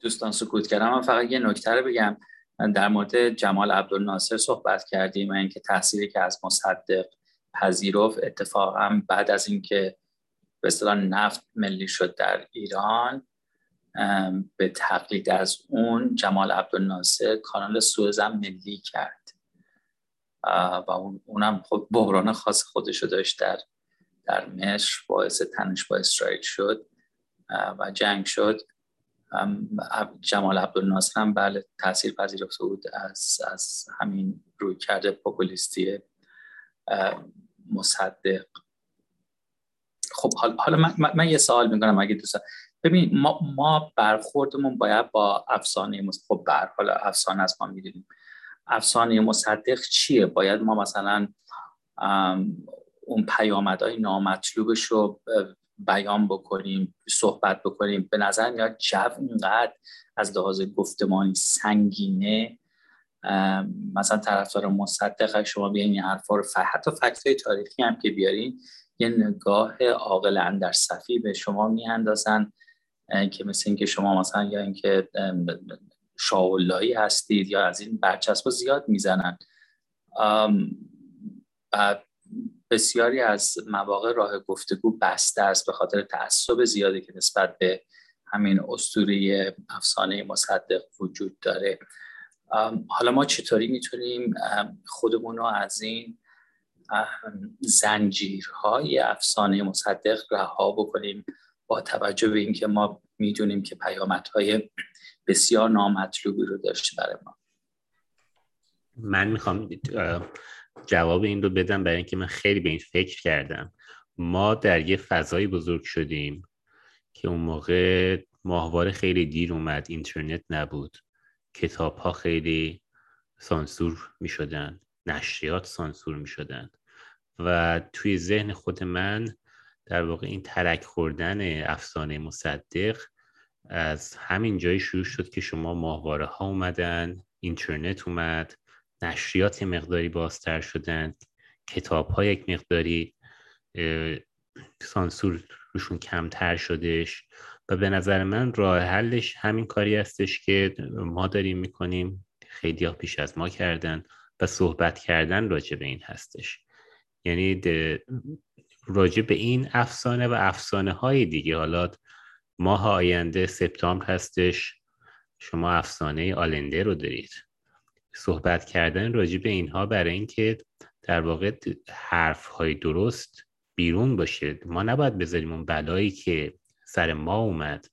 دوستان سکوت کردم. من فقط یه نکته رو بگم. در مورد جمال عبدالناصر صحبت کردیم و اینکه تحصیلی که از مصدق پذیرفت اتفاقا بعد از اینکه به اصطلاح نفت ملی شد در ایران به تقلید از اون جمال عبدالناصر کانال سوزم ملی کرد. و اونم خب بحران خاص خودشو داشت در در مصر باعث تنش با اسرائیل شد. و جنگ شد. جمال عبدالناصر هم بله تاثیر پذیرفته بود از, از همین روی کرده پوپولیستی مصدق. خب حالا من, من یه سوال می‌کنم اگه دوست ببین ما, ما برخوردمون باید با افسانه خب بر حالا افسانه از ما می‌دونیم. افسانه مصدق چیه؟ باید ما مثلا اون پیامدهای نامطلوبش رو بیان بکنیم صحبت بکنیم. به نظر میاد جو اینقدر از لحاظ گفتمانی سنگینه. مثلا طرفدار مصدق شما بیاین این حرفا رو حتی فکت تاریخی هم که بیارین یه نگاه عاقل در صفی به شما میاندازن که مثل اینکه شما مثلا یا اینکه شاولایی هستید یا از این برچسب زیاد می‌زنن. بعد بسیاری از مواقع راه گفتگو بسته است به خاطر تعصب زیادی که نسبت به همین اسطوره افسانه مصدق وجود داره. حالا ما چطوری می‌تونیم خودمون رو از این زنجیرهای افسانه مصدق رها بکنیم با توجه به اینکه ما می‌دونیم که پیامدهای بسیار نامطلوبی رو داشته برای ما. من می‌خوام جواب این رو بدم برای اینکه من خیلی به این فکر کردم. ما در یه فضایی بزرگ شدیم که اون موقع ماهواره خیلی دیر اومد اینترنت نبود. کتاب ها خیلی سانسور می شدن نشریات سانسور می شدن و توی ذهن خود من در واقع این ترک خوردن افسانه مصدق از همین جایی شروع شد که شما ماهواره ها اومدن اینترنت اومد. نشریات مقداری بازتر شدن کتاب ها یک مقداری سانسور روشون کمتر شدش و به نظر من راه حلش همین کاری هستش که ما داریم می‌کنیم. خیلی ها پیش از ما کردن و صحبت کردن راجع به این هستش. یعنی راجع به این افسانه و افسانه های دیگه. حالا ماه آینده سپتامبر هستش. شما افسانه آلنده رو دارید. صحبت کردن راجع به اینها برای اینکه در واقع حرف های درست بیرون باشه. ما نباید بذاریم اون بلایی که سر ما اومد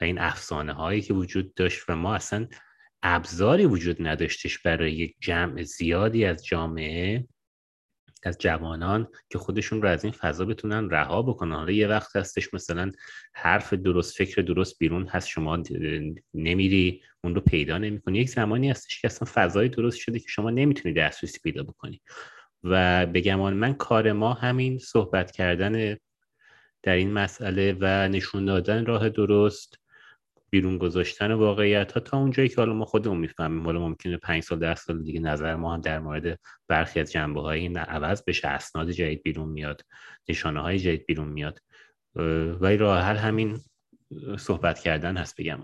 و این افسانه هایی که وجود داشت و ما اصلا ابزاری وجود نداشتش برای یک جمع زیادی از جامعه از جوانان که خودشون رو از این فضا بتونن رها بکنن. حالا یه وقت هستش مثلا حرف درست فکر درست بیرون هست شما نمیری اون رو پیدا نمی‌کنی. یک زمانی هستش که اصلا فضای درست شده که شما نمی‌تونی دسترسی پیدا بکنی. و بگمان من کار ما همین صحبت کردن در این مسئله و نشون دادن راه درست بیرون گذاشتن واقعیت ها تا اونجایی که حالا ما خودمون می‌فهمیم. حالا ممکنه پنج سال ده سال دیگه نظر ما هم در مورد برخی از جنبه های این عوض بشه. اسناد جدید بیرون میاد نشانه های جدید بیرون میاد. ولی راه حل همین صحبت کردن هست بگم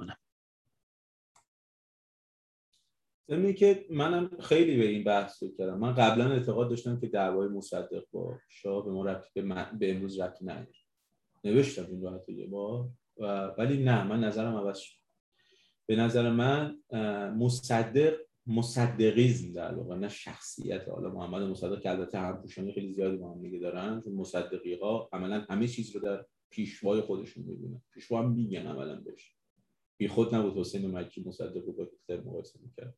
من که منم خیلی به این بحث کردم. من قبلا اعتقاد داشتم که دعوای مصدق با شاه به ما به, امروز رفتی نداره. نوشتم این رو حتی با ولی نه من نظرم عوض شد. به نظر من مصدق مصدقیزم در واقع نه شخصیت. حالا محمد مصدق که البته هم پوشانی خیلی زیادی با هم دیگه دارن چون مصدقی ها عملا همه چیز رو در پیشوای خودشون می‌بینن. پیشوا هم میگن عملا بهش. بی خود نبود حسین مکی مصدق رو با کتاب مقایسه می‌کرد.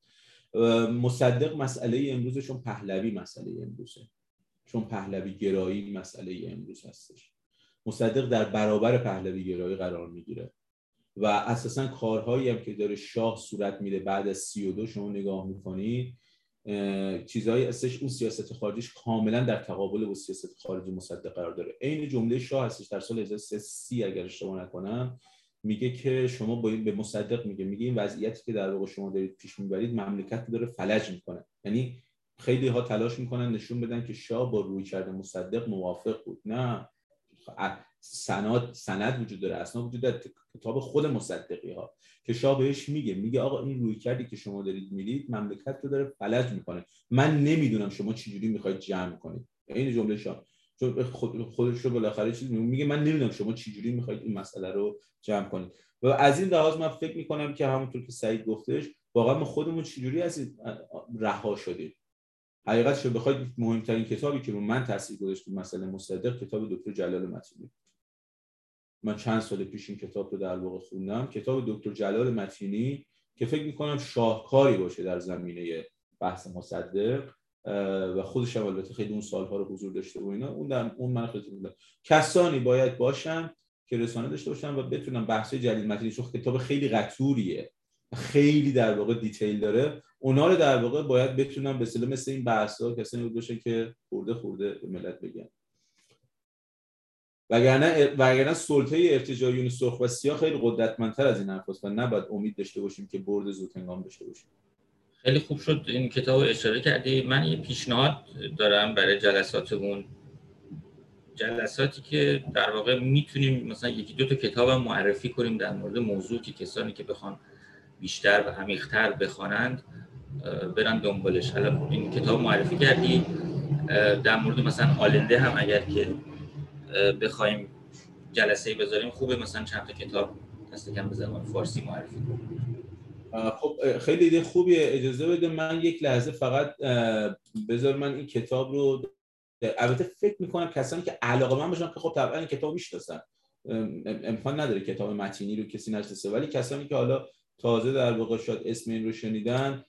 مصدق مسئله امروز چون پهلوی مسئله امروزه. چون پهلوی گرایی مسئله امروز هستش. مصدق در برابر پهلوی گرایی قرار می‌گیره. و اساسا کارهایی هم که داره شاه صورت میده بعد از 32 شما نگاه می‌کنید چیزهایی هستش اون سیاست خارجیش کاملا در تقابل با سیاست خارجی مصدق قرار داره. عین جمله شاه هستش در سال 1330 اگر اشتباه نکنم میگه که شما به مصدق میگه میگه این وضعیتی که در واقع شما دارید پیش می‌برید مملکت داره فلج می‌کنه. یعنی خیلی ها تلاش می‌کنن نشون بدن که شاه با روی کرده مصدق موافق بود. نه. سند سند وجود داره اصلا وجود داره کتاب خود مصدقی ها که شاه بهش میگه میگه آقا این روی کردی که شما دارید میرید مملکت رو داره فلج می‌کنه. من نمی‌دونم شما چجوری می‌خواید جمع کنید. این جمله شاه. چون خودش رو بالاخره چیز میگه من نمی‌دونم شما چجوری می‌خواید این مسئله رو جمع کنید. و از این لحاظ من فکر می‌کنم که همونطور که سعید گفتش واقعا ما خودمون چجوری از رها شدیم. حقیقتش رو بخواید مهمترین کتابی که رو من تاثیر گذاشت مسئله مصدق کتاب دکتر جلال متینی. من چند سال پیش این کتاب رو در واقع خوندم. کتاب دکتر جلال متینی که فکر می‌کنم شاهکاری باشه در زمینه بحث مصدق و خودش هم البته خیلی اون سالها رو حضور داشته و اینا. اون در اون من خیلی کسانی باید باشن که رسانه داشته باشن و بتونن بحث جلیل متینی چون کتاب خیلی قطوریه. خیلی در واقع دیتیل داره. اونا رو در واقع باید بتونن به مثل این بحث ها کسانی باشه که خورده خورده به ملت بگن. وگرنه وگرنه سلطه ارتجاعیون سرخ و سیاه خیلی قدرتمندتر از این حرفاست و نباید امید داشته باشیم که برد زود هنگام داشته باشیم. خیلی خوب شد این کتاب اشاره کردی. من یه پیشنهاد دارم برای جلساتمون. جلساتی که در واقع می‌تونیم مثلا یکی دو تا کتاب معرفی کنیم در مورد موضوع که کسانی که بخوان بیشتر و عمیق‌تر بخوانند برن دنبالش. الان این کتاب معرفی کردی در مورد مثلا آلنده هم اگر که بخوایم جلسه بذاریم خوبه مثلا چند تا کتاب دست کم به زبان فارسی معرفی کنیم. خب خیلی ایده خوبیه. اجازه بده من یک لحظه فقط بذار من این کتاب رو البته فکر می‌کنم کسانی که علاقه من باشن که خب طبعا این کتاب می‌شناسن. امکان نداره کتاب متینی رو کسی نشناسه ولی کسانی که حالا تازه در واقع شاید اسم این رو شنیدن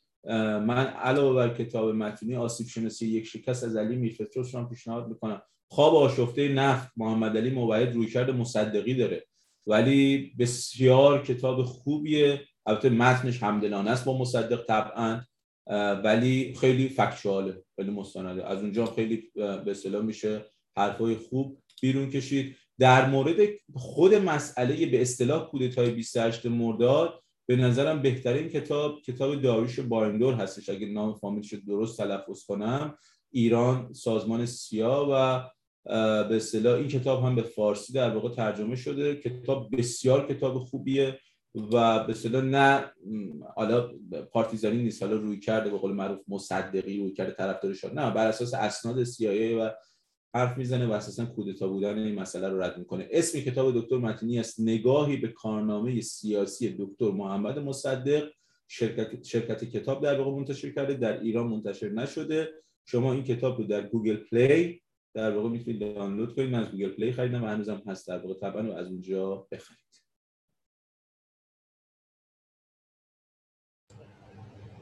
من علاوه بر کتاب متینی آسیب شناسی یک شکست از علی میرفتروس رو پیشنهاد می‌کنم. خواب آشفته نفت محمد علی موحد رویکرد مصدقی داره. ولی بسیار کتاب خوبیه. البته متنش همدلانه است با مصدق طبعا ولی خیلی فکشواله خیلی مستنده. از اونجا خیلی به اصطلاح میشه حرفای خوب بیرون کشید. در مورد خود مسئله به اصطلاح کودتای 28 مرداد به نظرم بهترین کتاب کتاب داریوش بایندور هستش. اگه نام فامیلش درست تلفظ کنم. ایران سازمان سیا و به اصطلاح این کتاب هم به فارسی در واقع ترجمه شده. کتاب بسیار کتاب خوبیه و به اصطلاح نه حالا پارتیزانی نیست. حالا روی کرده به قول معروف مصدقی روی کرده طرفدار شد نه بر اساس اسناد CIA و حرف می‌زنه و اساسا کودتا بودن این مسئله رو رد می‌کنه. اسم کتاب دکتر متینی است. نگاهی به کارنامه سیاسی دکتر محمد مصدق. شرکت, شرکت کتاب در واقع منتشر کرده در ایران منتشر نشده. شما این کتاب رو در Google Play در واقع می‌تونید دانلود کنید. من از Google Play خریدم و هنوزم هست. در واقع طبعا و از اونجا بخرید.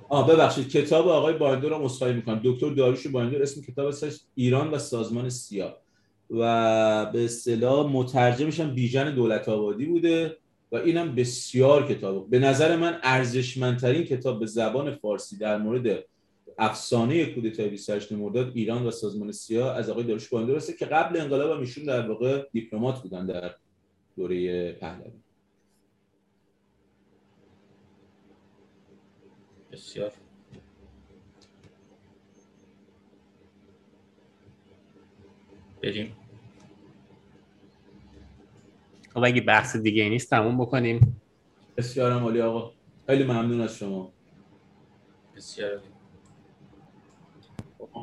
آه ببخشید. کتاب آقای بایندور رو مصاحبه می‌کنم. دکتر داریوش بایندور اسم کتاب ایران و سازمان سیاه. و به اصطلاح مترجمش هم بیژن دولت آبادی بوده و اینم بسیار کتاب. به نظر من ارزشمندترین کتاب به زبان فارسی در مورد افسانه کودتای 28 مرداد ایران و سازمان سیاه از آقای داریوش بایندور است که قبل انقلاب هم ایشون در واقع دیپلمات بودن در دوره پهلوی. بسیار. بریم. خب اگه بحث دیگه نیست تموم بکنیم. بسیار عالی آقا. خیلی ممنون از شما. بسیار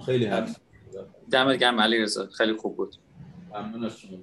خیلی حرف. دمت گرم علی رضا خیلی خوب بود. ممنون از شما.